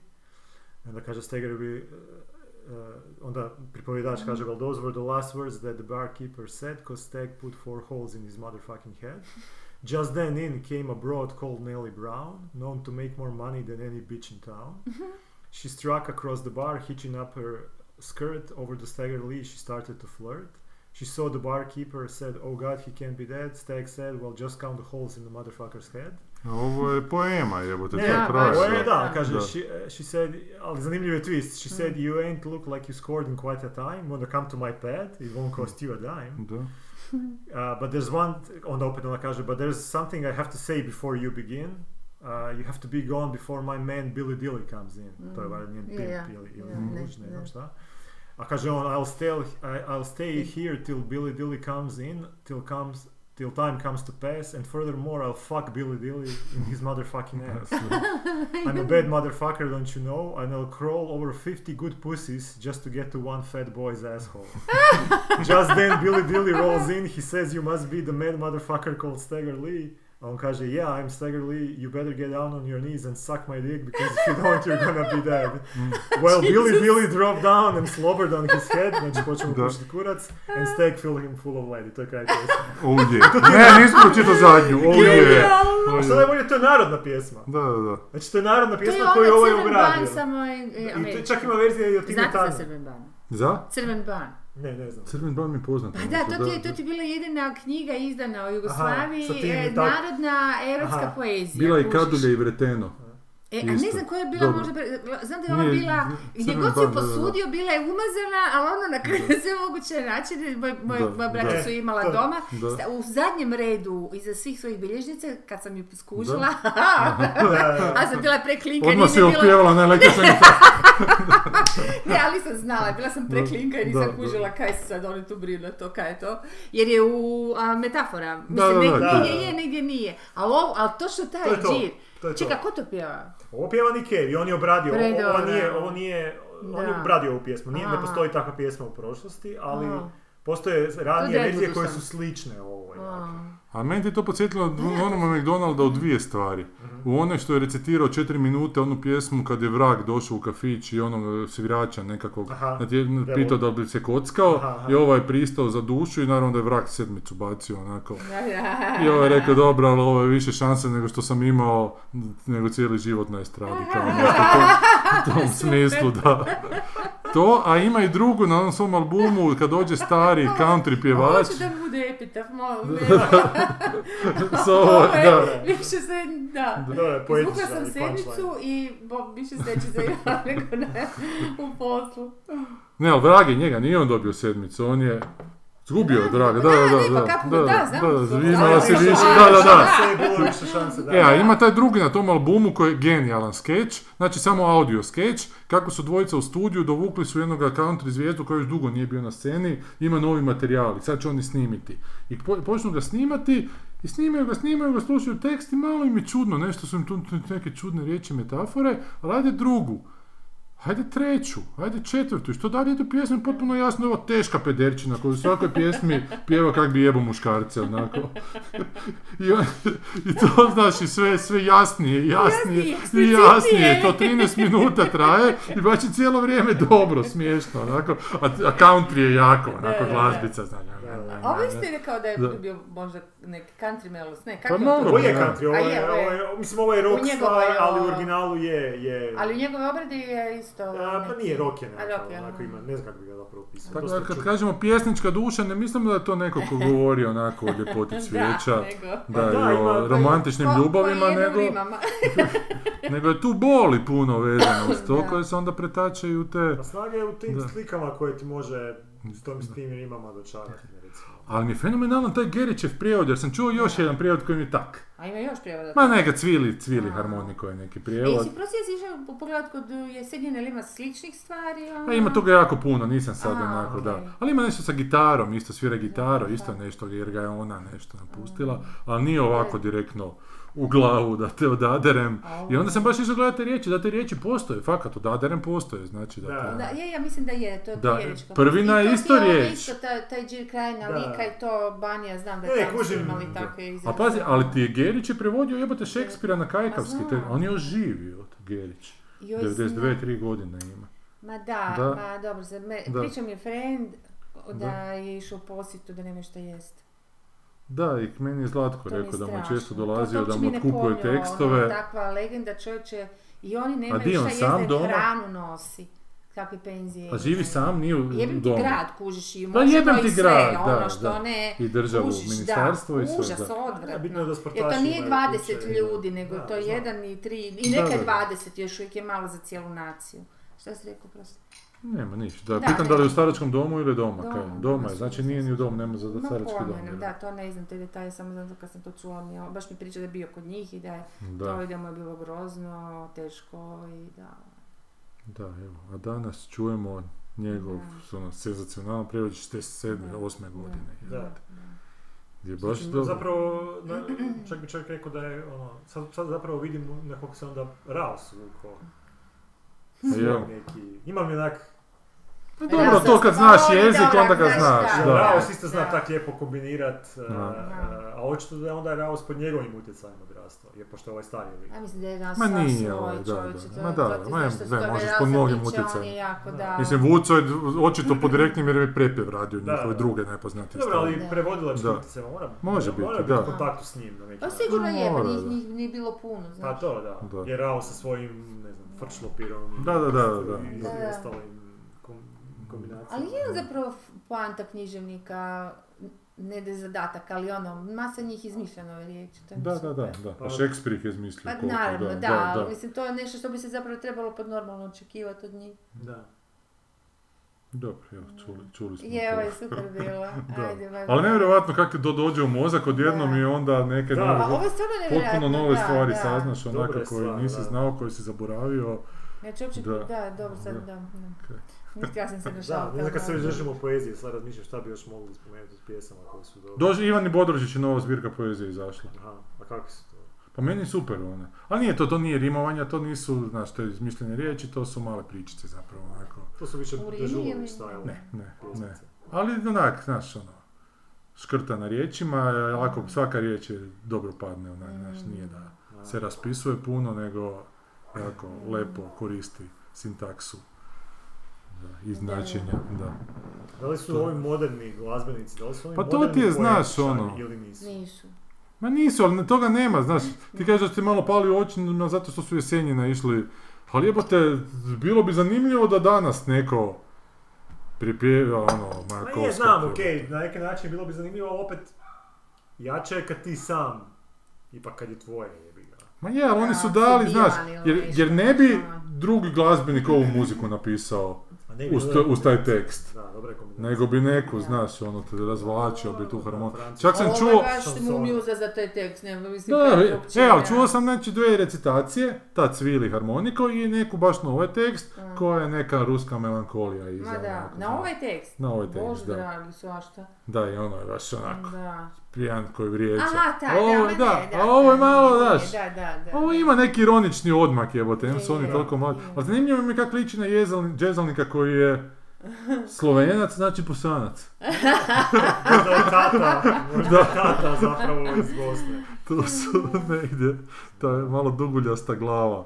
[SPEAKER 3] Onda kaže Stagger Lee, uh, onda pripovjedač kaže, well, those were the last words that the barkeeper said, cause Stag put four holes in his motherfucking head. [laughs] Just then in came a broad called Nellie Brown, known to make more money than any bitch in town. She struck across the bar, hitching up her skirt over the Stagger Lee. She started to flirt. She saw the barkeeper, said, Oh god, he can't be dead. Stag said, Well, just count the holes in the motherfucker's head.
[SPEAKER 1] Ovo je poema, jebote, to
[SPEAKER 3] Ne,
[SPEAKER 1] je
[SPEAKER 2] da,
[SPEAKER 1] praksa.
[SPEAKER 3] Ovo je, da, kaže,
[SPEAKER 1] Da.
[SPEAKER 3] She, uh, she said, ali zanimljiv je twist. She said, You ain't look like you scored in quite a time. Wanna come to my pad? It won't cost you a dime.
[SPEAKER 1] Da.
[SPEAKER 3] Uh, but there's one, onda opet ona kaže, but there's something I have to say before you begin. Uh, you have to be gone before my man Billy Dilly comes in. To je valjda njen
[SPEAKER 2] Je,
[SPEAKER 3] pimp ili, ili
[SPEAKER 2] Ja,
[SPEAKER 3] muž,
[SPEAKER 2] ne,
[SPEAKER 3] znam šta. A kaže on, I'll stay, I'll stay here till Billy Dilly comes in, till comes, till time comes to pass, and furthermore, I'll fuck Billy Dilly in his motherfucking ass. [laughs] I'm a bad motherfucker, don't you know? And I'll crawl over 50 good pussies just to get to one fat boy's asshole. [laughs] just then Billy Dilly rolls in, he says, you must be the mad motherfucker called Stagger Lee. A on kaže, yeah, I'm Stagger Lee, you better get down on your knees and suck my dick because if you don't, you're gonna be dead. well, Billy Dilly dropped down and slobbered on his head, znači počeo [laughs]
[SPEAKER 1] Da.
[SPEAKER 3] pušiti kurac, and Stag filled him full of lead. I to je kraj pjesme.
[SPEAKER 1] Oh [laughs] yeah. Ne, nisam pročitao zadnju. Oh yeah. Oh,
[SPEAKER 3] A što
[SPEAKER 1] yeah.
[SPEAKER 3] najbolje, to je narodna pjesma.
[SPEAKER 1] Da, da, da.
[SPEAKER 3] Znači, to je narodna
[SPEAKER 2] To je
[SPEAKER 3] pjesma koju je
[SPEAKER 2] ono
[SPEAKER 3] ovaj
[SPEAKER 2] crven
[SPEAKER 3] obradio.
[SPEAKER 2] ban, samo je e,
[SPEAKER 3] I to čak ima verzija i od Tina
[SPEAKER 2] Znate za
[SPEAKER 3] Turner.
[SPEAKER 2] crven ban?
[SPEAKER 1] Za?
[SPEAKER 2] Crven ban.
[SPEAKER 3] Ne, ne znam.
[SPEAKER 1] Crven ban mi je poznat.
[SPEAKER 2] Pa da, to ti je, to ti je bila jedina knjiga izdana u Jugoslaviji,
[SPEAKER 3] tim
[SPEAKER 2] e, narodna erotska
[SPEAKER 3] Aha.
[SPEAKER 2] poezija.
[SPEAKER 1] Bila i. Kadulje i Vreteno.
[SPEAKER 2] E, a ne znam koja je bila
[SPEAKER 1] Dobro.
[SPEAKER 2] možda, pre- znam da je ona bila, gdje god si ju
[SPEAKER 1] da.
[SPEAKER 2] posudio, bila je umazana, ali ona na kraju [laughs] sve moguće načine, moj, moj,
[SPEAKER 1] Da,
[SPEAKER 2] moja braća
[SPEAKER 3] da.
[SPEAKER 2] su imala doma,
[SPEAKER 1] da.
[SPEAKER 2] u zadnjem redu, iza svih svojih bilježnica, kad sam ju skužila, [laughs] [laughs] a sam bila preklinka,
[SPEAKER 1] Odmah
[SPEAKER 2] nije
[SPEAKER 1] si opjevala na električnoj
[SPEAKER 2] ne, ali nisam znala, bila sam preklinka i nisam kužila kaj se sad oni tu brinu to, kaj je to. Jer je u a, metafora, mislim, negdje je, negdje nije. Ali ovo, ali točno taj
[SPEAKER 3] To je to,
[SPEAKER 2] džir.
[SPEAKER 3] To je to.
[SPEAKER 2] Čekaj, ko to pjeva?
[SPEAKER 3] Ovo pjeva Nick Cave i on je obradio, ovo, ovo nije, ovo nije, on je
[SPEAKER 2] Da.
[SPEAKER 3] obradio ovu pjesmu, nije, ne postoji takva pjesma u prošlosti, ali
[SPEAKER 2] Aha.
[SPEAKER 3] postoje ranije verzije koje su slične ovoj.
[SPEAKER 2] A.
[SPEAKER 1] A meni ti to podsjetilo Norma McDonalda u dvije stvari. U onoj što je recitirao četiri minute onu pjesmu kad je vrag došao u kafić i onog svirača nekakvog
[SPEAKER 3] Aha.
[SPEAKER 1] pitao da bi se kockao
[SPEAKER 3] Aha, aha.
[SPEAKER 1] i ovaj je pristao za dušu i naravno da je vrag sedmicu bacio onako. I ovaj je rekao dobro, ali ovo je više šanse nego što sam imao nego cijeli život na estradi. Kao [laughs] u tom smislu, da. [laughs] To, a ima i drugu na onom svom albumu kad dođe stari country pjevač.
[SPEAKER 2] Hoću da bude epitaf, malo ne. [laughs]
[SPEAKER 1] s ovo, da.
[SPEAKER 2] Više se, da.
[SPEAKER 3] Da, je
[SPEAKER 2] Izvukla
[SPEAKER 3] poetičan
[SPEAKER 2] sam sedmicu i bo, više sreće za [laughs] nego ne u poslu.
[SPEAKER 1] Ne, ali vrag je njega, nije on dobio sedmicu, on je zgubio je vraga, da, da, da,
[SPEAKER 2] pa
[SPEAKER 1] da, da,
[SPEAKER 2] da, znam,
[SPEAKER 1] da, imala si
[SPEAKER 2] znam,
[SPEAKER 1] više, da, da, da. E, a ima taj drugi na tom albumu koji je genijalan skeč, znači samo audio skeč, kako su dvojica u studiju, dovukli su jednog country zvijezdu koji još dugo nije bio na sceni, ima novi materijal i sad će oni snimiti. I po- počnu ga snimati i snimaju ga, snimaju ga, slušaju tekst i malo im je čudno, nešto su im tu tu neke čudne riječi, metafore, ali ajde drugu. Hajde treću, hajde četvrtu, i što dalje idu pjesme, potpuno jasno? Je ovo teška pederčina koju u svakoj pjesmi pjeva kak bi jebo muškarce, onako. I, on, I to, znaš, i sve, sve jasnije, jasnije,
[SPEAKER 2] Jasnije,
[SPEAKER 1] i jasnije, to 13 minuta traje i baš je cijelo vrijeme dobro, smiješno, onako, a, a country je jako, onako, glazbica, znaš.
[SPEAKER 2] A ovo isto je rekao da je bio možda neki country melos, ne,
[SPEAKER 1] Pa
[SPEAKER 2] kako je
[SPEAKER 1] dobro,
[SPEAKER 2] to?
[SPEAKER 3] Ovo je country, ovo je,
[SPEAKER 2] je, ovo je.
[SPEAKER 3] je, mislim ovo je rock stvar, ali u originalu je, je...
[SPEAKER 2] Ali u njegovoj obradi je isto...
[SPEAKER 3] A, pa nije rock je nekako,
[SPEAKER 2] rock je,
[SPEAKER 3] onako ima, ne znam kako bi ga zapravo opisao.
[SPEAKER 1] Tako da kad kažemo pjesnička duša, ne mislim da je to neko ko [laughs] govori onako o ljepoti cvijeća,
[SPEAKER 2] Da,
[SPEAKER 3] Pa da,
[SPEAKER 1] i o
[SPEAKER 3] ima-
[SPEAKER 1] romantičnim ljubavima, nego, [laughs] nego je tu boli puno vezano uz to,
[SPEAKER 2] Da.
[SPEAKER 1] koje se onda pretačaju u te...
[SPEAKER 3] Pa snaga je u tim slikama koje ti može s tom s tim rimama dočarati.
[SPEAKER 1] Ali mi je fenomenalan taj Gerićev prijevod, jer sam čuo još jedan prijevod koji mi je tak.
[SPEAKER 2] A ima još prijevoda.
[SPEAKER 1] Ma neka cvili, cvili
[SPEAKER 2] A.
[SPEAKER 1] harmoniko je neki
[SPEAKER 2] E,
[SPEAKER 1] prijevod.
[SPEAKER 2] jesi prosi jesi išao pogledat kod Jesenjine ili ima sličnih stvari? ono?
[SPEAKER 1] A ima toga jako puno, nisam sad
[SPEAKER 2] A,
[SPEAKER 1] onako, da.
[SPEAKER 2] okej.
[SPEAKER 1] Ali ima nešto sa gitarom, isto svira gitaru,
[SPEAKER 2] Da,
[SPEAKER 1] isto
[SPEAKER 2] da.
[SPEAKER 1] nešto jer ga je ona nešto napustila, ali nije ovako direktno u glavu da te odaderem.
[SPEAKER 2] A,
[SPEAKER 1] I onda sam baš išao gledati te riječi, da te riječi postoje, fakat odaderem postoje, znači da,
[SPEAKER 3] Da.
[SPEAKER 2] Da, je, ja mislim da je, to je
[SPEAKER 1] Da, prvina
[SPEAKER 2] I
[SPEAKER 1] je
[SPEAKER 2] to
[SPEAKER 1] isto
[SPEAKER 2] ti je
[SPEAKER 1] riječ.
[SPEAKER 2] Isto taj, taj džir krajina
[SPEAKER 3] Da.
[SPEAKER 2] lika i to Banija, znam da
[SPEAKER 3] Ne,
[SPEAKER 2] tamo imali
[SPEAKER 3] da.
[SPEAKER 2] takve
[SPEAKER 1] A
[SPEAKER 2] izraze.
[SPEAKER 1] pazi, ali ti je Gerić je prevodio jebote Šekspira na kajkavski, te- on je još živio, Gerić.
[SPEAKER 2] Joj,
[SPEAKER 1] 92 3 godine ima.
[SPEAKER 2] Ma da,
[SPEAKER 1] Da.
[SPEAKER 2] ma dobro, sad me,
[SPEAKER 1] Da.
[SPEAKER 2] priča mi je friend da,
[SPEAKER 1] Da.
[SPEAKER 2] je išao u posjetu da nema šta jest.
[SPEAKER 1] Da, i meni je Zlatko
[SPEAKER 2] To mi je
[SPEAKER 1] rekao da mu je često
[SPEAKER 2] To- to
[SPEAKER 1] dolazio da mu otkupuje
[SPEAKER 2] pojmio,
[SPEAKER 1] tekstove.
[SPEAKER 2] Ono, takva legenda čovječe, i oni nemaju šta
[SPEAKER 1] sam
[SPEAKER 2] jest da
[SPEAKER 1] doma?
[SPEAKER 2] hranu nosi. Kakve penzije.
[SPEAKER 1] A živi
[SPEAKER 2] imaju.
[SPEAKER 1] sam, nije u
[SPEAKER 2] Jebem ti
[SPEAKER 1] domu.
[SPEAKER 2] grad, kužiš i
[SPEAKER 1] Pa
[SPEAKER 2] može
[SPEAKER 1] jebem
[SPEAKER 2] to
[SPEAKER 1] ti
[SPEAKER 2] i sve,
[SPEAKER 1] grad,
[SPEAKER 2] ono
[SPEAKER 1] da,
[SPEAKER 2] što
[SPEAKER 1] da.
[SPEAKER 2] ne...
[SPEAKER 1] I državu,
[SPEAKER 2] kužiš,
[SPEAKER 1] ministarstvo
[SPEAKER 2] da,
[SPEAKER 1] i sve,
[SPEAKER 2] užas,
[SPEAKER 1] da.
[SPEAKER 2] odvratno.
[SPEAKER 3] Bitno je da
[SPEAKER 2] Jer to nije
[SPEAKER 3] imaju
[SPEAKER 2] 20
[SPEAKER 3] kuće
[SPEAKER 2] ljudi, nego
[SPEAKER 3] Da,
[SPEAKER 2] to je jedan i tri, i
[SPEAKER 1] Da,
[SPEAKER 2] nekad
[SPEAKER 1] da, da.
[SPEAKER 2] 20, još uvijek je malo za cijelu naciju. Šta si rekao prosto?
[SPEAKER 1] Nema ništa. Da,
[SPEAKER 2] Da,
[SPEAKER 1] pitam da li je u staračkom domu ili doma.
[SPEAKER 2] Doma,
[SPEAKER 1] kaj?
[SPEAKER 2] doma
[SPEAKER 1] Doma je, znači nije ni u domu, nema za
[SPEAKER 2] Ma
[SPEAKER 1] starački dom.
[SPEAKER 2] da, to ne znam te detalje, samo znam kad sam to čula, mi je, baš mi priča da je bio kod njih i da je
[SPEAKER 1] Da,
[SPEAKER 2] to i da mu je bilo grozno, teško i da...
[SPEAKER 1] da, evo. A danas čujemo njegov
[SPEAKER 2] Da.
[SPEAKER 1] ono, senzacionalan prijevod 67.
[SPEAKER 2] Da.
[SPEAKER 1] 8. godine.
[SPEAKER 3] Da.
[SPEAKER 1] Gdje je baš
[SPEAKER 3] Znači,
[SPEAKER 1] dobro.
[SPEAKER 3] Zapravo, na, čak bi čovjek rekao da je ono, sad, sad zapravo vidim nekako se onda Raus vukao.
[SPEAKER 1] A jel?
[SPEAKER 3] Neki, imam je onak,
[SPEAKER 1] Pa dobro, to kad znaš jezik, onda ga znaš.
[SPEAKER 2] da.
[SPEAKER 1] Da.
[SPEAKER 3] Raus isto zna
[SPEAKER 2] Da.
[SPEAKER 3] tak lijepo kombinirat, a,
[SPEAKER 1] Da.
[SPEAKER 3] a, a očito da je onda Raus pod njegovim utjecajem odrastao, jer pošto je ovaj stariji lik.
[SPEAKER 2] Ja mislim da je nas
[SPEAKER 1] Ma nije
[SPEAKER 2] svoj
[SPEAKER 1] ovaj, da, da. Ma da, ma ne, možeš pod mnogim utjecajem.
[SPEAKER 2] je jako,
[SPEAKER 3] Da.
[SPEAKER 2] da...
[SPEAKER 1] Mislim, Vuco je očito pod direktnim jer je prepjev radio njihove druge najpoznatije
[SPEAKER 3] Dobro, ali
[SPEAKER 2] Da.
[SPEAKER 3] prevodilački
[SPEAKER 1] Da.
[SPEAKER 3] utjecaj mora,
[SPEAKER 1] Može
[SPEAKER 3] mora
[SPEAKER 1] biti,
[SPEAKER 3] biti
[SPEAKER 1] da.
[SPEAKER 3] u kontaktu s njim na neki
[SPEAKER 2] Pa sigurno je, pa
[SPEAKER 1] Mora,
[SPEAKER 2] nije, bilo puno,
[SPEAKER 3] Pa
[SPEAKER 2] znaš.
[SPEAKER 3] to, da.
[SPEAKER 1] Da.
[SPEAKER 3] Jer Raus sa svojim, ne znam, frčlopirom
[SPEAKER 1] Da, da, da, da,
[SPEAKER 3] i, ostalim kom, kombinacijama.
[SPEAKER 2] Ali je zapravo poanta književnika, ne da je zadatak, ali ono, masa njih izmišljeno riječi. To je
[SPEAKER 1] Da, da, da, da. Pa Šekspir ih je izmislio
[SPEAKER 2] Pa
[SPEAKER 1] koliko,
[SPEAKER 2] naravno, da,
[SPEAKER 1] da, da,
[SPEAKER 2] ali mislim, to je nešto što bi se zapravo trebalo pod normalno očekivati od njih.
[SPEAKER 3] Da.
[SPEAKER 1] Dobro, evo, čuli, čuli smo
[SPEAKER 2] Je,
[SPEAKER 1] to.
[SPEAKER 2] ovo je [laughs] super bilo.
[SPEAKER 1] Da.
[SPEAKER 2] Ajde,
[SPEAKER 1] Ali nevjerojatno kako to dođe u mozak odjednom
[SPEAKER 2] Da.
[SPEAKER 1] i onda neke
[SPEAKER 3] Da.
[SPEAKER 1] nove,
[SPEAKER 2] Pa ovo je
[SPEAKER 1] potpuno nove
[SPEAKER 2] da,
[SPEAKER 1] stvari
[SPEAKER 2] da.
[SPEAKER 1] saznaš onako
[SPEAKER 3] je
[SPEAKER 1] koje nisi
[SPEAKER 3] da.
[SPEAKER 1] znao, koje si zaboravio.
[SPEAKER 2] Znači, uopće,
[SPEAKER 1] Da.
[SPEAKER 2] da, dobro, sad,
[SPEAKER 1] Da.
[SPEAKER 2] da. Da. Ja sam se
[SPEAKER 3] Da, ne znam kad se već držimo poezije, sad razmišljam šta bi još mogli spomenuti od pjesama koje su dobre.
[SPEAKER 1] Dođe Ivan i Bodrožić je nova zbirka poezije izašla.
[SPEAKER 3] Aha, a kako su to?
[SPEAKER 1] Pa meni je super ona. Ali nije to, to nije rimovanja, to nisu, znaš, to je izmišljene riječi, to su male pričice zapravo, onako.
[SPEAKER 3] To su više dežulovi style.
[SPEAKER 1] Ne, ne, ne. Ali onak, znaš, ono, škrta na riječima, lako, svaka riječ je dobro padne, onak, znaš, nije da
[SPEAKER 3] Da.
[SPEAKER 1] se raspisuje puno, nego jako lepo koristi sintaksu. Da, i značenja, da.
[SPEAKER 3] Da li su ovi moderni glazbenici, da li su oni
[SPEAKER 1] Pa to
[SPEAKER 3] moderni
[SPEAKER 1] ti je, znaš, ono.
[SPEAKER 3] Ili nisu?
[SPEAKER 2] Nisu.
[SPEAKER 1] Ma nisu, ali toga nema, znaš, ti kažeš da ti malo pali u oči no, zato što su jesenjina išli, ali jebote, bilo bi zanimljivo da danas neko pripjeva ono,
[SPEAKER 3] Ma
[SPEAKER 1] Majakovskog.
[SPEAKER 3] nije, znam, okej, na neki način bilo bi zanimljivo, ali opet jače je kad ti sam, ipak kad je tvoje, jebi ga.
[SPEAKER 1] Ma je, ali oni su
[SPEAKER 2] Da,
[SPEAKER 1] dali, znaš,
[SPEAKER 2] birani,
[SPEAKER 1] jer,
[SPEAKER 2] ono,
[SPEAKER 1] jer ne bi
[SPEAKER 2] išlo,
[SPEAKER 1] drugi glazbenik ovu muziku napisao
[SPEAKER 3] ne bi
[SPEAKER 1] uz,
[SPEAKER 3] bilo
[SPEAKER 1] to- uz taj tekst.
[SPEAKER 3] Da, dobra.
[SPEAKER 1] Nego bi neku,
[SPEAKER 2] Da.
[SPEAKER 1] znaš, ono, te razvlačio bi tu harmoniju. Čak sam
[SPEAKER 2] Ovo
[SPEAKER 1] čuo...
[SPEAKER 2] je baš
[SPEAKER 3] Šansona.
[SPEAKER 2] mu mjuza za taj tekst, ne, mislim,
[SPEAKER 1] Da,
[SPEAKER 2] kako
[SPEAKER 1] e,
[SPEAKER 2] uopće
[SPEAKER 1] e, ali
[SPEAKER 2] ne-
[SPEAKER 1] čuo sam znači dvije recitacije, ta cvili harmoniko i neku baš novi tekst,
[SPEAKER 2] Mm.
[SPEAKER 1] koja je neka ruska melankolija iza.
[SPEAKER 2] Ma da,
[SPEAKER 1] onako,
[SPEAKER 2] na ovaj tekst.
[SPEAKER 1] Na ovaj tekst,
[SPEAKER 2] Bože
[SPEAKER 1] da.
[SPEAKER 2] dragi, svašta.
[SPEAKER 1] Da, i ono je baš onako,
[SPEAKER 2] Da.
[SPEAKER 1] Pijan koji vrijeđa.
[SPEAKER 2] Aha, taj,
[SPEAKER 1] Ovo,
[SPEAKER 2] da,
[SPEAKER 1] da,
[SPEAKER 2] ne, da,
[SPEAKER 1] a ovo je
[SPEAKER 2] da,
[SPEAKER 1] malo, znaš,
[SPEAKER 2] Da, da, da.
[SPEAKER 1] ovo ima neki ironični odmak jebote, em su oni
[SPEAKER 2] Je,
[SPEAKER 1] toliko mladi.
[SPEAKER 2] je.
[SPEAKER 1] Ali zanimljivo mi je kako liči na džezalnika koji je slovenac, znači bosanac.
[SPEAKER 3] Možda [laughs] je tata, možda je tata zapravo iz Bosne.
[SPEAKER 1] To su negdje, ta malo duguljasta glava.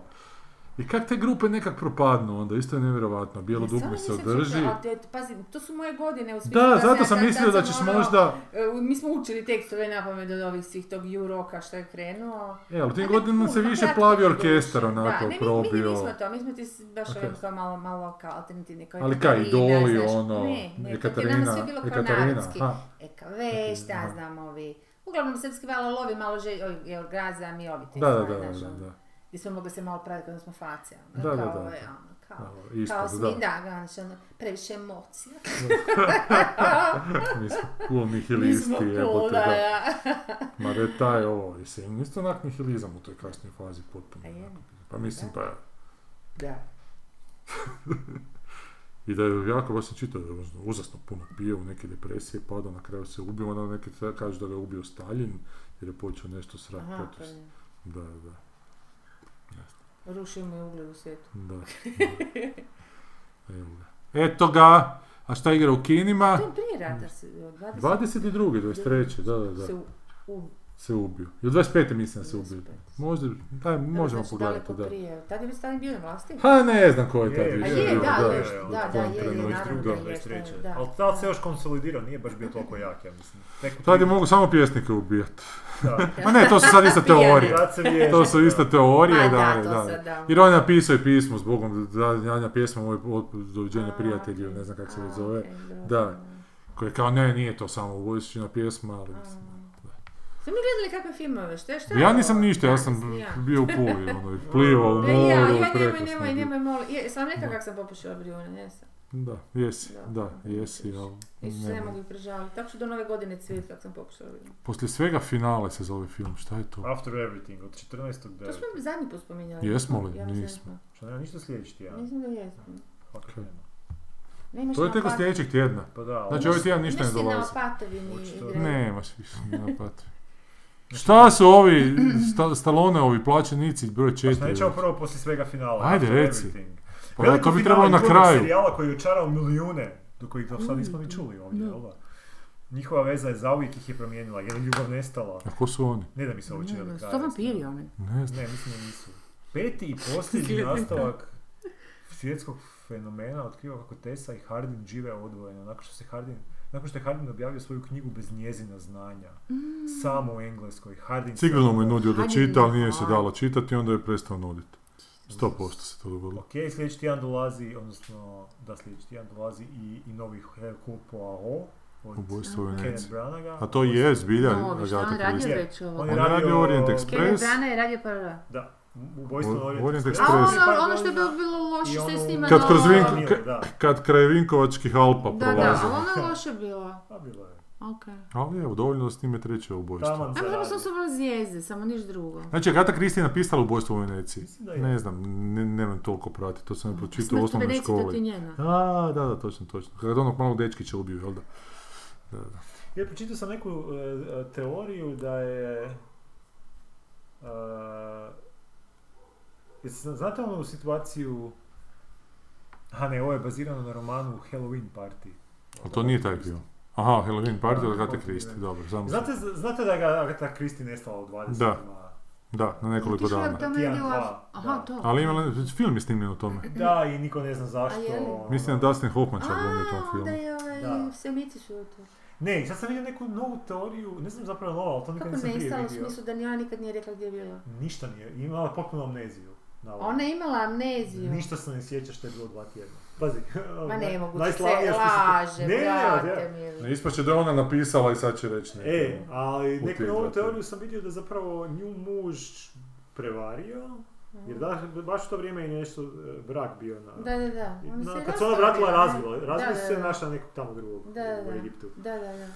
[SPEAKER 1] I kak te grupe nekak propadnu onda, isto je nevjerojatno. Bijelo dugme se održi.
[SPEAKER 2] ali te- Pazi, to su moje godine u smislu
[SPEAKER 1] Da, zato sam mislio da ćeš
[SPEAKER 2] ono,
[SPEAKER 1] možda...
[SPEAKER 2] e, Mi smo učili tekstove na pamet od ovih svih tog U-roka što je krenuo.
[SPEAKER 1] E, ali u tim godinama se više plavi
[SPEAKER 2] je
[SPEAKER 1] orkestar onako
[SPEAKER 2] da, ne, mi,
[SPEAKER 1] probio.
[SPEAKER 2] mi nismo to, mi smo ti baš
[SPEAKER 1] Ok.
[SPEAKER 2] okay. kao malo, malo kao alternativni, kao
[SPEAKER 1] Ali kaj, idoli, ono,
[SPEAKER 2] ne, ne, to je
[SPEAKER 1] Ekaterina,
[SPEAKER 2] nama sve bilo kao narodski.
[SPEAKER 1] aha.
[SPEAKER 2] EKV, šta znam, ovi, uglavnom srpski valo lovi, malo že, ovi, Georgazam i ovi te
[SPEAKER 1] Da, da, da, da,
[SPEAKER 2] ono,
[SPEAKER 1] da.
[SPEAKER 2] Gdje smo mogli se malo praviti kada smo face, ono,
[SPEAKER 1] Da, da,
[SPEAKER 2] kao,
[SPEAKER 1] da,
[SPEAKER 2] ovaj,
[SPEAKER 1] da.
[SPEAKER 2] ono, kao,
[SPEAKER 1] isto,
[SPEAKER 2] kao
[SPEAKER 1] da.
[SPEAKER 2] smi, da, znaš, ono, previše emocija. [laughs]
[SPEAKER 1] Mi smo cool nihilisti,
[SPEAKER 2] cool,
[SPEAKER 1] jebote,
[SPEAKER 2] da,
[SPEAKER 1] da.
[SPEAKER 2] da. [laughs]
[SPEAKER 1] Ma da je taj ovo, jesi isto onak nihilizam u toj kasnijoj fazi potpuno.
[SPEAKER 2] A je.
[SPEAKER 1] onako. Pa mislim, pa
[SPEAKER 2] Da. [laughs]
[SPEAKER 1] I da je jako, baš sam čitao da je možda užasno puno pio u neke depresije, pada na kraju se ubio, onda neki kažu da ga je ubio Stalin, jer je počeo nešto srat protiv.
[SPEAKER 2] pa.
[SPEAKER 1] Da, da,
[SPEAKER 2] Rušio mu je ugled u svijetu.
[SPEAKER 1] da. da. [laughs] Evo ga. Eto ga, a šta igra u kinima?
[SPEAKER 2] To je prije rata se, 20...
[SPEAKER 1] 22. 23. da, da, da.
[SPEAKER 2] se u, u
[SPEAKER 1] Se ubio. Ili 25. mislim da se ubio.
[SPEAKER 2] 25..
[SPEAKER 1] Možda, daj, možemo
[SPEAKER 2] znači
[SPEAKER 1] pogledati, da.
[SPEAKER 2] prije. Tad je Stalin bio na vlasti?
[SPEAKER 1] Ha, ne znam ko je tad
[SPEAKER 3] Je,
[SPEAKER 2] je,
[SPEAKER 1] bio,
[SPEAKER 2] da,
[SPEAKER 3] da,
[SPEAKER 2] je,
[SPEAKER 3] je,
[SPEAKER 2] da, da, je, je, naravno
[SPEAKER 1] da.
[SPEAKER 2] da je, što je,
[SPEAKER 3] 23.
[SPEAKER 2] da.
[SPEAKER 3] Ali tad se još konsolidirao, nije baš bio toliko jak, ja mislim.
[SPEAKER 1] Tad je mogu samo pjesnike ubijati. [laughs] Ma ne, to su sad iste teorije. To su iste teorije,
[SPEAKER 2] Ma
[SPEAKER 1] da,
[SPEAKER 2] da,
[SPEAKER 1] da.
[SPEAKER 2] sad, da.
[SPEAKER 1] Jer on je napisao i pismo zbogom danja pjesma moj doviđenja prijatelju,
[SPEAKER 2] okej.
[SPEAKER 1] ne znam kako se već zove. Da. Koji je kao, ne, nije to samo vojsčina pjesma, ali.
[SPEAKER 2] Ste mi gledali kakve filmove? Šta, šta je
[SPEAKER 1] Ja nisam ništa, ja sam
[SPEAKER 2] ja.
[SPEAKER 1] bio u Puli, ono, [laughs] plivao u
[SPEAKER 2] Ne, ja,
[SPEAKER 1] moru,
[SPEAKER 2] ja, nemoj,
[SPEAKER 1] preko
[SPEAKER 2] nemoj, nemoj, molim. Je, sam rekao kako sam popušila Brijune, jesam.
[SPEAKER 1] Da, jesi,
[SPEAKER 2] Da.
[SPEAKER 1] da, jesi, ali
[SPEAKER 2] Isu se ne mogu prežaliti. Tako ću do nove godine cvijet kako sam popušila Brijune.
[SPEAKER 1] Poslije svega finale se zove film, šta je to?
[SPEAKER 3] After Everything, od 14.
[SPEAKER 2] To
[SPEAKER 3] 9.
[SPEAKER 2] smo zadnji put spominjali.
[SPEAKER 1] Jesmo li?
[SPEAKER 2] Ja
[SPEAKER 1] Nismo.
[SPEAKER 2] smo.
[SPEAKER 3] Što nema ništa sljedeći tjedan.
[SPEAKER 2] Mislim da jesmo.
[SPEAKER 3] Fakat
[SPEAKER 1] Ok.
[SPEAKER 3] nema.
[SPEAKER 2] Nemaš
[SPEAKER 1] To je
[SPEAKER 2] na
[SPEAKER 1] tek od
[SPEAKER 2] Opatovi-
[SPEAKER 1] sljedećeg tjedna.
[SPEAKER 3] Pa da, ali-
[SPEAKER 1] Znači ovaj tjedan ništa ne
[SPEAKER 2] Imaš ti na
[SPEAKER 1] dolazi.
[SPEAKER 2] Opatovini?
[SPEAKER 1] Nemaš više, [laughs] ne pati. Šta su ovi sta, Stallone, ovi plaćenici broj
[SPEAKER 3] Pa
[SPEAKER 1] četiri?
[SPEAKER 3] nećemo prvo poslije svega finala.
[SPEAKER 1] Ajde, reci.
[SPEAKER 3] Everything.
[SPEAKER 1] Pa
[SPEAKER 3] Veliko
[SPEAKER 1] to bi trebalo na kraju.
[SPEAKER 3] serijala koji je učarao milijune, do kojih do sad nismo ni čuli ovdje, jel da? Njihova veza je zauvijek ih je promijenila, jer je ljubav nestala.
[SPEAKER 1] A ko su oni?
[SPEAKER 3] Ne da mi se ovo čini do kraja.
[SPEAKER 2] Sto vampiri oni.
[SPEAKER 1] Ne znam.
[SPEAKER 3] Ne, mislim da nisu. Peti i posljednji nastavak svjetskog fenomena otkriva kako Tessa i Hardin žive odvojeno. Nakon što se Hardin nakon što je Hardin objavio svoju knjigu bez njezina znanja, samo u Engleskoj, Hardin...
[SPEAKER 1] Sigurno mu je nudio da čita, ali nije se dalo čitati i onda je prestao nuditi. 100% se to dogodilo.
[SPEAKER 3] Ok, sljedeći tjedan dolazi, odnosno, da sljedeći tjedan dolazi i, i novi Hercule Poirot, od
[SPEAKER 1] Ubojstvo u
[SPEAKER 3] Kenneth
[SPEAKER 1] Veneciji.
[SPEAKER 3] Branaga.
[SPEAKER 1] A to je zbilja
[SPEAKER 2] No,
[SPEAKER 1] Agatha
[SPEAKER 2] radio
[SPEAKER 1] Christie.
[SPEAKER 2] već ovo?
[SPEAKER 3] On
[SPEAKER 1] On
[SPEAKER 3] je
[SPEAKER 1] je radio
[SPEAKER 3] radio
[SPEAKER 1] Orient Express.
[SPEAKER 2] Kenneth Branagh je radio prva.
[SPEAKER 3] Da, ubojstvo
[SPEAKER 1] Orient
[SPEAKER 3] Orient
[SPEAKER 1] Express.
[SPEAKER 2] A ono, ono što je bilo, bilo loše što je
[SPEAKER 3] ono-
[SPEAKER 2] snimano...
[SPEAKER 1] Kad kroz Vink,
[SPEAKER 3] Vink-
[SPEAKER 1] ka-
[SPEAKER 3] da.
[SPEAKER 1] kad kraj Vinkovačkih Alpa
[SPEAKER 2] Da, da,
[SPEAKER 1] prolazi.
[SPEAKER 2] ali ono je loše bilo.
[SPEAKER 3] Pa bilo je.
[SPEAKER 2] Ok.
[SPEAKER 1] Ali evo, dovoljno da snime treće ubojstvo.
[SPEAKER 3] Taman za
[SPEAKER 2] Ajmo samo zvijezde, samo niš drugo.
[SPEAKER 1] Znači, Agatha Christie je napisala ubojstvo u Veneciji.
[SPEAKER 3] Mislim da je.
[SPEAKER 1] Ne znam, ne, nemam toliko prati, to sam pročitao u
[SPEAKER 2] Smrt u
[SPEAKER 1] osnovnoj
[SPEAKER 2] Veneciji, to ti je
[SPEAKER 1] školi.
[SPEAKER 2] njena.
[SPEAKER 1] A, da, da, točno, točno. Kad onog malog dečkića ubiju, jel da? Da, da.
[SPEAKER 3] Ja pročitao sam neku e, e, teoriju da je... Uh, znate onu situaciju... Aha ne, ovo je bazirano na romanu Halloween Party.
[SPEAKER 1] Ali to nije taj film. Aha, Halloween party od Agatha
[SPEAKER 3] da.
[SPEAKER 1] dobro, samo
[SPEAKER 3] Znate, znate da je ga Agatha Christie nestala u 20
[SPEAKER 1] Da. Da, na nekoliko dana.
[SPEAKER 2] tamo
[SPEAKER 3] dva,
[SPEAKER 2] Aha, to.
[SPEAKER 1] Ali ima, film je snimljen o tome.
[SPEAKER 3] Da, i niko ne zna zašto.
[SPEAKER 2] A
[SPEAKER 3] ono-
[SPEAKER 1] Mislim da Dustin Hoffman čak glumi u tom
[SPEAKER 2] A,
[SPEAKER 1] filmu.
[SPEAKER 2] onda je ovaj,
[SPEAKER 3] Da.
[SPEAKER 2] Semici su to.
[SPEAKER 3] Ne, sad sam vidio neku novu teoriju, ne znam zapravo nova, ali to nikad
[SPEAKER 2] Kako
[SPEAKER 3] nisam prije
[SPEAKER 2] nestala u
[SPEAKER 3] vidio.
[SPEAKER 2] smislu da ni ona nikad nije rekla gdje je bila?
[SPEAKER 3] Ništa nije, imala potpuno amneziju.
[SPEAKER 2] Ona je imala amneziju.
[SPEAKER 3] Ništa se ne sjeća što je bilo dva tjedna. Pazi. [laughs]
[SPEAKER 2] Ma ne mogu se laže,
[SPEAKER 3] Ne, ne, ne,
[SPEAKER 2] brate.
[SPEAKER 3] Ne
[SPEAKER 1] ispaće da je ona napisala i sad će reći neko.
[SPEAKER 3] E, ali neku novu teoriju sam vidio da zapravo nju muž prevario, jer da, baš u to vrijeme je nešto, e, brak bio na...
[SPEAKER 2] Da, da, da.
[SPEAKER 3] Na- kad se ona vratila razvila, razvila se
[SPEAKER 2] da.
[SPEAKER 3] našla nekog tamo drugog
[SPEAKER 2] Da, da,
[SPEAKER 3] u. Egiptu.
[SPEAKER 2] Da, da, da.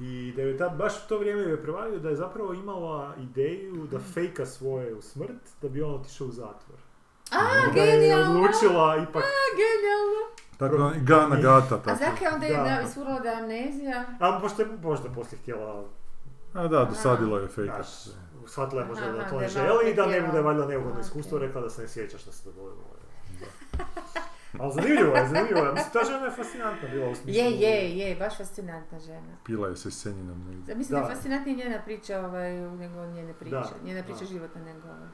[SPEAKER 3] I da je ta, baš u to vrijeme je prevario da je zapravo imala ideju da fejka svoje smrt da bi on otišao u zatvor.
[SPEAKER 2] A,
[SPEAKER 3] da je odlučila ipak...
[SPEAKER 2] A, genijalno!
[SPEAKER 1] Tako Gana Gata,
[SPEAKER 2] A
[SPEAKER 1] tako.
[SPEAKER 2] zakaj onda je isfurala da je amnezija?
[SPEAKER 3] A možda, možda poslije htjela
[SPEAKER 1] A da, dosadilo je fejkat.
[SPEAKER 3] Znaš, shvatila je možda
[SPEAKER 2] Aha,
[SPEAKER 3] da to ne
[SPEAKER 2] je
[SPEAKER 3] želi i da ne bude valjda neugodno
[SPEAKER 2] A,
[SPEAKER 3] iskustvo, rekla da se ne sjeća što se dogodilo. Ali zanimljivo je, zanimljivo je. Mislim, ta žena je fascinantna bila u smislu...
[SPEAKER 2] Je, je, je, baš fascinantna žena.
[SPEAKER 1] Pila je se s senjinom negdje.
[SPEAKER 2] Mislim da je fascinantnija njena priča ovaj, nego njene priče.
[SPEAKER 3] Da,
[SPEAKER 2] Njena priča
[SPEAKER 3] da.
[SPEAKER 2] života nego ovaj.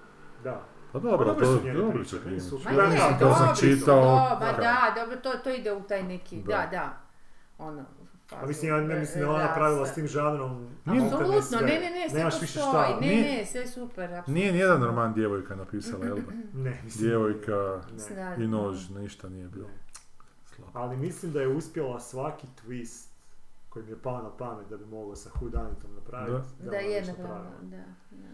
[SPEAKER 3] Da.
[SPEAKER 1] Pa dobro,
[SPEAKER 3] Dobre
[SPEAKER 1] to
[SPEAKER 3] su njene
[SPEAKER 1] dobro
[SPEAKER 3] priče,
[SPEAKER 2] Ma
[SPEAKER 3] Da,
[SPEAKER 2] je,
[SPEAKER 3] da,
[SPEAKER 1] to sam čitao.
[SPEAKER 2] Da, ma
[SPEAKER 1] Da.
[SPEAKER 2] da, dobro, to, to ide u taj neki, da,
[SPEAKER 1] Da.
[SPEAKER 2] da. Ono,
[SPEAKER 3] A mislim, ja ne mislim da je ona napravila s tim žanrom... Maltene
[SPEAKER 2] Apsolutno, ne, ne, ne, sve
[SPEAKER 3] Nemaš više šta.
[SPEAKER 2] ne, ne, sve super, apsolutno.
[SPEAKER 1] Nije nijedan roman djevojka napisala, jel da? [clears throat]
[SPEAKER 3] Ne, mislim...
[SPEAKER 1] Djevojka
[SPEAKER 3] Ne.
[SPEAKER 2] Da.
[SPEAKER 1] i nož, ništa nije bilo.
[SPEAKER 3] Ne.
[SPEAKER 1] Slabo.
[SPEAKER 3] Ali mislim da je uspjela svaki twist koji mi je pao na pamet da bi mogao sa Hudanitom napraviti.
[SPEAKER 2] Da,
[SPEAKER 3] ona
[SPEAKER 2] je
[SPEAKER 3] već
[SPEAKER 2] napravila,
[SPEAKER 3] napravila.
[SPEAKER 2] da. da.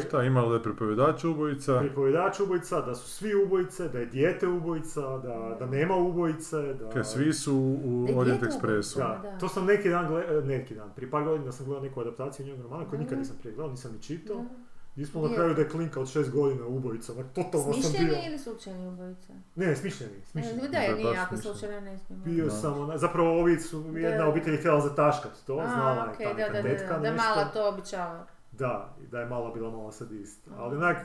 [SPEAKER 1] Šta, imala da je pripovjedač ubojica?
[SPEAKER 3] pripovjedač ubojica, da su svi ubojice, da je dijete ubojica, da, da nema ubojice, da...
[SPEAKER 1] Kaj, svi su u
[SPEAKER 2] Da je
[SPEAKER 1] Orient Expressu.
[SPEAKER 3] Da,
[SPEAKER 2] Da.
[SPEAKER 3] to sam neki dan, gle, neki dan, prije par godina sam gledao neku adaptaciju njegovog romana koju
[SPEAKER 2] Da.
[SPEAKER 3] nikad nisam prije gledao, nisam ni čitao.
[SPEAKER 2] Da.
[SPEAKER 3] Gdje smo na
[SPEAKER 2] Je.
[SPEAKER 3] kraju da je klinka od šest godina ubojica, onak totalno sam bio...
[SPEAKER 2] Smišljeni ili slučajni ubojica?
[SPEAKER 3] Ne, smišljeni, smišljeni.
[SPEAKER 2] Da,
[SPEAKER 1] Da,
[SPEAKER 2] jer nije
[SPEAKER 1] smišljeni.
[SPEAKER 2] slučajno, ne smijemo.
[SPEAKER 3] Bio
[SPEAKER 1] Da.
[SPEAKER 3] sam, ona, zapravo ovi su, jedna
[SPEAKER 2] Da.
[SPEAKER 3] obitelj je htjela zataškat to,
[SPEAKER 2] A,
[SPEAKER 3] znala je
[SPEAKER 2] okej,
[SPEAKER 3] ta
[SPEAKER 2] da,
[SPEAKER 3] neka
[SPEAKER 2] da, da,
[SPEAKER 3] tetka
[SPEAKER 2] da, da
[SPEAKER 3] nešto.
[SPEAKER 2] mala to običava.
[SPEAKER 3] Da, da je mala bila mala sadist. Ali onak,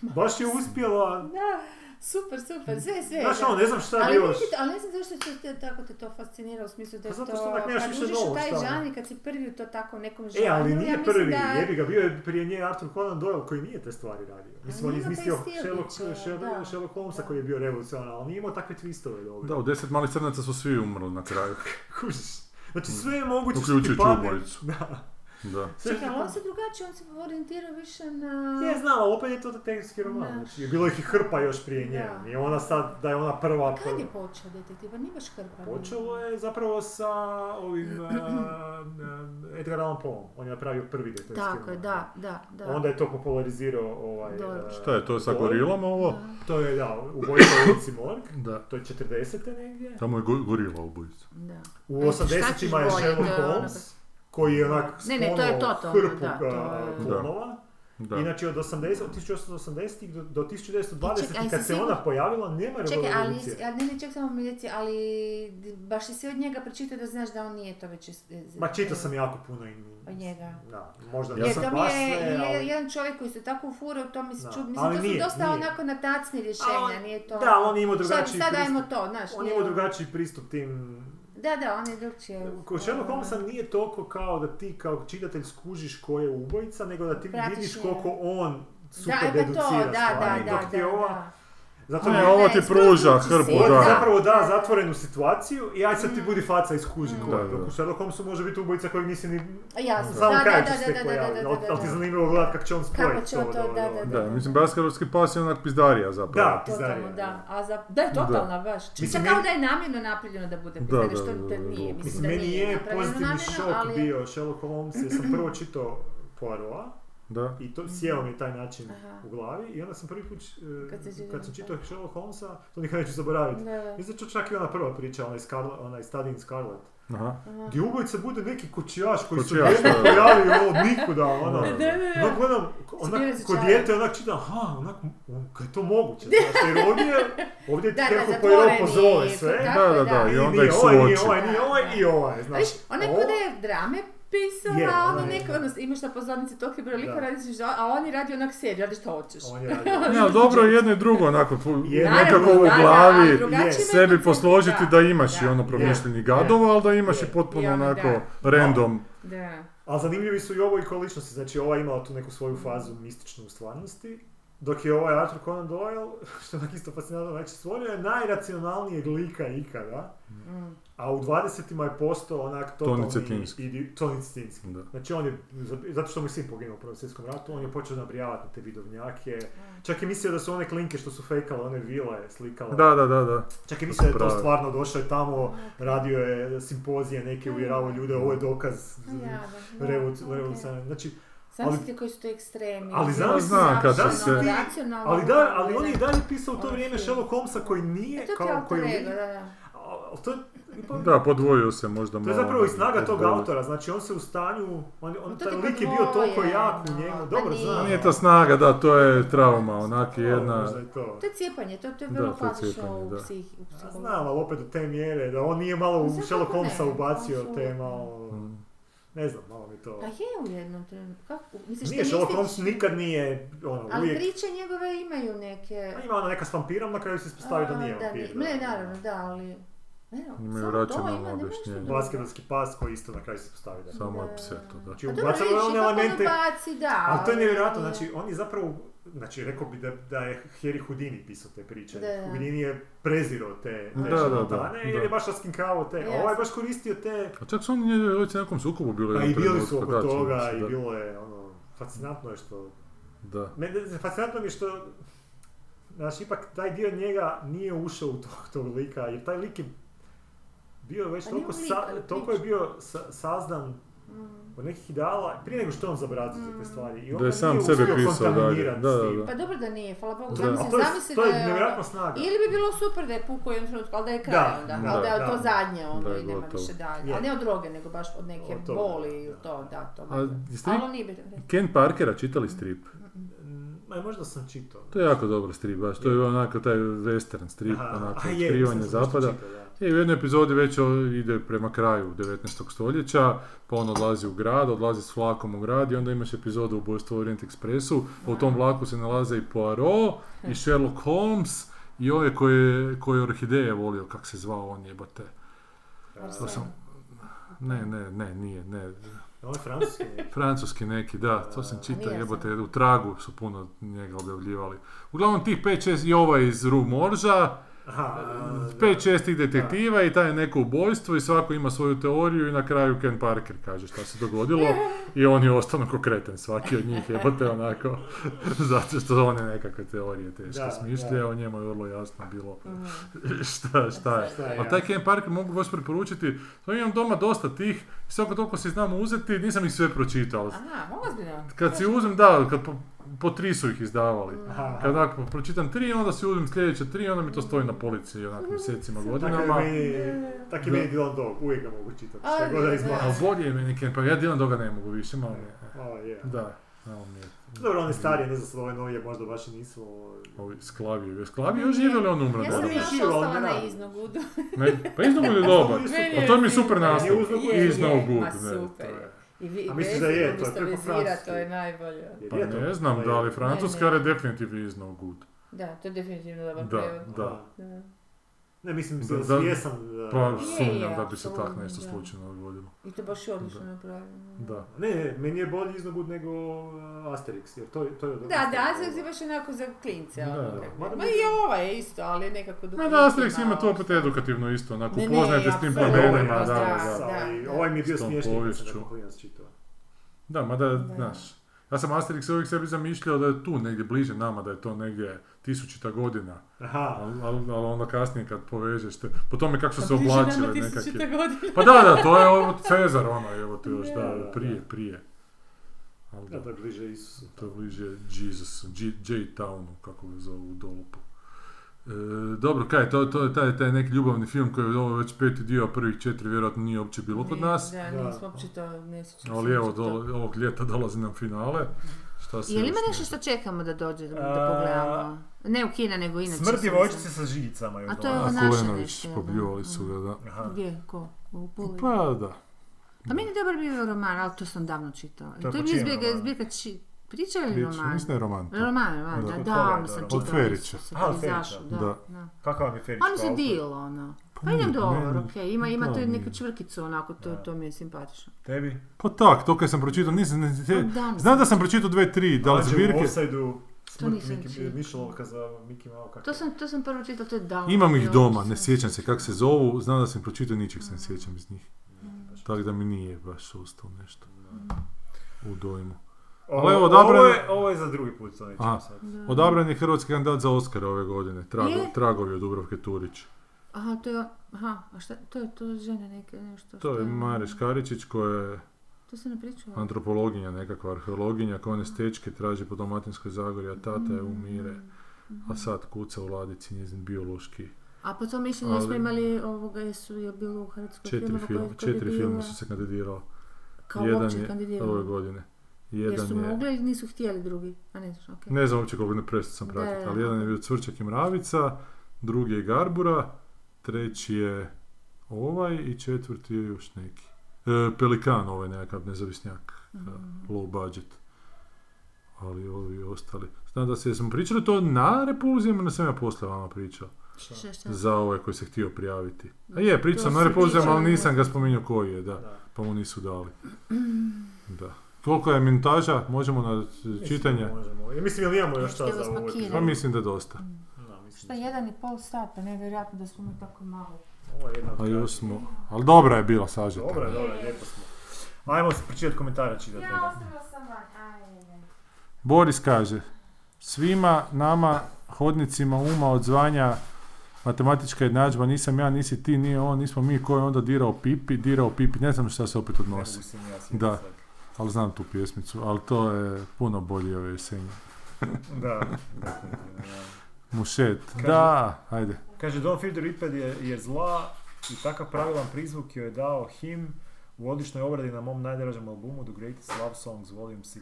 [SPEAKER 3] baš je uspjela, [laughs]
[SPEAKER 2] Da, super, super, sve, sve.
[SPEAKER 3] znaš ono, ne znam šta
[SPEAKER 2] ali, ti- ali ne znam zašto te, te, tako te to fascinira u smislu da je
[SPEAKER 3] Pa zato
[SPEAKER 2] to...
[SPEAKER 3] što onak nemaš više
[SPEAKER 2] taj
[SPEAKER 3] šta?
[SPEAKER 2] žanr kad si prvi u to tako nekom žanru,
[SPEAKER 3] E, ali
[SPEAKER 2] ja
[SPEAKER 3] nije
[SPEAKER 2] mislim
[SPEAKER 3] prvi,
[SPEAKER 2] da...
[SPEAKER 3] jebi ga, bio je prije nje Arthur Conan Doyle koji nije te stvari radio. Mislim, on je izmislio Sherlock, Holmesa koji je bio revolucionaran, ali nije imao takve twistove dobre.
[SPEAKER 1] Da, u deset malih crnaca su svi umrli na kraju. [laughs]
[SPEAKER 3] Kužiš. Znači sve je moguće što ti
[SPEAKER 1] Uključujući
[SPEAKER 3] padne.
[SPEAKER 1] ubojicu.
[SPEAKER 3] Da.
[SPEAKER 1] Da.
[SPEAKER 3] Sve
[SPEAKER 2] Čekaj, ali on se drugačije, on se orijentira više na...
[SPEAKER 3] Je, znam, ali opet je to detektivski roman.
[SPEAKER 2] Da.
[SPEAKER 3] Znači, bilo ih i hrpa još prije nje. Nije ona sad, da je ona prva...
[SPEAKER 2] Kad
[SPEAKER 3] prva.
[SPEAKER 2] je počeo detektiv? Pa nije baš hrpa.
[SPEAKER 3] Počelo je zapravo sa ovim uh, [clears throat] Edgar Allan Poe. On je napravio prvi detektivski
[SPEAKER 2] Tako je, da, da, da.
[SPEAKER 3] Onda je to popularizirao ovaj... Uh,
[SPEAKER 1] Šta je to sa
[SPEAKER 3] Doyle.
[SPEAKER 1] gorilom ovo?
[SPEAKER 2] Da.
[SPEAKER 3] To je, da, u ulici Morg.
[SPEAKER 1] Da.
[SPEAKER 3] To je 40. negdje.
[SPEAKER 1] Tamo je go- gorila ubojica.
[SPEAKER 2] Da.
[SPEAKER 3] U
[SPEAKER 2] E, šta ćeš
[SPEAKER 3] 80-ima je Sherlock
[SPEAKER 2] je ono
[SPEAKER 3] Holmes, koji je onak
[SPEAKER 2] Ne, ne, to je to, to,
[SPEAKER 3] hrpu
[SPEAKER 2] da, to
[SPEAKER 3] uh, klonova.
[SPEAKER 1] Da.
[SPEAKER 3] Inače od 80, od 1880 do, do 1920
[SPEAKER 2] Čekaj, ali
[SPEAKER 3] kad se ona pojavila, nema
[SPEAKER 2] Čekaj, ali,
[SPEAKER 3] revolucije.
[SPEAKER 2] ali ne, ne, ček samo mi reci, ali baš si sve od njega pročitao da znaš da on nije to već...
[SPEAKER 3] Ma čitao sam jako puno i...
[SPEAKER 2] Od njega.
[SPEAKER 3] Da, možda
[SPEAKER 1] Ja sam
[SPEAKER 3] baš
[SPEAKER 2] je
[SPEAKER 3] ali...
[SPEAKER 2] jedan čovjek koji se tako ufura u to mi se
[SPEAKER 3] Da,
[SPEAKER 2] čud, mislim,
[SPEAKER 3] ali
[SPEAKER 2] to
[SPEAKER 3] nije,
[SPEAKER 2] su dosta
[SPEAKER 3] nije.
[SPEAKER 2] onako na tacni
[SPEAKER 3] A
[SPEAKER 2] rješenja,
[SPEAKER 3] on-
[SPEAKER 2] nije to...
[SPEAKER 3] Da, on je imao drugačiji
[SPEAKER 2] Sad, sad
[SPEAKER 3] pristup.
[SPEAKER 2] dajmo to, znaš,
[SPEAKER 3] On imao
[SPEAKER 2] ono-
[SPEAKER 3] drugačiji pristup tim...
[SPEAKER 2] Da, da, on je drugčije.
[SPEAKER 3] Kod Sherlock Holmesa nije toliko kao da ti kao čitatelj skužiš ko je ubojica, nego da ti
[SPEAKER 2] Pratiš
[SPEAKER 3] vidiš koliko on super
[SPEAKER 2] Da,
[SPEAKER 3] deducira
[SPEAKER 2] da, da,
[SPEAKER 3] stvari.
[SPEAKER 2] da,
[SPEAKER 3] dok ti
[SPEAKER 2] da,
[SPEAKER 3] ova,
[SPEAKER 2] da.
[SPEAKER 3] Zato mi-
[SPEAKER 1] ovo ti pruža hrpu, da.
[SPEAKER 3] ti zapravo da zatvorenu situaciju i aj sad ti budi faca i skuži ko je.
[SPEAKER 1] Da,
[SPEAKER 3] Dok
[SPEAKER 1] da.
[SPEAKER 3] u Sherlock Holmesu može biti ubojica kojeg nisi ni...
[SPEAKER 2] Jasno,
[SPEAKER 3] Samo
[SPEAKER 2] da,
[SPEAKER 3] kraj
[SPEAKER 2] da,
[SPEAKER 3] će
[SPEAKER 2] da,
[SPEAKER 3] se
[SPEAKER 2] da, da, da,
[SPEAKER 3] ali
[SPEAKER 2] da,
[SPEAKER 3] ti je
[SPEAKER 2] da.
[SPEAKER 3] zanimljivo gledat kako će on spojiti
[SPEAKER 2] Kako će to, da, da,
[SPEAKER 1] Da, mislim, baskerovski pas je onak pizdarija zapravo.
[SPEAKER 3] Da,
[SPEAKER 2] Totalno,
[SPEAKER 3] pizdarija,
[SPEAKER 2] da. A za, da je totalna baš.
[SPEAKER 3] Mislim,
[SPEAKER 2] kao da je namjerno napravljeno da bude
[SPEAKER 1] Da,
[SPEAKER 2] pizdarija,
[SPEAKER 1] da,
[SPEAKER 2] što
[SPEAKER 1] da,
[SPEAKER 2] to
[SPEAKER 1] da,
[SPEAKER 2] nije.
[SPEAKER 1] da.
[SPEAKER 2] Mislim da
[SPEAKER 3] meni je pozitivni šok bio Sherlock Holmes jer sam prvo čitao Poirota
[SPEAKER 1] Da.
[SPEAKER 3] i to sjeo mi je taj način
[SPEAKER 2] Aha.
[SPEAKER 3] u glavi i onda sam prvi put, e,
[SPEAKER 2] Kad
[SPEAKER 3] sam
[SPEAKER 2] čitao,
[SPEAKER 3] Sherlock Holmesa, to nikad neću zaboraviti. Mislim da čak i ona prva priča, onaj, Scarlet, onaj Study in Scarlet.
[SPEAKER 1] Aha.
[SPEAKER 3] Gdje ubojica bude neki kočijaš koji se
[SPEAKER 1] da.
[SPEAKER 3] pojavi od nikuda, ono.
[SPEAKER 1] Da,
[SPEAKER 2] da, da.
[SPEAKER 3] Onak gledam,
[SPEAKER 2] Zbira
[SPEAKER 3] onak, kod
[SPEAKER 2] čaj.
[SPEAKER 3] dijete onak čitam, aha, onak, on, kaj je to moguće, [laughs] znaš, jer ovdje, ovdje ti
[SPEAKER 2] zatvoreni,
[SPEAKER 3] Poirot pozove sve,
[SPEAKER 1] Da, da, da,
[SPEAKER 3] i
[SPEAKER 1] i onda
[SPEAKER 3] nije
[SPEAKER 1] ih
[SPEAKER 3] ovaj, nije
[SPEAKER 1] suoči.
[SPEAKER 3] ovaj, nije ovaj i ovaj, znaš.
[SPEAKER 2] viš, ona je
[SPEAKER 3] ovo-
[SPEAKER 2] kod je drame pisala,
[SPEAKER 3] Je,
[SPEAKER 2] a
[SPEAKER 3] ona
[SPEAKER 2] ono
[SPEAKER 3] je,
[SPEAKER 2] neko,
[SPEAKER 3] da.
[SPEAKER 2] ono, imaš na pozornici toliki broj lika,
[SPEAKER 3] Da.
[SPEAKER 2] radiš, a on je radio onak seriju, radi što hoćeš.
[SPEAKER 3] On je radio. [laughs]
[SPEAKER 1] Ne, ali dobro je jedno i drugo, onako,
[SPEAKER 3] Je,
[SPEAKER 1] nekako u
[SPEAKER 2] da, da,
[SPEAKER 1] glavi
[SPEAKER 2] ima
[SPEAKER 1] sebi posložiti da imaš i
[SPEAKER 2] da,
[SPEAKER 1] ono
[SPEAKER 2] da,
[SPEAKER 1] promišljeni
[SPEAKER 2] da.
[SPEAKER 1] gadova, ali da imaš
[SPEAKER 3] Je.
[SPEAKER 1] i potpuno
[SPEAKER 2] I ono,
[SPEAKER 1] onako
[SPEAKER 2] da.
[SPEAKER 1] random.
[SPEAKER 2] Da.
[SPEAKER 3] Ali zanimljivi su i ovo i kao ličnosti, znači ova je imala tu neku svoju fazu mističnu u stvarnosti, dok je ovaj Arthur Conan Doyle, [laughs] što je onak isto fascinantno, znači stvorio je najracionalnijeg lika ikada,
[SPEAKER 2] Mm.
[SPEAKER 3] A u 20-ima je postao onak totalni...
[SPEAKER 1] Toni Cetinski.
[SPEAKER 3] idi- Toni Cetinski.
[SPEAKER 1] Da.
[SPEAKER 3] Znači on je, zato što mu je sin poginuo u Prvom svjetskom ratu, on je počeo nabrijavati na te vidovnjake, čak je mislio da su one klinke što su fejkale, one vile slikale.
[SPEAKER 1] Da, da, da, da.
[SPEAKER 3] Čak je mislio da je to stvarno, došao je tamo, radio je simpozije neke, uvjeravao ljude, ovo je dokaz
[SPEAKER 2] A ja, da, da,
[SPEAKER 3] revoluc-
[SPEAKER 2] ok.
[SPEAKER 3] revolucionarne. Znači,
[SPEAKER 2] Zamislite koji su to ekstremi.
[SPEAKER 3] ali
[SPEAKER 2] Znam
[SPEAKER 3] znam-
[SPEAKER 1] znam kad se-
[SPEAKER 2] racionalno,
[SPEAKER 3] ali, da, ali on je i dalje pisao u to vrijeme. Sherlock Holmesa koji nije,
[SPEAKER 2] E, To ti je
[SPEAKER 3] kao, koji
[SPEAKER 2] da, da.
[SPEAKER 3] To je,
[SPEAKER 1] Da, podvojio se možda
[SPEAKER 3] to je
[SPEAKER 1] malo.
[SPEAKER 3] zapravo i snaga tog
[SPEAKER 1] podvojio.
[SPEAKER 3] autora, znači on se u stanju, on, on
[SPEAKER 2] No
[SPEAKER 3] taj lik je bio toliko jak u njemu, dobro znam.
[SPEAKER 1] Nije to snaga, da, to je trauma, onak je
[SPEAKER 3] Dobro,
[SPEAKER 1] jedna...
[SPEAKER 3] je to.
[SPEAKER 2] To je cijepanje, to, to je vrlo klasično u
[SPEAKER 1] da.
[SPEAKER 2] psih, u
[SPEAKER 3] Ja
[SPEAKER 2] psihologiji.
[SPEAKER 3] znam, ali opet do te mjere, da on nije malo u Sherlock? Holmesa ubacio te malo,
[SPEAKER 1] Mm.
[SPEAKER 3] ne znam, malo mi to...
[SPEAKER 2] Pa je u jednom trenutku. Kako? Misliš,
[SPEAKER 3] Nije, Sherlock Holmes nikad nije, ono,
[SPEAKER 2] Ali
[SPEAKER 3] uvijek...
[SPEAKER 2] priče njegove imaju neke...
[SPEAKER 3] A Ima ona neka s vampirom, na kraju se ispostavi da nije
[SPEAKER 2] da,
[SPEAKER 3] vampir.
[SPEAKER 2] Ne, naravno, da, ali... Ne,
[SPEAKER 1] Imaju
[SPEAKER 2] samo to
[SPEAKER 1] racionalno objašnjenje.
[SPEAKER 2] drugo.
[SPEAKER 3] Baskervilski pas koji isto na kraju se ispostavi da.
[SPEAKER 1] Samo je pseto, da.
[SPEAKER 3] Znači
[SPEAKER 2] A dobro,
[SPEAKER 3] ubacamo one
[SPEAKER 2] ono
[SPEAKER 3] elemente,
[SPEAKER 2] baci, da.
[SPEAKER 3] ali to je
[SPEAKER 2] ali-
[SPEAKER 3] nevjerojatno, znači on je zapravo, znači rekao bi da, da je Harry Houdini pisao te priče.
[SPEAKER 2] Da.
[SPEAKER 3] Houdini je prezirao te, te
[SPEAKER 1] Da, da, da,
[SPEAKER 3] jer je baš raskinkavao te,
[SPEAKER 2] Jasno.
[SPEAKER 3] ovaj je baš koristio te,
[SPEAKER 1] A čak su oni već na nekom sukobu bili
[SPEAKER 3] pa
[SPEAKER 1] u
[SPEAKER 3] i bili su oko toga i bilo je ono, fascinantno je što,
[SPEAKER 1] Da.
[SPEAKER 3] mene, fascinantno mi je što, znači ipak taj dio njega nije ušao u tog, tog lika, jer taj lik je bio već
[SPEAKER 2] Pa
[SPEAKER 3] toliko, sa, toliko je bio sa, sazdan
[SPEAKER 2] Mm.
[SPEAKER 3] od nekih ideala, prije nego što je on zabrazio za te
[SPEAKER 2] Mm.
[SPEAKER 3] stvari. I
[SPEAKER 1] Da
[SPEAKER 3] on
[SPEAKER 1] je
[SPEAKER 3] ga
[SPEAKER 1] sam sebe pisao dalje. Da, da, da.
[SPEAKER 2] Pa dobro da nije, hvala Bogu,
[SPEAKER 1] Da.
[SPEAKER 2] zamisli,
[SPEAKER 3] to je,
[SPEAKER 2] zamisli
[SPEAKER 3] to
[SPEAKER 2] da
[SPEAKER 3] je
[SPEAKER 2] je
[SPEAKER 3] nevjerojatna
[SPEAKER 2] ono-
[SPEAKER 3] snaga.
[SPEAKER 2] Ili bi bilo super da je pukao u jednom trenutku, ali da je kraj
[SPEAKER 3] Da,
[SPEAKER 2] onda,
[SPEAKER 1] da,
[SPEAKER 2] ali da je to
[SPEAKER 3] da.
[SPEAKER 2] zadnje ono
[SPEAKER 1] Da je
[SPEAKER 2] i nema
[SPEAKER 1] gotovo.
[SPEAKER 2] više dalje.
[SPEAKER 3] Je.
[SPEAKER 2] A ne od droge, nego baš od neke boli ili
[SPEAKER 3] da.
[SPEAKER 2] to, da, to.
[SPEAKER 1] A jeste
[SPEAKER 2] Ali
[SPEAKER 1] vi
[SPEAKER 2] on nije bilo.
[SPEAKER 1] Ken Parkera čitali strip?
[SPEAKER 3] Mm, Ma, možda sam čitao.
[SPEAKER 1] To je jako dobar strip, baš. To je onako taj western strip, onako
[SPEAKER 3] je,
[SPEAKER 1] otkrivanje
[SPEAKER 3] da
[SPEAKER 1] zapada.
[SPEAKER 3] čitao, da.
[SPEAKER 1] I u jednoj epizodi već ide prema kraju 19. stoljeća, pa on odlazi u grad, odlazi s vlakom u grad i onda imaš epizodu u Ubojstvo u Orient Expressu, u tom vlaku se nalaze i Poirot, i Sherlock Holmes, i ovaj koji je, koji je orhideje volio, kak se zvao on jebate. To sam... Ne, ne, ne, nije, ne.
[SPEAKER 3] On je francuski. neki.
[SPEAKER 1] Francuski neki, da, to sam čitao, jebote, u tragu su puno njega objavljivali. Uglavnom tih 5-6 i ovaj iz Ru Morža, pet šest tih detektiva i taj je neko ubojstvo i svako ima svoju teoriju i na kraju Ken Parker kaže šta se dogodilo i oni ostanu ko kreten, svaki od njih jebote onako, [laughs] zato što one nekakve teorije teške
[SPEAKER 3] da.
[SPEAKER 1] o njemu je vrlo jasno bilo
[SPEAKER 2] Mhm. [laughs]
[SPEAKER 1] šta, šta je.
[SPEAKER 3] Je,
[SPEAKER 1] A taj Ken Parker mogu baš preporučiti, to imam doma dosta tih svako toliko si znam uzeti, nisam ih sve pročitao. Kad si uzem, da, kad po, tri su ih izdavali.
[SPEAKER 3] aha.
[SPEAKER 1] Kad onako pročitam tri, onda si uzmem sljedeće tri, onda mi to stoji na polici onako mjesecima,
[SPEAKER 3] Tako je
[SPEAKER 1] godinama.
[SPEAKER 3] meni, tak je meni Dylan Dog, uvijek ga mogu čitati, šta god da izgleda.
[SPEAKER 1] Ali bolje je meni Ken Parker, ja Dylan Doga ne mogu više, malo mi je.
[SPEAKER 3] Malo je.
[SPEAKER 1] Da, malo mi je.
[SPEAKER 3] Dobro, one starije, ne znam sad ove novije, možda baš i nisu.
[SPEAKER 1] Ovi Sklavije, Sklavije još žive li on umro?
[SPEAKER 2] Ja sam
[SPEAKER 3] je
[SPEAKER 2] još ostala na iznogudu.
[SPEAKER 1] Ne, pa iznogu je [laughs] dobar. A to mi je super nastav.
[SPEAKER 3] Je
[SPEAKER 2] Je, je, ma
[SPEAKER 1] ne,
[SPEAKER 2] super.
[SPEAKER 1] Je.
[SPEAKER 2] I vi,
[SPEAKER 3] A misliš da je, to je preko
[SPEAKER 2] vezira,
[SPEAKER 3] francuski.
[SPEAKER 2] to je najbolje.
[SPEAKER 1] Pa
[SPEAKER 3] je to-
[SPEAKER 1] ne znam
[SPEAKER 3] je-
[SPEAKER 1] da li
[SPEAKER 2] ne.
[SPEAKER 1] ali definitivno is no good.
[SPEAKER 2] Da, to je definitivno dobar
[SPEAKER 1] Da,
[SPEAKER 2] prevod.
[SPEAKER 1] da.
[SPEAKER 2] Da.
[SPEAKER 3] Ne, mislim
[SPEAKER 1] Da-
[SPEAKER 3] da,
[SPEAKER 1] da-
[SPEAKER 3] svjesam da...
[SPEAKER 1] Pa
[SPEAKER 2] Je,
[SPEAKER 1] sumnjam
[SPEAKER 2] je,
[SPEAKER 1] da bi se tak nešto slučajno dogodilo.
[SPEAKER 2] I to baš odlično
[SPEAKER 1] Da.
[SPEAKER 2] napravljeno.
[SPEAKER 1] Da.
[SPEAKER 3] Ne, ne, meni je bolji iznogud nego uh, Asterix, jer to, je- to je...
[SPEAKER 2] Da, da, Asterix je baš onako za klince.
[SPEAKER 1] Da,
[SPEAKER 2] ono, Ma
[SPEAKER 3] mi-
[SPEAKER 2] i ovaj je isto, ali je nekako
[SPEAKER 1] Ma da, Asterix ima to opet edukativno isto, onako upoznajte s tim
[SPEAKER 3] Ovaj,
[SPEAKER 1] da,
[SPEAKER 2] da,
[SPEAKER 1] da.
[SPEAKER 3] ovaj mi je bio
[SPEAKER 1] S tom
[SPEAKER 3] smiješan kad sam čitao.
[SPEAKER 1] Da, mada,
[SPEAKER 2] Da.
[SPEAKER 1] znaš, ja sam Asterix uvijek sebi zamišljao da je tu negdje bliže nama, da je to negdje tisućita godina,
[SPEAKER 3] Aha,
[SPEAKER 1] ali, ali, ali onda kasnije kad povežeš te, po tome kako su se
[SPEAKER 2] Pa
[SPEAKER 1] oblačile nekakve.
[SPEAKER 2] godina.
[SPEAKER 1] Pa da, da, to je ovo Cezar ono, evo ti još, da,
[SPEAKER 3] Da, da,
[SPEAKER 1] prije,
[SPEAKER 3] da.
[SPEAKER 1] prije. Ali
[SPEAKER 3] da,
[SPEAKER 1] da,
[SPEAKER 3] to je bliže Isusu.
[SPEAKER 1] to je bliže Jesus, J- J-Townu, kako ga zovu u Dolupu. E, dobro, kaj, to, to je taj, taj neki ljubavni film koji je ovo već peti dio, a prvih četiri vjerojatno nije uopće bilo kod nas.
[SPEAKER 2] Da,
[SPEAKER 3] Da.
[SPEAKER 2] nismo uopće to, ne
[SPEAKER 1] Ali evo,
[SPEAKER 2] to.
[SPEAKER 1] dole, ovog ljeta dolazi nam finale. Šta se
[SPEAKER 2] Je li ima
[SPEAKER 1] ne
[SPEAKER 2] nešto što čekamo da dođe, da
[SPEAKER 3] A,
[SPEAKER 2] pogledamo? Ne u Kina, nego inače.
[SPEAKER 3] Smrt djevojčice sa žigicama još
[SPEAKER 2] A to je ono- naše nešto, da?
[SPEAKER 1] pobljuvali su ga, da.
[SPEAKER 3] Aha.
[SPEAKER 2] Gdje, ko? U Puli?
[SPEAKER 1] Pa da.
[SPEAKER 2] Pa meni je dobar bio roman, ali to sam davno čitala.
[SPEAKER 3] To je
[SPEAKER 2] To je bio zbirka či... Priča ili
[SPEAKER 1] Priča,
[SPEAKER 2] roman?
[SPEAKER 1] mislim da je roman. to.
[SPEAKER 2] Roman, roman,
[SPEAKER 1] Da.
[SPEAKER 2] da,
[SPEAKER 3] je
[SPEAKER 2] sam
[SPEAKER 3] to?
[SPEAKER 2] čitala.
[SPEAKER 1] Od Ferića.
[SPEAKER 2] Kad
[SPEAKER 3] od
[SPEAKER 2] izašao,
[SPEAKER 3] Ferića.
[SPEAKER 2] da.
[SPEAKER 1] Da.
[SPEAKER 2] da.
[SPEAKER 3] Kakav vam je Ferić
[SPEAKER 2] Oni su
[SPEAKER 3] kao autor?
[SPEAKER 2] deal, ono.
[SPEAKER 1] Pa
[SPEAKER 2] Pa idem dobro, okej, ima, ima
[SPEAKER 1] da,
[SPEAKER 2] tu neku čvrkicu, onako, to, to mi je simpatično.
[SPEAKER 3] Tebi?
[SPEAKER 1] Pa tak, to kad sam pročitao, nisam, ne,
[SPEAKER 2] Pa da,
[SPEAKER 1] znam da sam pročitao dve, tri, da li zbirke,
[SPEAKER 3] smrt
[SPEAKER 2] nisam
[SPEAKER 3] Miki-
[SPEAKER 2] čitala.
[SPEAKER 3] Mišelovka za Mickey Mouse. kako
[SPEAKER 2] To sam, to sam prvo čitala, to je davno.
[SPEAKER 1] imam ih doma, ne sjećam se kako se zovu, znam da sam pročitao, ničeg se ne sjećam iz njih. Tako da mi nije baš ostalo nešto u dojmu.
[SPEAKER 3] Ovo, ovo,
[SPEAKER 1] odabran-
[SPEAKER 3] je, ovo je za drugi put, to nećemo sad.
[SPEAKER 2] Da.
[SPEAKER 1] Odabran je hrvatski kandidat za Oscara ove godine, Trago,
[SPEAKER 2] Je?
[SPEAKER 1] Tragovi od Dubravke Turić.
[SPEAKER 2] Aha, to je, aha, a šta, to je, to žene neke, nešto.
[SPEAKER 1] To je Mare Škaričić koja je
[SPEAKER 2] To se ne pričala.
[SPEAKER 1] antropologinja, nekakva arheologinja, koja one stečke traži po Dalmatinskoj zagori, a tata je umire, a sad kuca u ladici njezin biološki.
[SPEAKER 2] A po tom mišljenju
[SPEAKER 1] Ali-
[SPEAKER 2] imali ovoga, jesu je bilo u Hrvatskoj
[SPEAKER 1] Četiri,
[SPEAKER 2] filmova
[SPEAKER 1] film, četiri filma su se kandidirala.
[SPEAKER 2] Kao
[SPEAKER 1] Jedan
[SPEAKER 2] uopće
[SPEAKER 1] je ove godine.
[SPEAKER 2] Jer
[SPEAKER 1] Jedan
[SPEAKER 2] su
[SPEAKER 1] je,
[SPEAKER 2] mogli ili nisu htjeli drugi? A ne znaš, okej.
[SPEAKER 1] ne znam uopće koliko ne prestao sam pratiti, ali jedan je bio Cvrčak i Mravica, drugi je Garbura, treći je ovaj i četvrti je još neki. E, Pelikan, ovaj nekakav nezavisnjak, e,
[SPEAKER 2] Mhm.
[SPEAKER 1] low budget. Ali ovi ostali. Znam da se, smo pričali to na repulzijama, ne sam ja poslije vama pričao.
[SPEAKER 2] Šta?
[SPEAKER 1] Za ovaj koji se htio prijaviti. A je, pričao sam na repulzijama, ali nisam ga spominjao koji je, da.
[SPEAKER 3] Da.
[SPEAKER 1] Pa mu nisu dali. [clears throat] Da. Koliko je minutaža? Možemo na čitanje?
[SPEAKER 3] Mislim Možemo. Ja mislim, jel imamo još šta za?
[SPEAKER 1] Pa mislim da dosta.
[SPEAKER 3] Da, mislim
[SPEAKER 2] Šta,
[SPEAKER 3] da-
[SPEAKER 2] jedan i pol sata, nevjerojatno da smo mi tako malo.
[SPEAKER 3] Ovo je jedna od
[SPEAKER 1] A još
[SPEAKER 3] kraćih.
[SPEAKER 1] smo... Ali dobra je bila sažeta.
[SPEAKER 3] Dobro je, dobro je, lijepo smo. Ajmo pročitati komentare čitati.
[SPEAKER 2] ostavila sam van, ajde.
[SPEAKER 1] Boris kaže, svima nama hodnicima uma od zvanja matematička jednadžba, nisam ja, nisi ti, nije on, nismo mi, ko je onda dirao pipi, dirao pipi, ne znam šta se opet odnosi,
[SPEAKER 3] se ja
[SPEAKER 1] Da.
[SPEAKER 3] sad.
[SPEAKER 1] ali znam tu pjesmicu, ali to je puno bolje ove jesenje.
[SPEAKER 3] Da, [laughs] definitivno, da.
[SPEAKER 1] Mušet,
[SPEAKER 3] Kaže-
[SPEAKER 1] da, ajde.
[SPEAKER 3] Kaže, Don Fielder Ripad je, je zla i takav pravilan prizvuk joj je dao him u odličnoj obradi na mom najdražem albumu The Greatest Love Songs Volume 666.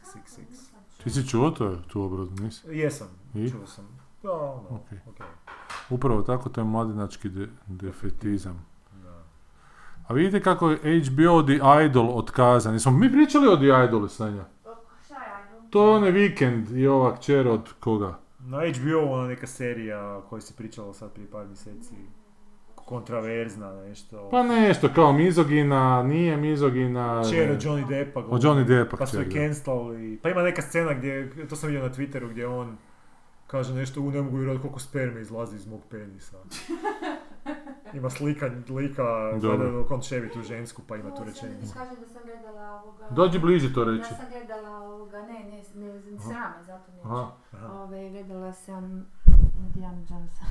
[SPEAKER 1] Ti si čuo to, tu obradu, nisi?
[SPEAKER 3] Jesam,
[SPEAKER 1] I?
[SPEAKER 3] čuo sam. Da, ono,
[SPEAKER 1] Ok.
[SPEAKER 3] okej.
[SPEAKER 1] Upravo tako, to je mladinački de- defetizam.
[SPEAKER 3] Da.
[SPEAKER 1] A vidite kako je HBO The Idol otkazan. Jesmo mi pričali o The Idolu, Sanja?
[SPEAKER 2] Šta je,
[SPEAKER 1] To je onaj vikend i ova kćer od koga?
[SPEAKER 3] Na HBO ona neka serija o kojoj se pričalo sad prije par mjeseci. Kontraverzna nešto.
[SPEAKER 1] Pa nešto, kao mizogina, nije mizogina.
[SPEAKER 3] Čer od Johnny Deppa.
[SPEAKER 1] Od Johnny Deppa
[SPEAKER 3] Pa su je cancelali. Pa ima neka scena gdje, to sam vidio na Twitteru, gdje on kaže nešto, u ne mogu vjerovati koliko sperme izlazi iz mog penisa. [laughs] Ima slika, lika,
[SPEAKER 1] Dobro.
[SPEAKER 3] gleda dok on ševi tu žensku, pa ima tu rečenicu.
[SPEAKER 2] Kaže da sam gledala ovoga...
[SPEAKER 1] Dođi bliže to reći.
[SPEAKER 2] Ja sam gledala ovoga, ne, ne, ne, ne srame, zato neću. Ove, gledala sam Indiana Jonesa.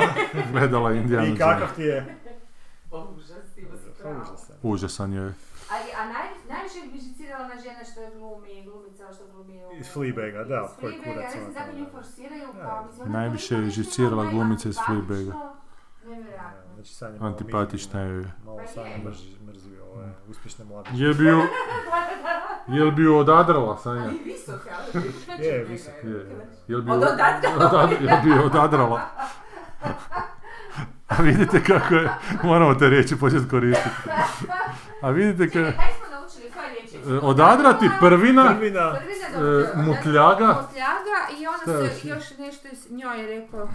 [SPEAKER 2] [laughs]
[SPEAKER 1] gledala Indiana
[SPEAKER 3] I
[SPEAKER 1] Jones.
[SPEAKER 3] kakav ti je? [laughs]
[SPEAKER 2] Užas, ima si
[SPEAKER 3] Pa
[SPEAKER 2] pravo.
[SPEAKER 3] užasan.
[SPEAKER 1] Užasan je.
[SPEAKER 2] A, a naj, najviše bi žicirala na žena što je glumi, glumica što glumi u...
[SPEAKER 3] Iz Fleabaga, da,
[SPEAKER 2] iz Fleabaga,
[SPEAKER 3] kurac
[SPEAKER 2] ne znam
[SPEAKER 3] ona
[SPEAKER 2] zato nju forsiraju, kao mislim... ona
[SPEAKER 1] Najviše je žicirala glumica iz Fleabaga.
[SPEAKER 2] Nevjerojatno.
[SPEAKER 3] Znači, Sanja malo
[SPEAKER 1] Antipatična je.
[SPEAKER 3] Malo
[SPEAKER 2] Pa
[SPEAKER 3] Sanja
[SPEAKER 2] je.
[SPEAKER 3] mrzi, mrzi ove uspješne mlade.
[SPEAKER 1] Je bio... Jel bi ju odadrala, Sanja?
[SPEAKER 2] Ali visoka, ali [laughs]
[SPEAKER 3] Je, visok je.
[SPEAKER 1] Je. Jel bi
[SPEAKER 2] Od
[SPEAKER 1] ju-
[SPEAKER 2] odadrala?
[SPEAKER 1] Odad- Jel bi ju odadrala? [laughs] A vidite kako je, moramo te riječi početi koristiti. A vidite kako
[SPEAKER 2] Čekaj, kaj smo naučili, koje riječi?
[SPEAKER 1] E, Odadrati prvina,
[SPEAKER 3] Prvina,
[SPEAKER 2] Prvina
[SPEAKER 1] E, mutljaga.
[SPEAKER 2] Mutljaga i
[SPEAKER 1] još
[SPEAKER 2] se
[SPEAKER 1] je?
[SPEAKER 2] još nešto iz njoj je rekao...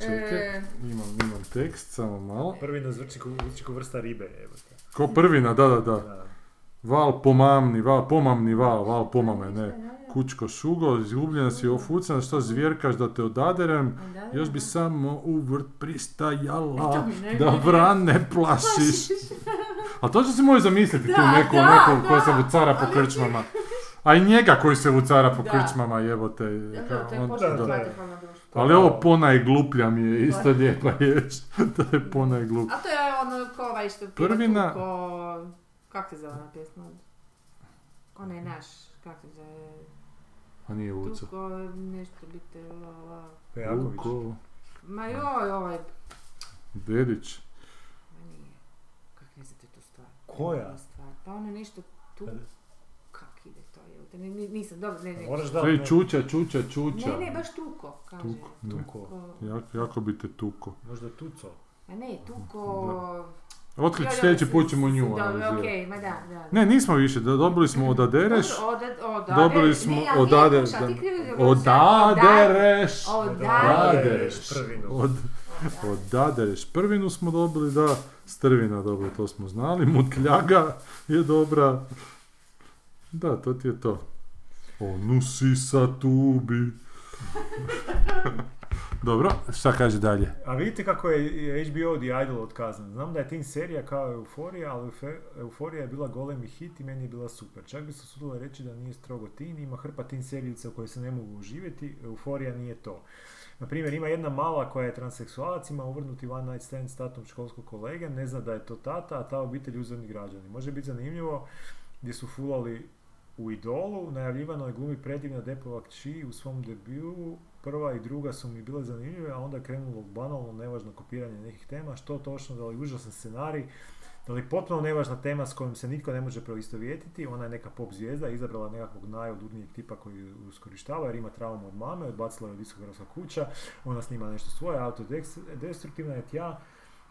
[SPEAKER 1] Čekaj,
[SPEAKER 2] E,
[SPEAKER 1] imam, imam tekst, samo malo.
[SPEAKER 3] Prvi na zvuči vrsta ribe, evo.
[SPEAKER 1] Ko prvina, da, da, da.
[SPEAKER 3] Da.
[SPEAKER 1] Val pomamni, val, pomamni val, val pomame, ne. Kučko šugo, izgubljena si ofucana, što zvjerkaš da te odaderem,
[SPEAKER 2] da,
[SPEAKER 1] još bi samo u vrt
[SPEAKER 2] E,
[SPEAKER 1] pristajala,
[SPEAKER 2] ne
[SPEAKER 1] da vran ne plašiš. A to će si može zamisliti tu
[SPEAKER 2] da,
[SPEAKER 1] neku koja se vucara po krčmama. [laughs] A i njega koji se vucara po
[SPEAKER 2] Da.
[SPEAKER 1] krčmama, jebote.
[SPEAKER 2] Da,
[SPEAKER 1] kao
[SPEAKER 2] da, to je
[SPEAKER 1] on-
[SPEAKER 3] da, da.
[SPEAKER 1] Ali ovo pona i gluplja mi je isto lijepa riječ. [laughs] to je pona i gluplja.
[SPEAKER 2] A to je ono ko ovaj što pjeva
[SPEAKER 1] Prvina-
[SPEAKER 2] tu ko... Kak se zove ona pjesma? Onaj naš, kak se zove?
[SPEAKER 1] A nije Vuca.
[SPEAKER 2] Tuko, nešto bite...
[SPEAKER 3] Pejaković.
[SPEAKER 1] Vuko,
[SPEAKER 2] Ma joj, ovaj...
[SPEAKER 1] Dedić.
[SPEAKER 2] Ma nije. Kak ne znate tu stvar?
[SPEAKER 3] Koja?
[SPEAKER 2] Tu stvar. Pa ono nešto tu...
[SPEAKER 3] Kada-
[SPEAKER 2] Kak ide to je? Ni, ni, nisam, dobro, ne, ne.
[SPEAKER 3] Moraš da...
[SPEAKER 1] Ej, čuča, čuča, čuča.
[SPEAKER 2] Ne, ne, baš tuko, kaže.
[SPEAKER 1] Tuko, ne.
[SPEAKER 3] Tuko.
[SPEAKER 2] Tuko.
[SPEAKER 1] Jak- jako bi te tuko.
[SPEAKER 3] Možda tuco.
[SPEAKER 2] A ne, tuko...
[SPEAKER 1] Otkrit
[SPEAKER 2] Joj,
[SPEAKER 1] sljedeći put ćemo nju
[SPEAKER 2] Dobro,
[SPEAKER 1] analizirati.
[SPEAKER 2] okej, ma da, da.
[SPEAKER 1] Ne, nismo više, da dobili smo odadereš,
[SPEAKER 2] Od- od-
[SPEAKER 1] dobili smo
[SPEAKER 2] ne, ali
[SPEAKER 1] odade,
[SPEAKER 2] nije, šta ti krivo izgovorila?
[SPEAKER 1] odadereš,
[SPEAKER 2] Odadereš.
[SPEAKER 1] Odadereš.
[SPEAKER 3] Prvinu.
[SPEAKER 1] od, odadereš. Prvinu smo dobili, da, strvina dobro, to smo znali, mutljaga je dobra. Da, to ti je to. Onu si sa tubi. [laughs] Dobro, šta kaže dalje?
[SPEAKER 3] A vidite kako je HBO The Idol otkazan. Znam da je teen serija kao Euforija, ali Euforija je bila golemi hit i meni je bila super. Čak bi se sudilo reći da nije strogo teen, ima hrpa teen serijica u kojoj se ne mogu uživjeti, Euforija nije to. Na primjer, ima jedna mala koja je transseksualac, ima uvrnuti one night stand s tatom školskog kolege, ne zna da je to tata, a ta obitelj uzorni građani. Može biti zanimljivo gdje su fulali u Idolu, najavljivano je glumi predivna Depova kći u svom debiju, prva i druga su mi bile zanimljive, a onda krenulo banalno, nevažno kopiranje nekih tema, što točno, da li užasan scenarij, da li potpuno nevažna tema s kojom se nitko ne može proistovjetiti, ona je neka pop zvijezda, izabrala nekakvog najodurnijeg tipa koji ju uskorištava jer ima traumu od mame, odbacila je visokogradska kuća, ona snima nešto svoje, autodestruktivna je tja,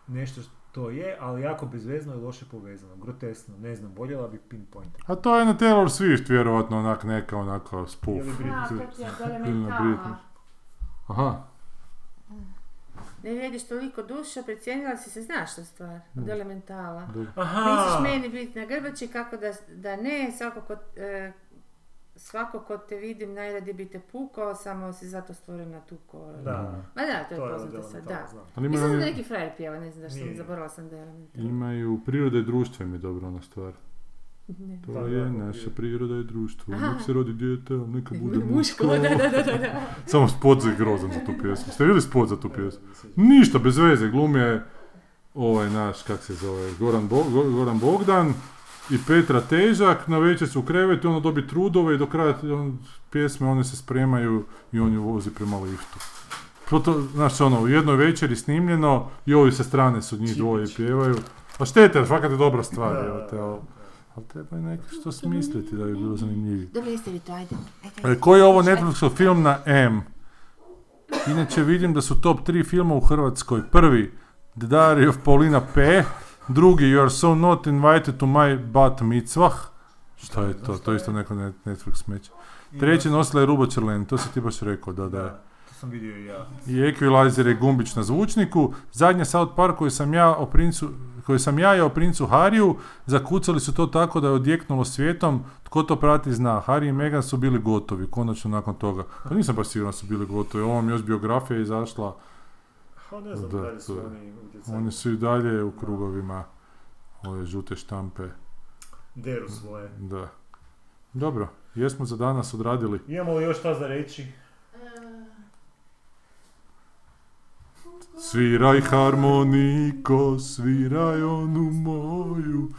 [SPEAKER 3] nešto to je, ali jako bezvezno i loše povezano, grotesno, ne znam, voljela bi pinpoint.
[SPEAKER 1] A to je na Taylor Swift vjerojatno onak neka onako spoof.
[SPEAKER 3] Ili Britney.
[SPEAKER 1] Aha,
[SPEAKER 2] Ne vrijediš toliko duša, precijenila si se, znaš što stvar, od elementala.
[SPEAKER 3] Aha!
[SPEAKER 2] Misliš meni biti na grbači kako da, da ne, svako ko, e, svako ko te vidim najradi bi te pukao, samo si zato stvorena tuko.
[SPEAKER 3] Da,
[SPEAKER 2] Ma da, to je
[SPEAKER 3] to je
[SPEAKER 2] poznato sad, da.
[SPEAKER 1] Ali
[SPEAKER 2] Mislim da
[SPEAKER 1] imaju,
[SPEAKER 2] neki frajer pjeva, ne znam da što sam
[SPEAKER 3] Nije.
[SPEAKER 2] zaboravila sam da je
[SPEAKER 1] imaju priroda i društvo im je dobro ona stvar.
[SPEAKER 2] Ne.
[SPEAKER 1] To
[SPEAKER 3] Da,
[SPEAKER 1] je
[SPEAKER 3] da,
[SPEAKER 1] naša
[SPEAKER 3] je.
[SPEAKER 1] priroda i društvo.
[SPEAKER 2] Aha.
[SPEAKER 1] Nek se rodi dijete, ali neka bude [laughs]
[SPEAKER 2] Muško,
[SPEAKER 1] muško.
[SPEAKER 2] da, da, da, da. [laughs]
[SPEAKER 1] Samo spot je grozan za tu pjesmu. Ste vidjeli spot za tu pjesmu?
[SPEAKER 3] Ne sjećam.
[SPEAKER 1] Ništa, bez veze. Glumi je ovaj naš, kak se zove, Goran, Bo- Go- Goran Bogdan i Petra Težak. Na večer su u krevetu, ona dobi trudove i do kraja on, pjesme one se spremaju i on ju vozi prema liftu. To, to, znaš, ono, u jednoj večeri snimljeno i ovi sa strane su njih dvoje pjevaju. Pa štete, jer fakat je dobra stvar,
[SPEAKER 3] Da,
[SPEAKER 1] evo te, ali, ali treba i neko što smisliti da bi bilo zanimljivije.
[SPEAKER 2] Dobro, jeste vi to, ajde. ajde.
[SPEAKER 1] E, koji je ovo Netflixov film na M? Inače vidim da su top 3 filma u Hrvatskoj. Prvi, The Diary of Paulina P. Drugi, You are so not invited to my bat mitzvah. Šta je to? To je isto neko net- Netflix smeć. Treći nosila je Rubo Čerlen, to si ti baš rekao, da, da.
[SPEAKER 3] To sam vidio i ja.
[SPEAKER 1] I Equalizer je gumbić na zvučniku. Zadnja South Park koju sam ja o princu koji sam ja i o princu Hariju, zakucali su to tako da je odjeknulo svijetom, tko to prati zna. Harry i Meghan su bili gotovi, konačno nakon toga. Pa nisam baš siguran da su bili gotovi, ovom još biografija je izašla,
[SPEAKER 3] Ha, ne znam
[SPEAKER 1] Da,
[SPEAKER 3] da, li su oni utjecali.
[SPEAKER 1] oni su i dalje u krugovima ove žute štampe,
[SPEAKER 3] Deru svoje.
[SPEAKER 1] da. Dobro, jesmo za danas odradili.
[SPEAKER 3] Imamo li još šta za reći?
[SPEAKER 1] Sviraj harmoniko, sviraj onu moju,